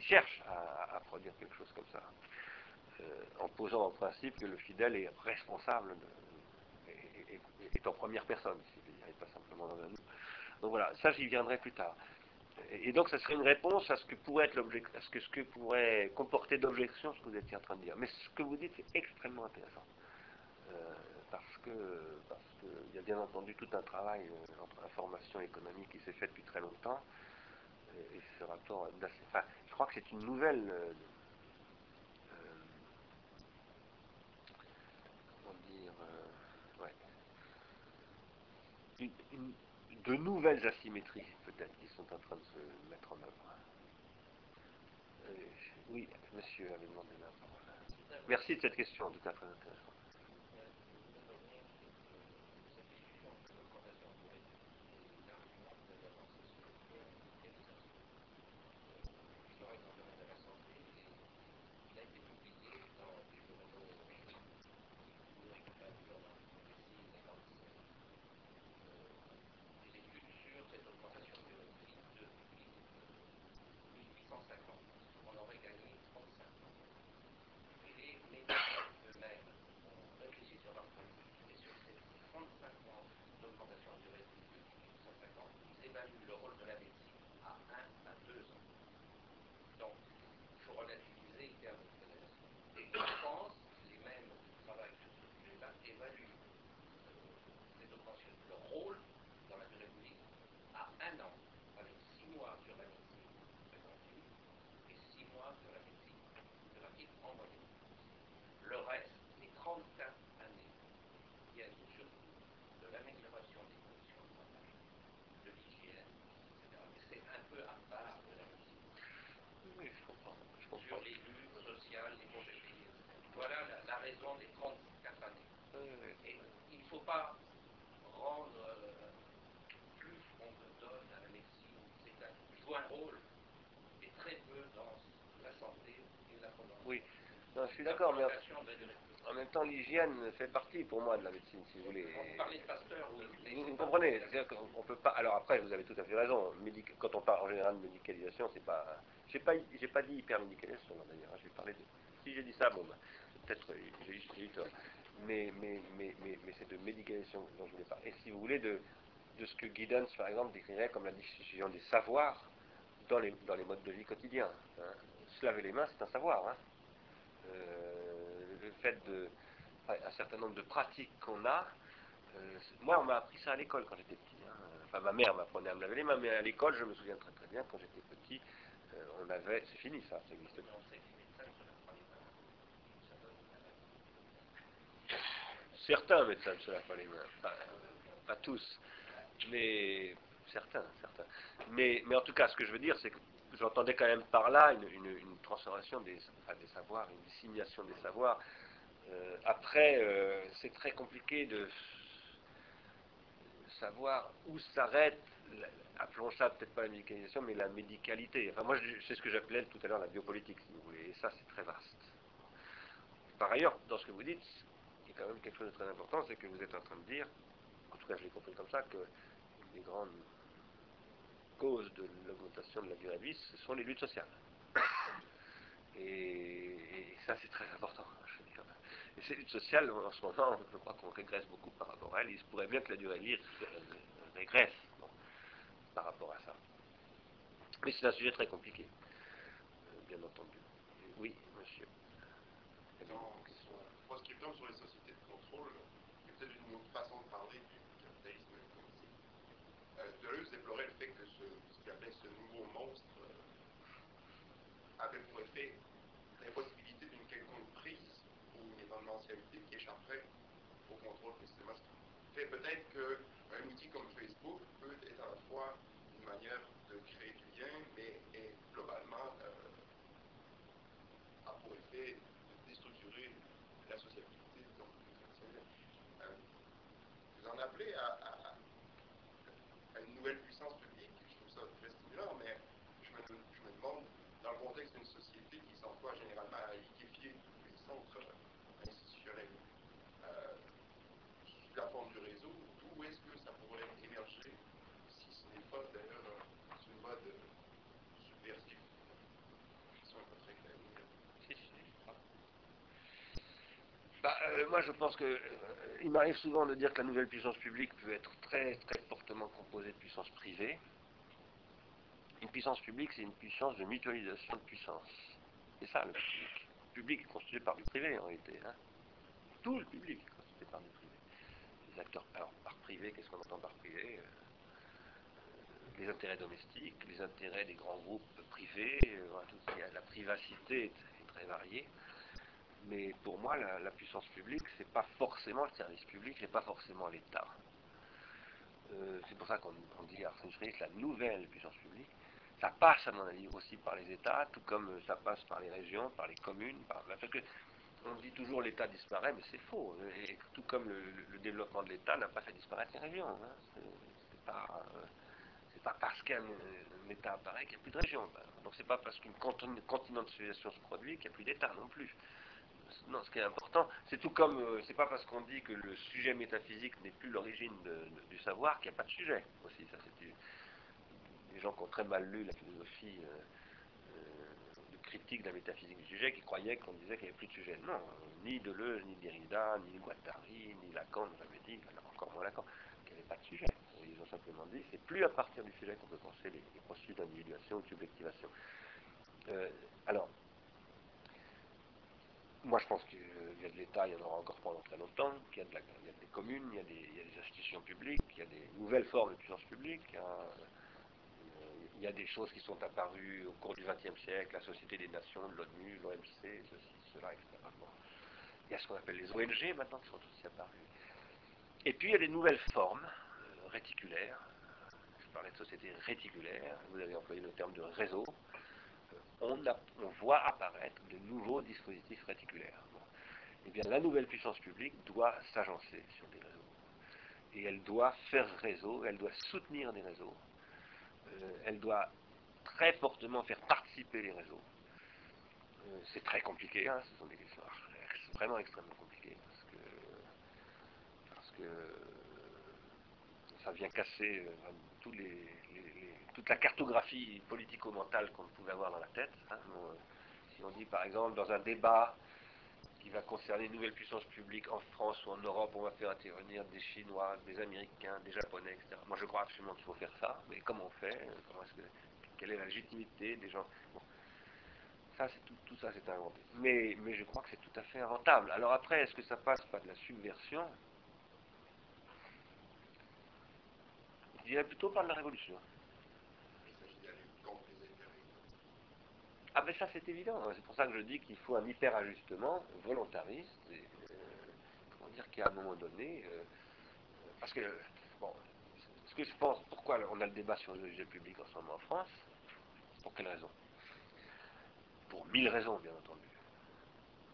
cherchent à, produire quelque chose comme ça, euh, en posant en principe que le fidèle est responsable, est, est- est en première personne, et pas simplement dans un. Donc voilà, ça j'y viendrai plus tard. Et donc, ça serait une réponse à ce que pourrait être à ce que ce que pourrait comporter d'objection ce que vous étiez en train de dire. Mais ce que vous dites c'est extrêmement intéressant. Euh, parce que parce qu'il y a bien entendu tout un travail euh, entre information et économie qui s'est fait depuis très longtemps. Et, ce rapport enfin, je crois que c'est une nouvelle euh, euh, comment dire ouais. Une- de nouvelles asymétries peut-être qui sont en train de se mettre en œuvre. Oui, monsieur avait demandé la parole. Merci de cette question, en tout cas très intéressante. On aurait gagné 35 ans. Et les médias eux-mêmes ont réfléchi sur leur politique et sur ces 35 ans d'augmentation de durée de vie depuis 150 ils évaluent le rôle de la médecine à 1 à 2 ans. Donc, il faut relativiser et faire une présentation. Et en France, les mêmes qui travaillent sur ce sujet-là évaluent euh, cette augmentation, le rôle dans la durée de vie à 1 an, avec 6 mois sur la médecine préventive et 6 mois sur la médecine curative en moyenne. Le reste, les 34 années, viennent surtout de l'amélioration des conditions de travail, de l'hygiène, etc. Mais c'est un peu à part de la médecine. Oui, je comprends. Je Sur comprends. les luttes sociales, les congés payés, etc. Voilà la, la raison des 34 années. Oui, oui, Et il ne faut pas rendre euh, plus qu'on ne donne à la médecine. C'est un, il joue un rôle, mais très peu dans la santé et la prévention. Oui. Non, je suis d'accord, mais L'augmentation de- de- en même temps, l'hygiène fait partie pour moi de la médecine, si vous voulez. On parlait de Pasteur, Vous, vous comprenez C'est-à-dire qu'on on peut pas. Alors après, vous avez tout à fait raison. Médic- Quand on parle en général de médicalisation, c'est pas. J'ai pas, j'ai pas dit hypermédicalisation hein, d'ailleurs. J'ai parlé de. Si j'ai dit ça, bon, bah, peut-être j'ai eu- j'ai eu tort. Mais, mais, mais, mais, mais c'est de médicalisation dont je voulais parler. Et si vous voulez, de, de ce que Giddens, par exemple, décrirait comme la diffusion des savoirs dans les, dans les modes de vie quotidiens. hein. Se laver les mains, c'est un savoir. hein. Euh, le fait de. un certain nombre de pratiques qu'on a. euh, moi, on m'a appris ça à l'école quand j'étais petit. hein. Enfin, ma mère m'apprenait à me laver les mains, mais à l'école, je me souviens très très bien, quand j'étais petit, euh, on avait. C'est fini ça, ça existe. Certains médecins ne se lavent pas les mains, pas, pas tous, mais certains, certains. Mais, mais en tout cas, ce que je veux dire, c'est que j'entendais quand même par là une, transformation des, savoirs, une dissémination des savoirs. Euh, après, euh, c'est très compliqué de savoir où s'arrête, appelons ça peut-être pas la médicalisation, mais la médicalité. Enfin, moi, c'est ce que j'appelais tout à l'heure la biopolitique, si vous voulez, et ça, c'est très vaste. Par ailleurs, dans ce que vous dites, il y a quand même quelque chose de très important, c'est que vous êtes en train de dire, en tout cas je l'ai compris comme ça, que des grandes causes de l'augmentation de la durée ce sont les luttes sociales. Et, ça c'est très important. je veux dire. Et ces luttes sociales, en ce moment, je crois qu'on régresse beaucoup par rapport à elles. Il se pourrait bien que la durée de vie régresse par rapport à ça. Mais c'est un sujet très compliqué, euh, bien entendu. Oui, monsieur. Deleuze déplorait le fait que ce, qu'il appelait ce nouveau monstre euh, avait pour effet l'impossibilité d'une quelconque prise ou une événementialité qui échapperait au contrôle précisément. Fait peut-être qu'un outil comme Facebook peut être à la fois une manière de créer du lien, mais est globalement euh, a pour effet de déstructurer la sociabilité donc, traditionnelle. Euh, vous en appelez à, à- à une nouvelle puissance publique, je trouve ça très stimulant, mais je me, je me demande, dans le contexte d'une société qui s'emploie généralement à liquéfier tous les centres euh, institutionnels, euh, sous la forme du réseau, d'où est-ce que ça pourrait émerger, si ce n'est pas d'ailleurs euh, sur une mode euh, subversive moi, je pense que euh, il m'arrive souvent de dire que la nouvelle puissance publique peut être très, très fortement composée de puissance privée. Une puissance publique, c'est une puissance de mutualisation de puissance. C'est ça le public. Le public est constitué par du privé en réalité. hein. Tout le public est constitué par du privé. Les acteurs, alors par privé, qu'est-ce qu'on entend par privé Euh, Les intérêts domestiques, les intérêts des grands groupes privés, euh, la privacité est très variée. Mais pour moi, la, la puissance publique, c'est pas forcément le service public, c'est pas forcément l'État. Euh, c'est pour ça qu'on on dit Arsène Schmitt, la nouvelle puissance publique. Ça passe, à mon avis, aussi par les États, tout comme euh, ça passe par les régions, par les communes. Par... Parce que on dit toujours l'État disparaît, mais c'est faux. Tout comme le, développement de l'État n'a pas fait disparaître les régions. hein. C'est pas, euh, pas parce qu'un un État apparaît qu'il n'y a plus de région. Donc c'est pas parce qu'une continentalisation se produit qu'il n'y a plus d'État non plus. Non, ce qui est important, c'est tout comme, euh, c'est pas parce qu'on dit que le sujet métaphysique n'est plus l'origine du savoir qu'il n'y a pas de sujet aussi. Ça, c'est des gens qui ont très mal lu la philosophie euh, euh, de critique de la métaphysique du sujet, qui croyaient qu'on disait qu'il n'y avait plus de sujet. Non, ni Deleuze, ni Derrida, ni Guattari, ni Lacan n'ont jamais dit, alors encore moins Lacan, qu'il n'y avait pas de sujet. Ils ont simplement dit, c'est plus à partir du sujet qu'on peut penser les, les processus d'individuation ou de subjectivation. Alors, moi, je pense qu'il y a de l'État, il y en aura encore pendant très longtemps, qu'il y, a de la- il y a des communes, il y a des, institutions publiques, il y a des nouvelles formes de puissance publique, il y a, euh, il y a des choses qui sont apparues au cours du XXe siècle, la Société des Nations, l'ONU, l'OMC, ceci, cela, etc. Il y a ce qu'on appelle les ONG maintenant qui sont aussi apparues. Et puis il y a des nouvelles formes euh, réticulaires. Je parlais de société réticulaire, vous avez employé le terme de réseau on, voit apparaître de nouveaux dispositifs réticulaires. Eh bien, la nouvelle puissance publique doit s'agencer sur des réseaux. Et elle doit faire réseau, elle doit soutenir des réseaux, euh, elle doit très fortement faire participer les réseaux. Euh, c'est très compliqué, hein, ce sont des questions vraiment extrêmement compliquées, parce que, parce que ça vient casser euh, tous les- toute la cartographie politico-mentale qu'on pouvait avoir dans la tête. hein. Euh, si on dit par exemple dans un débat qui va concerner une nouvelle puissance publique en France ou en Europe, on va faire intervenir des Chinois, des Américains, des Japonais, etc. Moi je crois absolument qu'il faut faire ça, mais comment on fait? Comment est-ce que- Quelle est la légitimité des gens? Ça, tout, tout ça, c'est inventé. Mais, mais je crois que c'est tout à fait inventable. Alors après, est-ce que ça passe par de la subversion? Je dirais plutôt par de la révolution. Il s'agit d'aller contre les intérêts. Ah ben ça c'est évident, c'est pour ça que je dis qu'il faut un hyper-ajustement volontariste, et, euh, comment dire qu'à un moment donné, euh, parce que, bon, ce que je pense, pourquoi on a le débat sur le budget public en ce moment en France, pour quelle raison? Pour mille raisons bien entendu,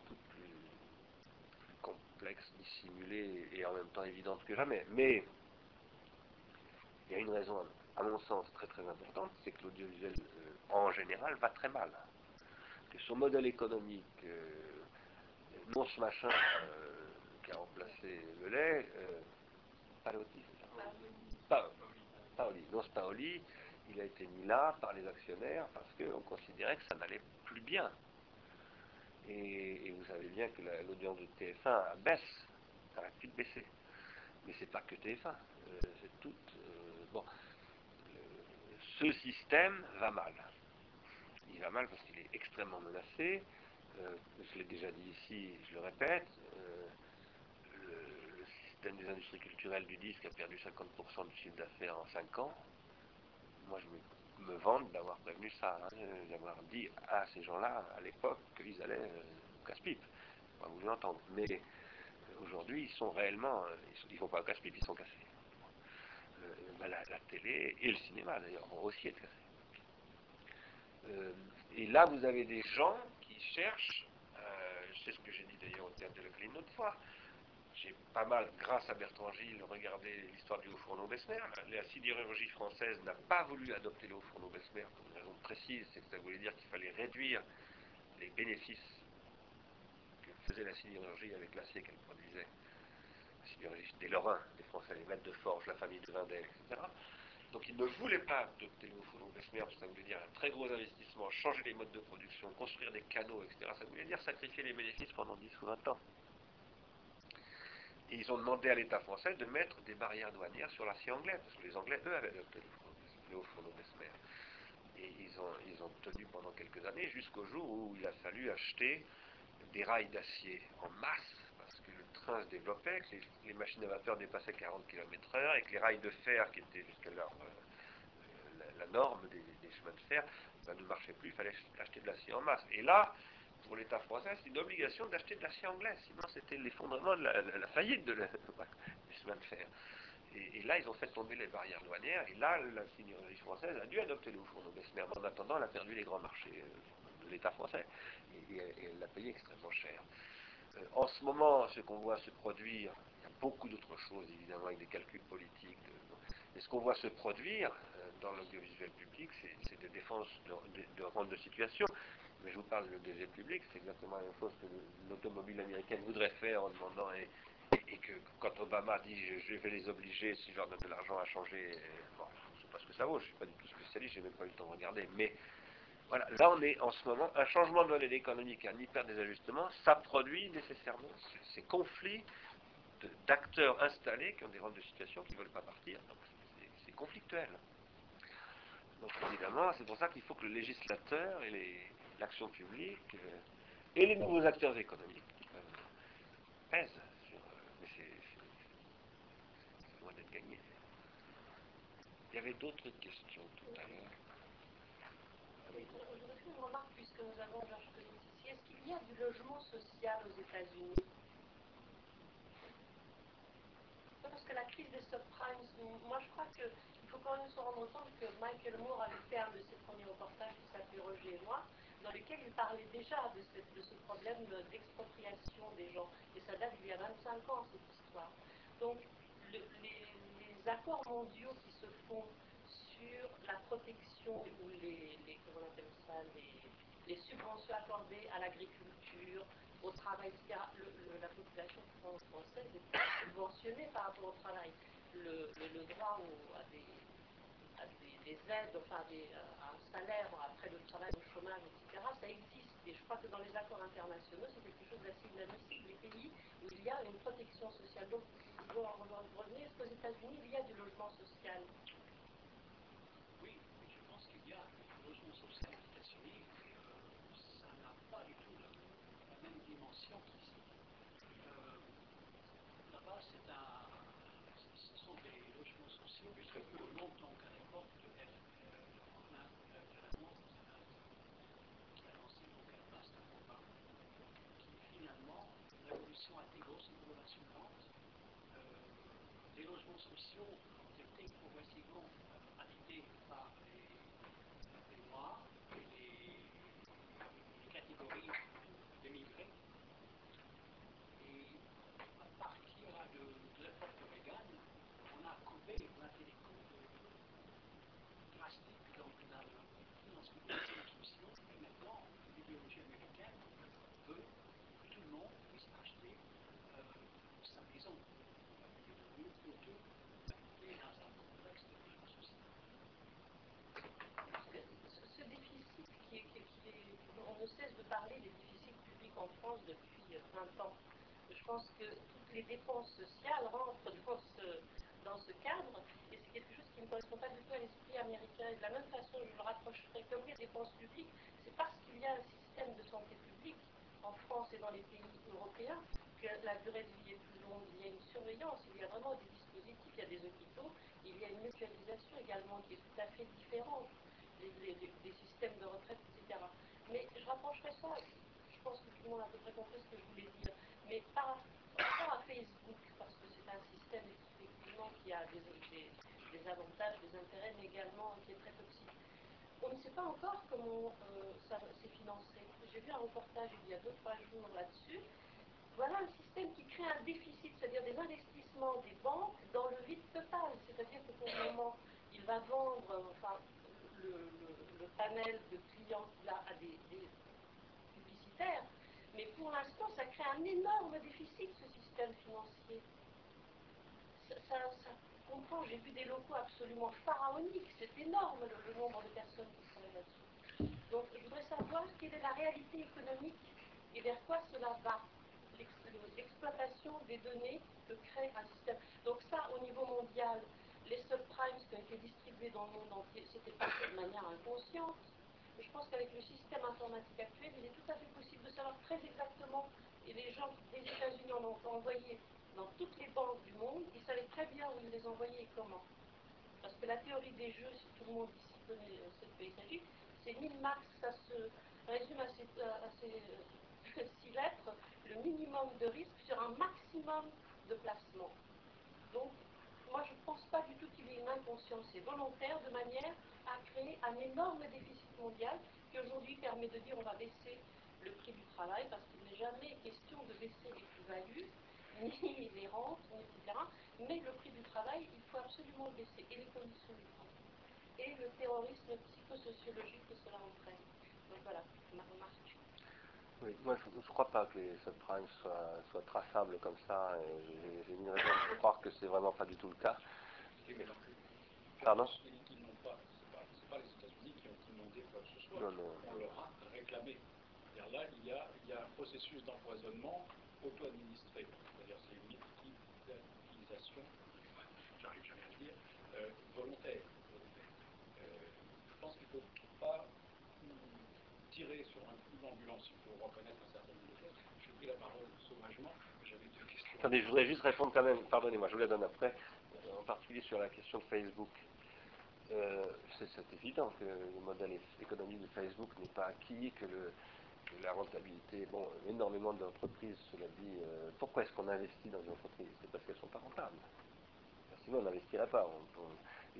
toutes plus, complexes, dissimulées et en même temps évidentes que jamais, mais il y a une raison, à mon sens, très très importante, c'est que l'audiovisuel euh, en général va très mal que son modèle économique, euh, non ce machin euh, qui a remplacé le lait, euh, Paoli, Paoli, non Paoli, il a été mis là par les actionnaires parce qu'on considérait que ça n'allait plus bien. Et, vous savez bien que la- l'audience de TF1 baisse, ça plus de baisser. Mais c'est pas que TF1, euh, c'est tout. bon, ce système va mal il va mal parce qu'il est extrêmement menacé. Euh, je l'ai déjà dit ici, je le répète, euh, le, système des industries culturelles du disque a perdu 50% du chiffre d'affaires en 5 ans. Moi, je me, vante d'avoir prévenu ça, hein, d'avoir dit à ces gens-là, à l'époque, qu'ils allaient euh, au casse-pipe. Pas voulu entendre. Mais aujourd'hui, ils sont réellement, ils, ils vont pas au casse-pipe, ils sont cassés. Ben, la, la télé et le cinéma, d'ailleurs, vont aussi être cassés. Euh, et là, vous avez des gens qui cherchent, euh, c'est ce que j'ai dit d'ailleurs au théâtre de la Colline l'autre fois, j'ai pas mal, grâce à Bertrand Gilles, regardé l'histoire du haut fourneau Bessemer. La, sidérurgie française n'a pas voulu adopter le haut fourneau Bessemer pour une raison précise, c'est que ça voulait dire qu'il fallait réduire les bénéfices que faisait la sidérurgie avec l'acier qu'elle produisait. La sidérurgie des Lorrains, des Français, les maîtres de forge, la famille de Vindel, etc. Donc ils ne voulaient pas adopter le parce que ça voulait dire un très gros investissement, changer les modes de production, construire des canaux, etc. Ça voulait dire sacrifier les bénéfices pendant 10 ou 20 ans. Et ils ont demandé à l'État français de mettre des barrières douanières sur l'acier anglais, parce que les Anglais, eux, avaient adopté le fourneau Bessemer. Et ils ont, ils ont tenu pendant quelques années, jusqu'au jour où il a fallu acheter des rails d'acier en masse, se développait, que les, machines à vapeur dépassaient 40 km/h, et que les rails de fer, qui étaient jusqu'à leur, euh, la, norme des, chemins de fer, ben, ne marchaient plus, il fallait acheter de l'acier en masse. Et là, pour l'État français, c'est une obligation d'acheter de l'acier anglais, sinon c'était l'effondrement de la, faillite de la, des chemins de fer. Et, là, ils ont fait tomber les barrières douanières, et là, la sidérurgie française a dû adopter le fourneau Mais En attendant, elle a perdu les grands marchés euh, de l'État français, et, elle l'a payé extrêmement cher. Euh, en ce moment, ce qu'on voit se produire, il y a beaucoup d'autres choses, évidemment, avec des calculs politiques. mais ce qu'on voit se produire euh, dans l'audiovisuel public, c'est des défenses de, de, de, de situation. Mais je vous parle de l'audiovisuel public, c'est exactement la même chose que l'automobile américaine voudrait faire en demandant et, et que quand Obama dit je, vais les obliger, si je leur donne de l'argent à changer, bon, je ne sais pas ce que ça vaut, je ne suis pas du tout spécialiste, je n'ai même pas eu le temps de regarder, mais voilà, là on est en ce moment, un changement de modèle économique, un hyper désajustement, ça produit nécessairement ces, conflits d'acteurs installés qui ont des rôles de situation qui ne veulent pas partir, c'est conflictuel. Donc évidemment, c'est pour ça qu'il faut que le législateur et l'action publique euh, et les nouveaux acteurs économiques pèsent Il y avait d'autres questions tout à l'heure. Je voudrais faire une remarque puisque nous avons Georges ici. Est-ce qu'il y a du logement social aux États-Unis Parce que la crise des subprimes, moi je crois qu'il faut quand même se rendre compte que Michael Moore avait fait un de ses premiers reportages qui s'appelait Roger et moi, dans lequel il parlait déjà de, ce problème d'expropriation des gens. Et ça date d'il y a 25 ans, cette histoire. Donc, les, accords mondiaux qui se font la protection ou les, comment on appelle ça, les, subventions accordées à l'agriculture, au travail, etc. la population française est subventionnée par rapport au travail. Le, droit à, des, aides, enfin à un salaire après le travail, au chômage, etc., ça existe. Et je crois que dans les accords internationaux, c'est quelque chose d'assez inadmissible. Les pays où il y a une protection sociale. Donc, revenir aux États-Unis, il y a du logement social. всю en France depuis 20 ans. Je pense que toutes les dépenses sociales rentrent dans ce, cadre et c'est quelque chose qui ne correspond pas du tout à l'esprit américain. Et de la même façon, je le rapprocherai comme les dépenses publiques, c'est parce qu'il y a un système de santé publique en France et dans les pays européens que la durée de vie est plus longue. Il y a une surveillance, il y a vraiment des dispositifs, il y a des hôpitaux, il y a une mutualisation également qui est tout à fait différente des, systèmes de retraite, etc. Mais je rapprocherai ça, pense que tout le monde a à peu près compris ce que je voulais dire, mais par rapport à Facebook, parce que c'est un système effectivement qui a des, avantages, des intérêts, mais également qui est très toxique. On ne sait pas encore comment euh, ça s'est financé. J'ai vu un reportage il y a deux, trois jours là-dessus. Voilà un système qui crée un déficit, c'est-à-dire des investissements des banques dans le vide total. C'est-à-dire que pour le moment, il va vendre, enfin, le, panel de clients qu'il a à des, mais pour l'instant, ça crée un énorme déficit, ce système financier. Ça, comprend, j'ai vu des locaux absolument pharaoniques, c'est énorme le, nombre de personnes qui travaillent là-dessus. Donc je voudrais savoir quelle est la réalité économique et vers quoi cela va. l'exploitation des données que crée un système. Donc ça, au niveau mondial, les subprimes qui ont été distribués dans le monde entier, c'était pas de manière inconsciente. Je pense qu'avec le système informatique actuel, il est tout à fait possible de savoir très exactement, et les gens des États-Unis en ont envoyé dans toutes les banques du monde, ils savaient très bien où ils les envoyaient et comment. Parce que la théorie des jeux, si tout le monde ici connaît euh, cette PSAG, c'est min-max, ça se résume à ces, à ces euh, six lettres, le minimum de risque sur un maximum de placement. Donc, moi, je ne pense pas du tout qu'il y ait une inconscience et volontaire de manière à créer un énorme déficit mondial qui aujourd'hui permet de dire on va baisser le prix du travail parce qu'il n'est jamais question de baisser les plus-values, ni les rentes, etc. Mais le prix du travail, il faut absolument le baisser et les conditions du travail. Et le terrorisme psychosociologique que cela entraîne. Donc voilà, ma remarque. Oui, moi je ne crois pas que les subprimes soient, soient traçables comme ça. J'ai une raison de croire que c'est vraiment pas du tout le cas. Pardon? pas les États-Unis qui ont demandé quoi que ce soit. Non, non. On leur a réclamé. Là, il y, a, il y a un processus d'empoisonnement auto-administré. C'est-à-dire c'est une utilisation, j'arrive jamais à le dire, euh, volontaire. Euh, je pense qu'il ne faut pas tirer sur un coup d'ambulance, il faut reconnaître un. J'ai pris la parole sauvagement, j'avais deux questions. Attendez, je voudrais juste répondre quand même, pardonnez-moi, je vous la donne après, en particulier sur la question de Facebook. Euh, c'est évident que le modèle économique de Facebook n'est pas acquis, que, la rentabilité, bon, énormément d'entreprises, cela dit, euh, pourquoi est-ce qu'on investit dans une entreprise? C'est parce qu'elles ne sont pas rentables. Sinon, on n'investirait pas.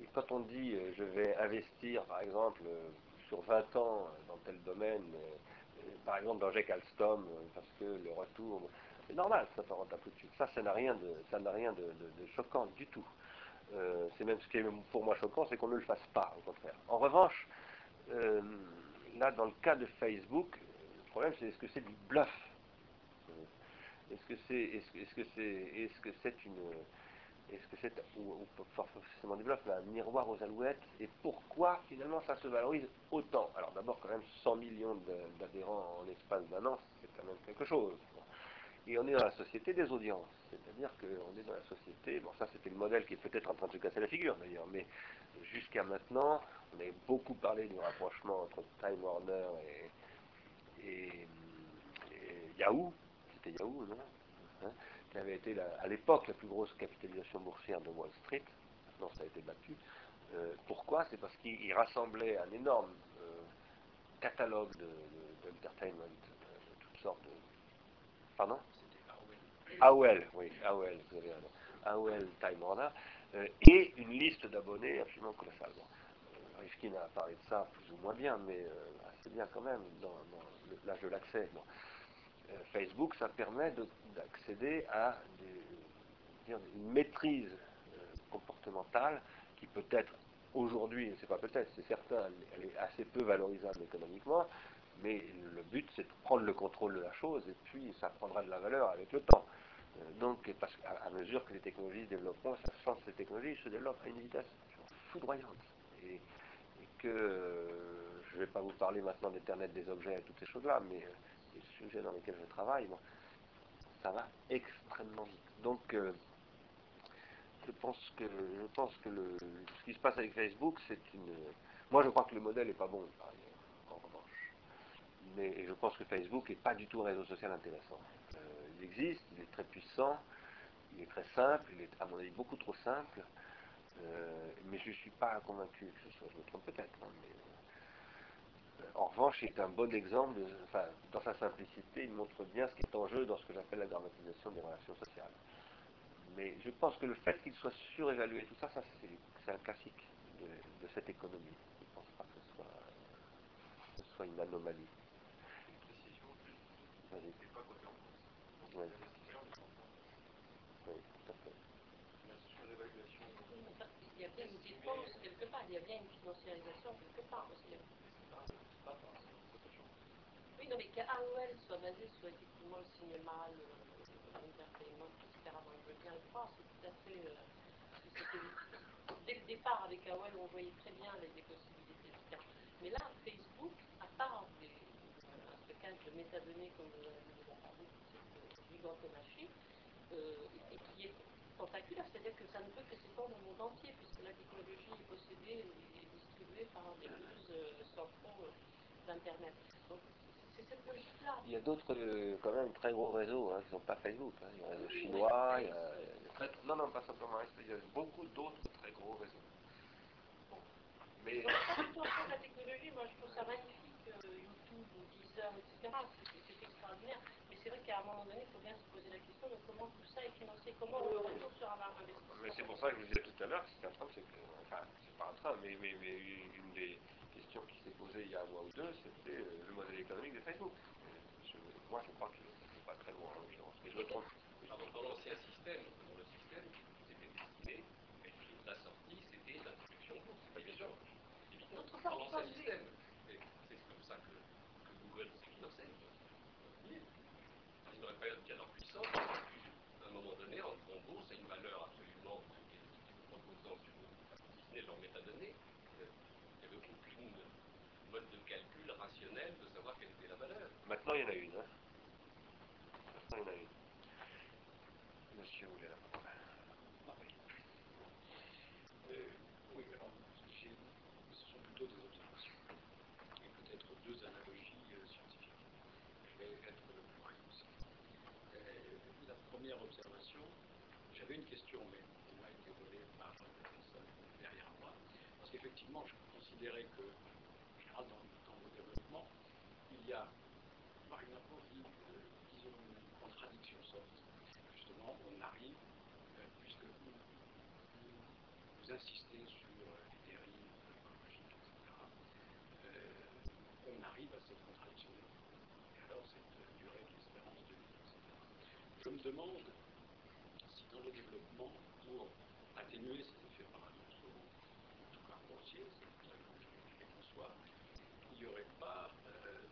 Et quand on dit euh, je vais investir, par exemple, euh, sur 20 ans dans tel domaine, euh, par exemple dans Jack Alstom, parce que le retour, c'est normal, ça ne rentable tout de suite. Ça, ça n'a rien de, ça n'a rien de choquant du tout. Euh, c'est même ce qui est pour moi choquant, c'est qu'on ne le fasse pas, au contraire. En revanche, euh, là, dans le cas de Facebook, le problème, c'est est-ce que c'est du bluff? Est-ce que c'est, est-ce, est-ce que c'est, est-ce que c'est une, est-ce que c'est, ou, ou forcément mais un miroir aux alouettes Et pourquoi finalement ça se valorise autant? Alors d'abord, quand même, 100 millions d'adhérents en espace d'un an, c'est quand même quelque chose. Et on est dans la société des audiences. C'est-à-dire qu'on est dans la société, bon ça c'était le modèle qui est peut-être en train de se casser la figure d'ailleurs, mais jusqu'à maintenant, on avait beaucoup parlé du rapprochement entre Time Warner et Yahoo, c'était Yahoo, non? Hein? Qui avait été la, à l'époque la plus grosse capitalisation boursière de Wall Street, maintenant ça a été battu. Euh, pourquoi? C'est parce qu'il rassemblait un énorme euh, catalogue d'entertainment, de, de, de toutes sortes de... Pardon? AOL, oui, AOL, vous avez raison. AOL Time Warner, euh, et une liste d'abonnés absolument colossale. Bon, euh, Rifkin a parlé de ça plus ou moins bien, mais euh, assez bien quand même, dans, dans l'âge de l'accès. Bon. Euh, Facebook, ça permet d'accéder à une maîtrise euh, comportementale qui peut-être aujourd'hui, c'est pas peut-être, c'est certain, elle est assez peu valorisable économiquement, mais le but c'est de prendre le contrôle de la chose et puis ça prendra de la valeur avec le temps. Euh, donc, parce à mesure que les technologies se développeront, ça que ces technologies se développent à une vitesse foudroyante. Et, que je ne vais pas vous parler maintenant d'Internet des objets et toutes ces choses-là, mais sujets dans lesquels je travaille, bon, ça va extrêmement vite. Donc, euh, je pense que, je pense que ce qui se passe avec Facebook, c'est une. Moi, je crois que le modèle n'est pas bon, en revanche. Mais je pense que Facebook n'est pas du tout un réseau social intéressant. Euh, il existe, il est très puissant, il est très simple, il est, à mon avis, beaucoup trop simple. Euh, mais je ne suis pas convaincu que ce soit, je me peut-être, hein, en revanche, c'est un bon exemple, de, enfin, dans sa simplicité, il montre bien ce qui est en jeu dans ce que j'appelle la dramatisation des relations sociales. Mais je pense que le fait qu'il soit surévalué, tout ça, ça c'est un classique de, de, cette économie. Je ne pense pas que ce soit, que ce soit une anomalie. Une précision, Vas-y. n'est pas côté en France. Oui. Tout à fait. La surévaluation. Il y a bien une dépense quelque part, il y a bien une financiarisation quelque part. Que... Oui, non, mais qu'AOL soit basé sur effectivement le cinéma, l'entertainment, etc. Je veux bien le croire, c'est tout à fait. Euh, dès le départ, avec AOL, on voyait très bien les, possibilités, etc. Mais là, Facebook, à part un stockage de métadonnées, comme avez déjà parlé, cette entomagés, euh, et qui est tentaculaire, c'est-à-dire que ça ne peut que s'étendre au monde entier, puisque la technologie est possédée et distribuée par des douze euh, centraux euh, d'Internet. Donc c'est cette logique-là. Il y a d'autres, euh, quand même, très gros réseaux hein, qui ne sont pas Facebook. hein. Il y a le réseau chinois, il y a, très- non, non, pas simplement il y a beaucoup d'autres très gros réseaux. Mais Donc, pas du tout en la technologie, moi je trouve ça magnifique, euh, YouTube ou Deezer, etc. C'est c'est extraordinaire. Mais c'est vrai qu'à un moment donné, il faut bien se poser la question de comment tout ça est financé, comment le retour sur un investissement. Mais c'est pour ça que je vous disais tout à l'heure c'était un train, c'est que, enfin, c'est pas un train, mais, mais, mais une des qui s'est posée il y a un mois ou deux, c'était euh, le modèle économique de Facebook. Euh, je- moi, je crois que c'est pas très loin en l'occurrence, mais je me trompe. Dans l'ancien système, dans le système, c'était destiné, et puis la sortie, c'était la production lourde, c'est pas évident. Dans l'ancien système. Et c'est comme ça que, que Google s'est financé. Dans une période bien en puissance, à un moment donné, en, en bourse, c'est une valeur absolument proposant sur Disney leurs métadonnées. euh, Il n'y avait aucune mode de calcul rationnel de savoir quelle était la valeur. Maintenant, il y en a une. Hein. Maintenant, il y en a une. Monsieur voulait la parole? Ah oui. Euh, oui, alors, ce sont plutôt des observations. Et peut-être deux analogies euh, scientifiques. Je vais être le plus bref possible. Euh, la première observation, j'avais une question, mais elle m'a été volée par la personne derrière moi. Parce qu'effectivement, je considérais que, en général, dans, dans vos développements, il y a, par une approche, euh, disons, une contradiction sorte. Justement, on arrive, euh, puisque vous, vous insistez sur euh, les dérives écologiques, etc., euh, on arrive à cette contradiction. Et alors, cette euh, durée de l'espérance de vie, etc. Je me demande si dans le développement, pour atténuer ces effets paradoxaux, en tout cas grossiers, c'est ça que je il n'y aurait pas euh,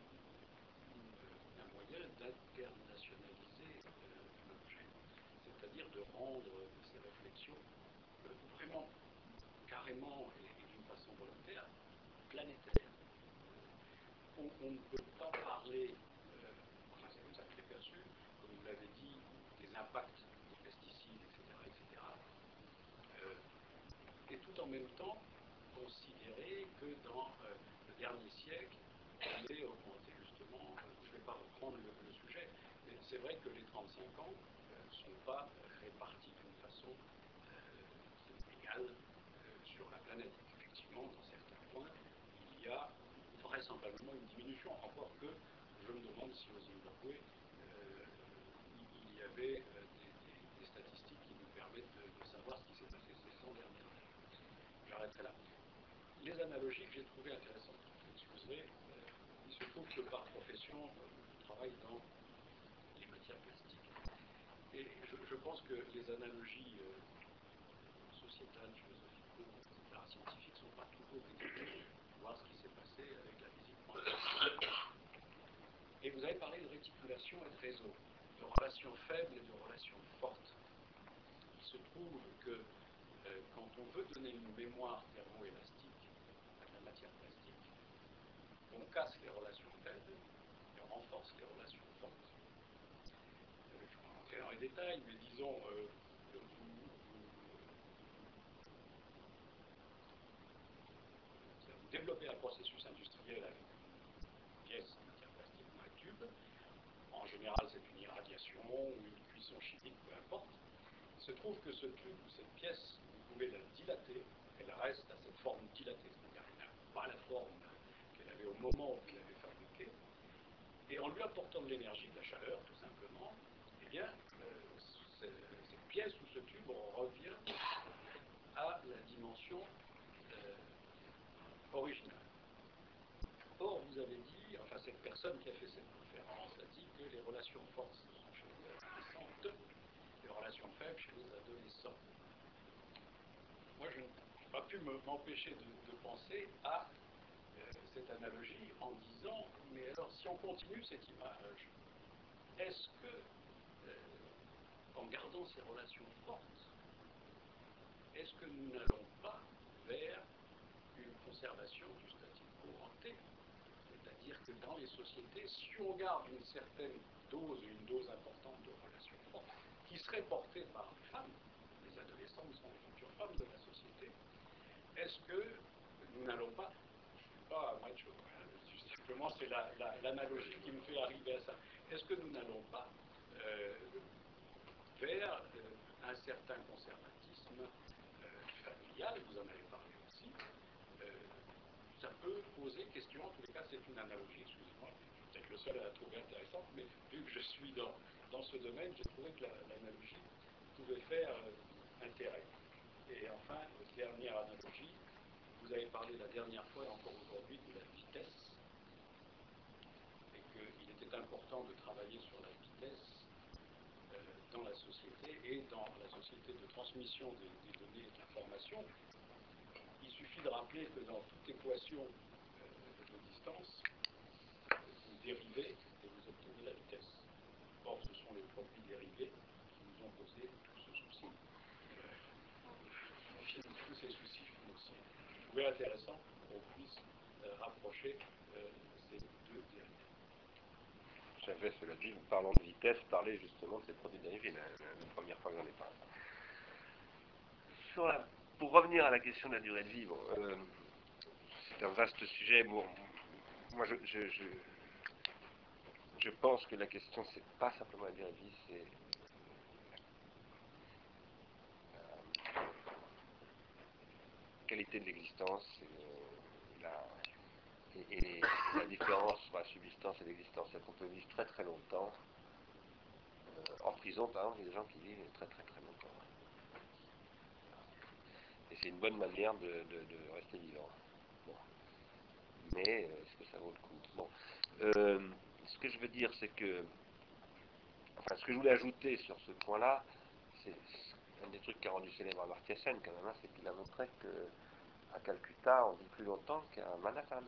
un moyen d'internationaliser euh, l'objet, c'est-à-dire de rendre ces réflexions euh, vraiment, et, d'une façon volontaire, planétaires. On, on ne peut pas parler, euh, enfin c'est comme ça que perçu, comme vous l'avez dit, des impacts des pesticides, etc., etc. Euh, et tout en même temps considérer que dans euh, le dernier siècle, on est augmenté justement, euh, je ne vais pas reprendre le, le sujet, mais c'est vrai que les 35 ans ne sont pas euh, répartis d'une façon euh, égale euh, sur la planète. Effectivement, dans certains points, il y a vraisemblablement une diminution, encore que je me demande si au Zimbabwe, euh, il- y avait euh, des, statistiques qui nous permettent de, savoir ce qui s'est passé ces 100 dernières années. J'arrêterai là. Les analogies que j'ai trouvées intéressantes, vous m'excuserez, euh, il se trouve que par profession, je travaille dans les matières plastiques. Et je, pense que les analogies sociétales, philosophico, etc., scientifiques, ne sont pas toujours déterminées. Voir ce qui s'est passé avec la. Et vous avez parlé de réticulation et de réseau, de relations faibles et de relations fortes. Il se trouve que euh, quand on veut donner une mémoire thermoélastique à la matière plastique, on casse les relations faibles et on renforce les relations fortes. Euh, je ne vais pas rentrer dans les détails, mais disons, euh, développez un processus industriel avec une pièce en matière plastique ou un tube. En général, c'est une ou une cuisson chimique, peu importe. Il se trouve que ce tube ou cette pièce, vous pouvez la dilater, elle reste à cette forme dilatée, c'est-à-dire qu'elle n'a pas la forme qu'elle avait au moment où vous l'avez fabriquée. Et en lui apportant de l'énergie, de la chaleur, tout simplement, eh bien, euh, ce- cette pièce ou ce tube revient à la dimension euh, originale. Or, vous avez dit, enfin cette personne qui a fait cette conférence a dit que les relations fortes sont chez les adolescentes, les chez les adolescents. Moi, je n'ai pas pu me- m'empêcher de, penser à euh, cette analogie en disant, mais alors si on continue cette image, est-ce que, euh, en gardant ces relations fortes, est-ce que nous n'allons pas vers une conservation du statu quo ante C'est-à-dire que dans les sociétés, si on garde une certaine dose, une dose importante de relations qui serait portée par les femmes, les adolescents sont les futures femmes de la société, est-ce que nous n'allons pas, je ne suis pas hein, simplement c'est l'analogie qui me fait arriver à ça, est-ce que nous n'allons pas euh, vers euh, un certain conservatisme euh, familial, vous en avez parlé aussi, ça peut poser question, en tous les cas c'est une analogie, excusez-moi, peut-être le seul à la trouver intéressante, mais vu que je suis dans, dans ce domaine, j'ai trouvé que l'analogie pouvait faire intérêt. Et enfin, dernière analogie, vous avez parlé la dernière fois et encore aujourd'hui de la vitesse, et qu'il était important de travailler sur la vitesse euh, dans la société et dans la société de transmission des, des données et de l'information. Il suffit de rappeler que dans toute équation euh, de distance, vous dérivez et vous obtenez la vitesse. Or, ce sont les produits dérivés qui nous ont posé tout ce souci, tous ces soucis financiers. Je trouvais intéressant qu'on puisse euh, rapprocher euh, ces deux dérivés. J'avais, cela dit, parlant de vitesse, parler justement de ces produits dérivés, la, la, la première fois que j'en ai parlé. Sur la, pour revenir à la question de la durée de vie, bon, euh, c'est un vaste sujet. Bon, moi, je, je, je, je pense que la question, c'est pas simplement la vie, c'est la qualité de l'existence et, et, la différence entre la subsistance et l'existence. C'est qu'on peut vivre très très longtemps. Euh, en prison, par exemple, il y a des gens qui vivent très très très longtemps. Et c'est une bonne manière de, rester vivant. Mais euh, est-ce que ça vaut le coup? Euh, ce que je veux dire, c'est que. Enfin, ce que je voulais ajouter sur ce point-là, c'est un des trucs qui a rendu célèbre Amartya Sen, quand même, hein, c'est qu'il a montré que à Calcutta, on vit plus longtemps qu'à Manhattan.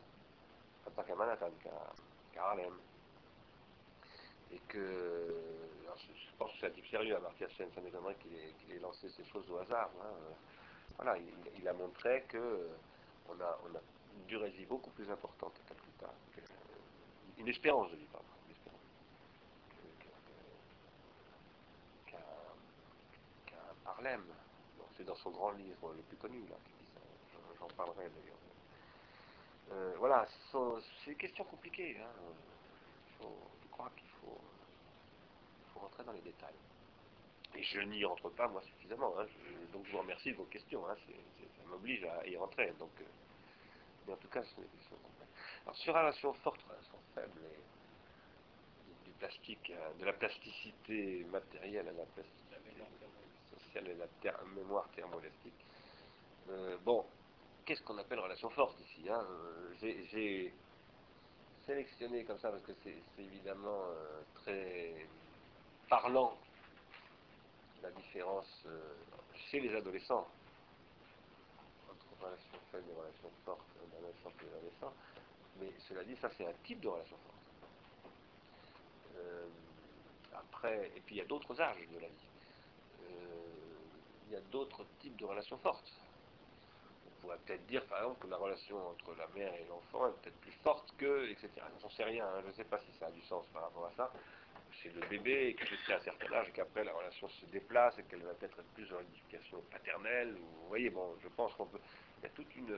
Enfin, pas qu'à Manhattan, qu'à qu Harlem. Et que. Je, pense que c'est un type sérieux, Amartya Sen, ça m'étonnerait qu'il ait, lancé ces choses au hasard. Hein. Voilà, il, a montré que a, on a une durée de vie beaucoup plus importante à Calcutta, une espérance de vie, pardon, qu'à qu qu Harlem. Bon, c'est dans son grand livre le plus connu, là. J'en parlerai d'ailleurs. Euh, voilà, c'est des questions compliquées. Hein. Je crois qu'il faut, faut rentrer dans les détails. Et je n'y rentre pas, moi, suffisamment. Hein. Donc, je vous remercie de vos questions. Hein. Ça m'oblige à y rentrer. Donc, euh, mais en tout cas, ce sont. Alors, sur la relation forte, relation faible, et du plastique, de la plasticité matérielle à la plasticité sociale et la mémoire thermoélastique, euh, bon, qu'est-ce qu'on appelle relation forte ici hein J'ai sélectionné comme ça parce que c'est évidemment euh, très parlant la différence euh, chez les adolescents entre relations faibles et relations fortes d'adolescents et d'adolescents. Mais cela dit, ça c'est un type de relation forte. Euh, après, et puis il y a d'autres âges de la vie. Euh, il y a d'autres types de relations fortes. On pourrait peut-être dire par exemple que la relation entre la mère et l'enfant est peut-être plus forte que, etc. J'en sais rien, hein, je ne sais pas si ça a du sens par rapport à ça chez le bébé et que jusqu'à un certain âge et qu'après la relation se déplace et qu'elle va peut-être être plus dans l'éducation paternelle. Ou, vous voyez, bon, je pense qu'on peut. Il y a toute une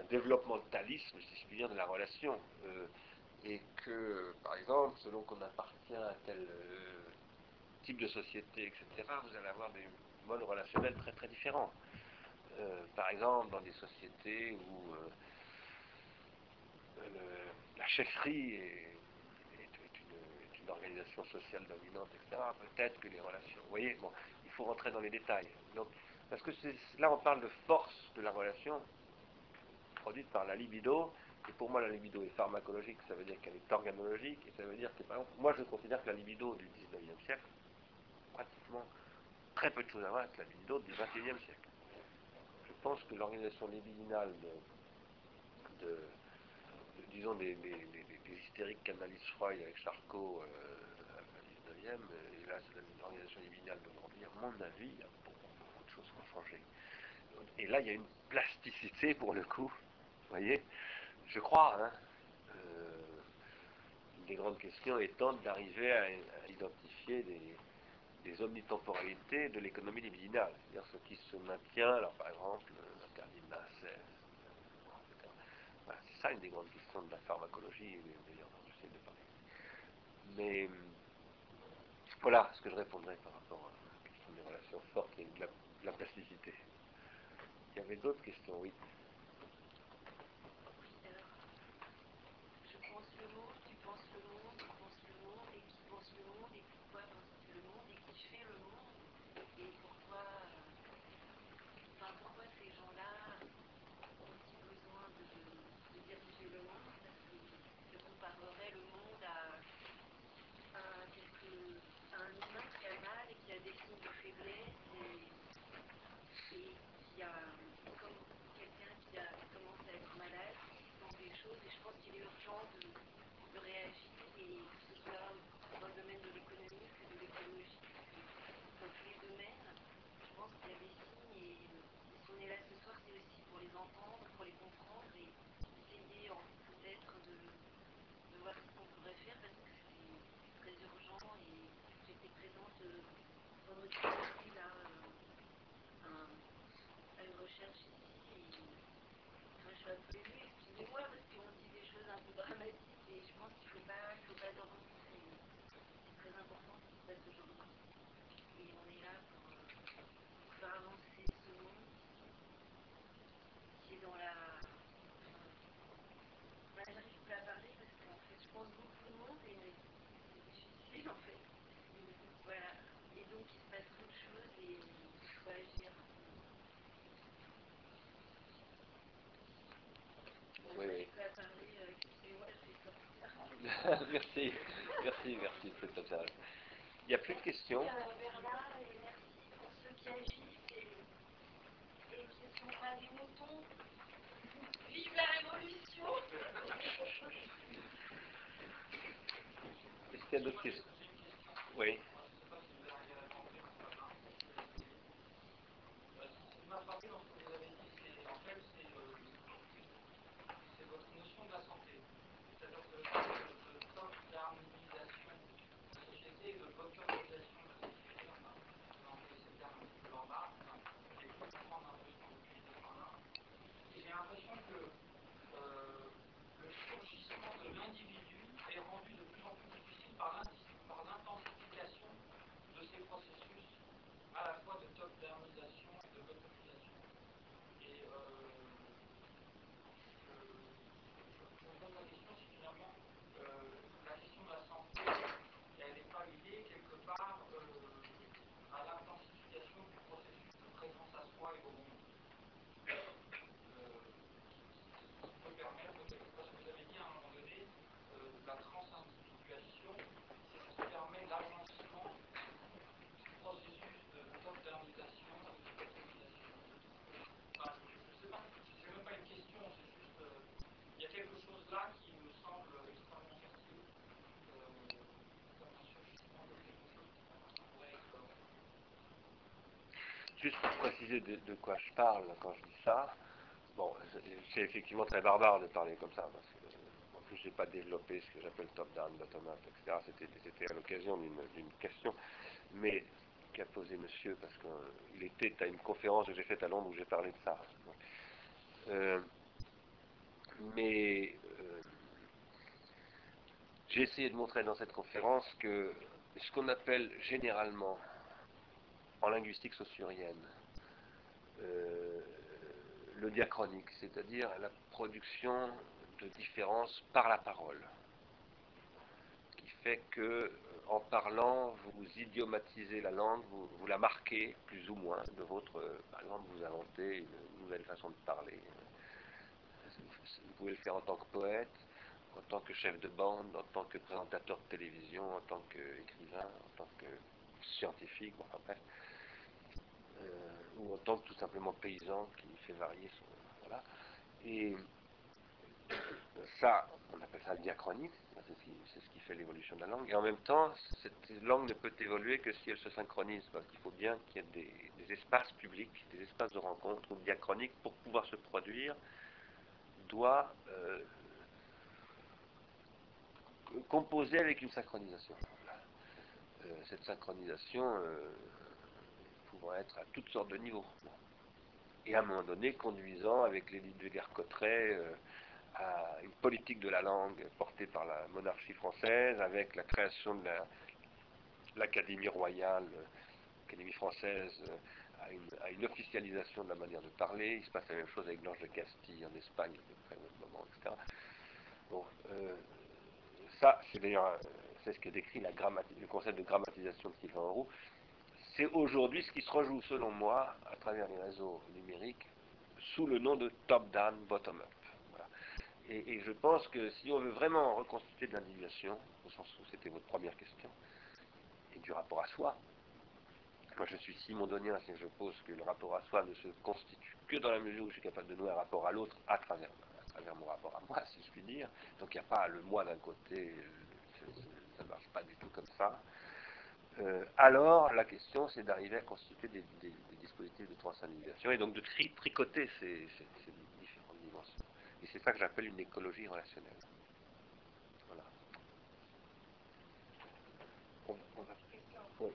un développementalisme, si je puis dire, de la relation. Euh, et que, par exemple, selon qu'on appartient à tel euh, type de société, etc., vous allez avoir des modes relationnels très très différents. Euh, par exemple, dans des sociétés où le, la chefferie est organisation sociale dominante, etc. Peut-être que les relations. Vous voyez, bon, il faut rentrer dans les détails. Donc, parce que là, on parle de force de la relation produite par la libido. Et pour moi, la libido est pharmacologique, ça veut dire qu'elle est organologique, et ça veut dire que, par exemple, moi, je considère que la libido du 19e siècle, pratiquement très peu de choses à voir avec la libido du 21e siècle. Je pense que l'organisation libidinale de, disons, des, des, des hystérique qu'analyse Freud avec Charcot euh, à 19e, et là c'est l'organisation libidinale d'aujourd'hui, à mon avis, il y a beaucoup, beaucoup de choses qui ont changé. Et là, il y a une plasticité pour le coup, voyez, je crois, hein, des grandes questions étant d'arriver à, identifier des, des omnitemporalités de l'économie libidinale, c'est-à-dire ce qui se maintient, alors par exemple, l'interdit de l'inceste, voilà, c'est ça une des grandes questions de la pharmacologie, d'ailleurs, j'essaie de parler. Mais voilà ce que je répondrais par rapport à la question des relations fortes et de la plasticité. Il y avait d'autres questions, oui. Je pense le monde, tu penses le monde, tu penses le monde, et qui pense le monde, et pourquoi penses-tu le monde, et qui fait le monde, et pourquoi, euh, enfin, pourquoi ces gens-là ont ils besoin de, de diriger le monde, parce que je comparerais le monde à, à, quelque, à un humain qui a mal et qui a des signes de faiblesse, et, et qui a, comme quelqu'un qui a commence à être malade, qui sent des choses, et je de, réagir, et que ce soit dans le domaine de l'économie que de l'écologie, dans tous les domaines, je pense qu'il y a des signes, et, et si on est là ce soir, c'est aussi pour les entendre, pour les comprendre, et essayer peut-être de, voir ce qu'on pourrait faire, parce que c'est très urgent, et j'étais présente euh, vendredi là, euh, un- à une recherche ici, et Enfin, je suis un peu émue, excusez-moi, parce qu'on dit des choses un peu dramatiques et je pense qu'il ne faut pas, il faut pas dormir. C'est c'est très important ce qui se passe aujourd'hui. Et on est là pour, euh, pour faire avancer ce monde qui est dans la. Enfin, bah, j'arrive plus à parler parce qu'en fait, je pense beaucoup au monde et mais c'est difficile en fait. Et donc, voilà. Et donc, il se passe trop de choses et il faut agir. Oui, oui. J'arrive plus à parler, euh, excusez-moi, je vais sortir. merci, merci, merci de cette observation. Il n'y a plus de questions? Merci à Bernard et merci pour ceux qui agissent et, qui sont pas des moutons. Vive la révolution Est-ce qu'il y a d'autres questions? Oui. Ce qui m'a frappé dans ce que vous avez dit, c'est en fait c'est euh, c'est votre notion de la santé. C'est-à-dire que le le top d'harmonisation de la société et de l'autorisation de la société, enfin, on a employé ce terme un petit peu en bas, enfin, j'ai pu comprendre un peu ce que vous utilisez par là. Et j'ai l'impression que euh, le surgissement de l'individu est rendu de plus en plus difficile par l'indi- par l'intensification de ces processus à la fois de top d'harmonisation et de l'autorisation. Et euh, je, je, je me pose la question si finalement euh, la question de la santé, elle n'est pas liée quelque part euh, à l'intensification du processus de présence à soi et au monde. Euh, qui peut permettre quelque chose que vous avez dit à un moment donné, euh, la transindividuation, c'est ce qui permet l'agencement du processus de modernisation et de modernisation. Enfin, je ne sais pas, c'est même pas une question, c'est juste, euh, il y a quelque chose là qui me semble extrêmement fertile, euh, comme un surgissement de quelque chose qui pourrait être. euh, Juste pour préciser de, quoi je parle quand je dis ça, bon, c'est- effectivement très barbare de parler comme ça, parce que en plus j'ai pas développé ce que j'appelle top-down, bottom-up, etc. C'était, à l'occasion d'une, d'une question, mais qu'a posé monsieur, parce qu'il était à une conférence que j'ai faite à Londres où j'ai parlé de ça. Euh, mais euh, j'ai essayé de montrer dans cette conférence que ce qu'on appelle généralement en linguistique saussurienne, euh, le diachronique, c'est-à-dire la production de différences par la parole, qui fait que euh, en parlant, vous idiomatisez la langue, vous, vous la marquez plus ou moins de votre, euh, par exemple, vous inventez une nouvelle façon de parler. Vous pouvez le faire en tant que poète, en tant que chef de bande, en tant que présentateur de télévision, en tant qu'écrivain, en tant que scientifique, bon, bref euh, ou en tant que tout simplement paysan qui fait varier son. Voilà. Et ça, on appelle ça le diachronique, c'est ce, qui, fait l'évolution de la langue. Et en même temps, cette langue ne peut évoluer que si elle se synchronise, parce qu'il faut bien qu'il y ait des, espaces publics, des espaces de rencontre ou diachroniques pour pouvoir se produire, doit euh, composé avec une synchronisation. Euh, cette synchronisation euh, pouvant être à toutes sortes de niveaux. Et à un moment donné, conduisant avec l'élite de guerre Cotteret euh, à une politique de la langue portée par la monarchie française, avec la création de la- l'Académie royale, l'Académie française, à une, officialisation de la manière de parler. Il se passe la même chose avec Blanche de Castille en Espagne, à peu près au même moment, etc. Bon, ça, c'est d'ailleurs c'est ce que décrit la le concept de grammatisation de Sylvain Roux. C'est aujourd'hui ce qui se rejoue, selon moi, à travers les réseaux numériques, sous le nom de top-down, bottom-up. Et, je pense que si on veut vraiment reconstituer de l'individuation, au sens où c'était votre première question, et du rapport à soi, moi je suis simondonien, c'est que je pose que le rapport à soi ne se constitue que dans la mesure où je suis capable de nouer un rapport à l'autre à travers, à travers mon rapport à moi, si je puis dire. Donc il n'y a pas le moi d'un côté, euh, ça ne marche pas du tout comme ça. Euh, alors la question c'est d'arriver à constituer des, dispositifs de transindividuation et donc de tri- tricoter ces, différentes dimensions. Et c'est ça que j'appelle une écologie relationnelle. Voilà. On- on à Oui.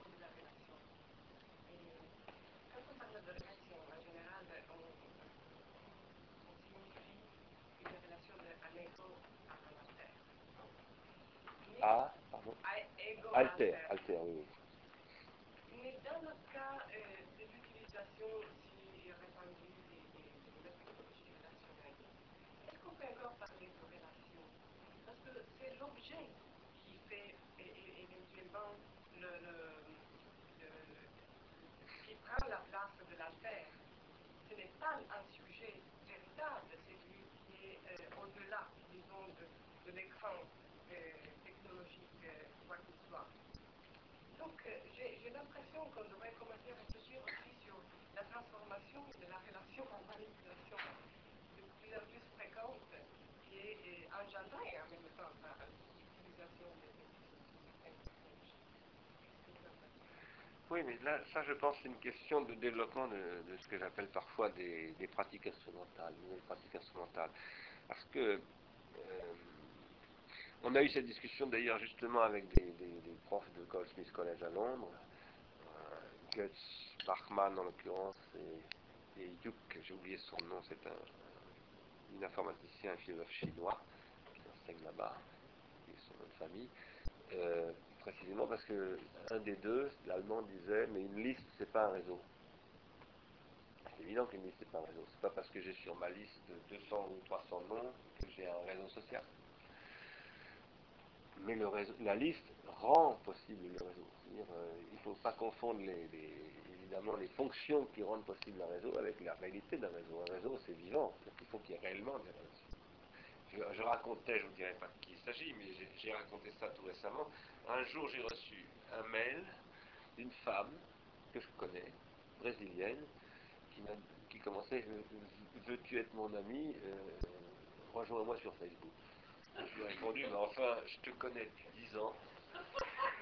Ah, Alter, alter. oui. Mais dans le cas euh, de l'utilisation si répandue des, méthodologies relationnelles, est-ce qu'on peut encore parler de relation Parce que c'est l'objet qui fait éventuellement le, le, le- qui prend la place de l'alter. Ce n'est pas un sujet véritable, c'est lui qui est euh, au-delà, disons, de, de l'écran euh, technologique, euh, quoi qu'il soit. Donc, euh, j'ai l'impression qu'on devrait commencer à réfléchir aussi sur la transformation de la relation en manipulation de plus en plus fréquente qui est euh, engendrée en même temps par l'utilisation de certaines technologies. Qu'est-ce que vous en pensez Oui, mais là, ça, je pense, c'est une question de développement de, de ce que j'appelle parfois des, des pratiques instrumentales, nouvelles pratiques instrumentales. Parce que euh, on a eu cette discussion d'ailleurs justement avec des, des- des profs de Goldsmith College à Londres, Guts Bachmann en l'occurrence, et, et Yuk, j'ai oublié son nom, c'est un, un informaticien, un philosophe chinois qui enseigne là-bas, et son nom de famille. Euh, précisément parce que un des deux, l'allemand disait, mais une liste, c'est pas un réseau. C'est évident qu'une liste, c'est pas un réseau. C'est pas parce que j'ai sur ma liste 200 ou 300 noms que j'ai un réseau social. Mais le réseau, la liste rend possible le réseau. Euh, il ne faut pas confondre les, évidemment les fonctions qui rendent possible un réseau avec la réalité d'un réseau. Un réseau, c'est vivant. Qu'il faut qu'il y ait réellement des relations. Je, racontais, je ne vous dirai pas de qui il s'agit, mais j'ai- raconté ça tout récemment. Un jour, j'ai reçu un mail d'une femme que je connais, brésilienne, qui, qui commençait Veux-tu être mon ami? Euh, Rejoins-moi sur Facebook. Je lui ai répondu Mais enfin, je te connais depuis 10 ans.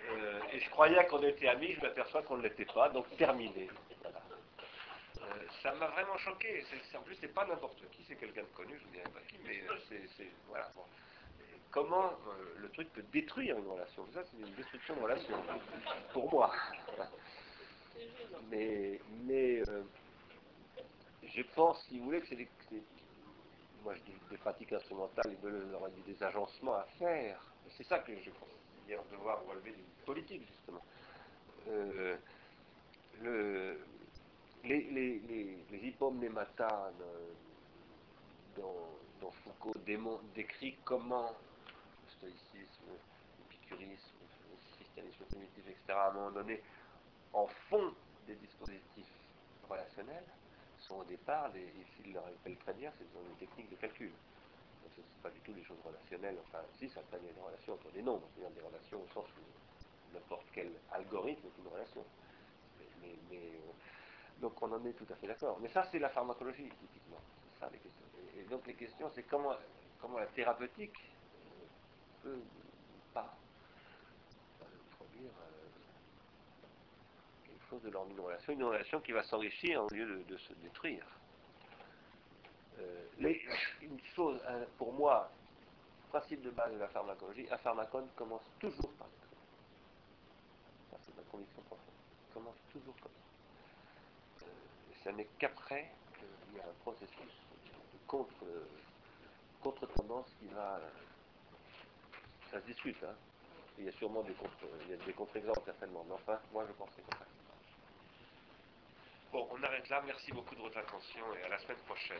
euh, et je croyais qu'on était amis, je m'aperçois qu'on ne l'était pas, donc terminé. Euh, ça m'a vraiment choqué. En plus, c'est pas n'importe qui, c'est quelqu'un de connu, je vous dirai pas qui, mais euh, c'est. Voilà. Comment le truc peut détruire une relation? Ça, c'est une destruction de relation, pour moi. Mais, mais je pense, si vous voulez, que c'est- moi je dis des pratiques instrumentales, et des agencements à faire. C'est ça que je considère devoir relever d'une politique, justement. Euh, le, les, les, les, euh, dont, Foucault décrit comment le stoïcisme, l'épicurisme, le christianisme primitif, etc., à un moment donné, en font des dispositifs relationnels, au départ, des, et s'il le rappelle très bien, ce sont des techniques de calcul. Donc, ce ne sont pas du tout des choses relationnelles, enfin, si, ça être des relations entre des nombres, c'est-à-dire des relations au sens où n'importe quel algorithme est une relation. Mais, euh, donc on en est tout à fait d'accord. Mais ça, c'est la pharmacologie, typiquement. C'est ça les questions. Et, et donc les questions, c'est comment, comment la thérapeutique euh, peut ou pas euh, produire euh, chose de d'une relation, une relation qui va s'enrichir au lieu de, se détruire. Euh, les- une chose, hein, pour moi, principe de base de la pharmacologie, un pharmacone commence toujours par. Ça, c'est ma conviction profonde. Il commence toujours comme ça. Euh, ce n'est qu'après qu'il y a un processus de contre, contre-tendance qui va. euh, ça se discute, hein. Il y a sûrement des des contre-exemples certainement, mais enfin, moi je pense que c'est comme ça. Bon, on arrête là. Merci beaucoup de votre attention et à la semaine prochaine.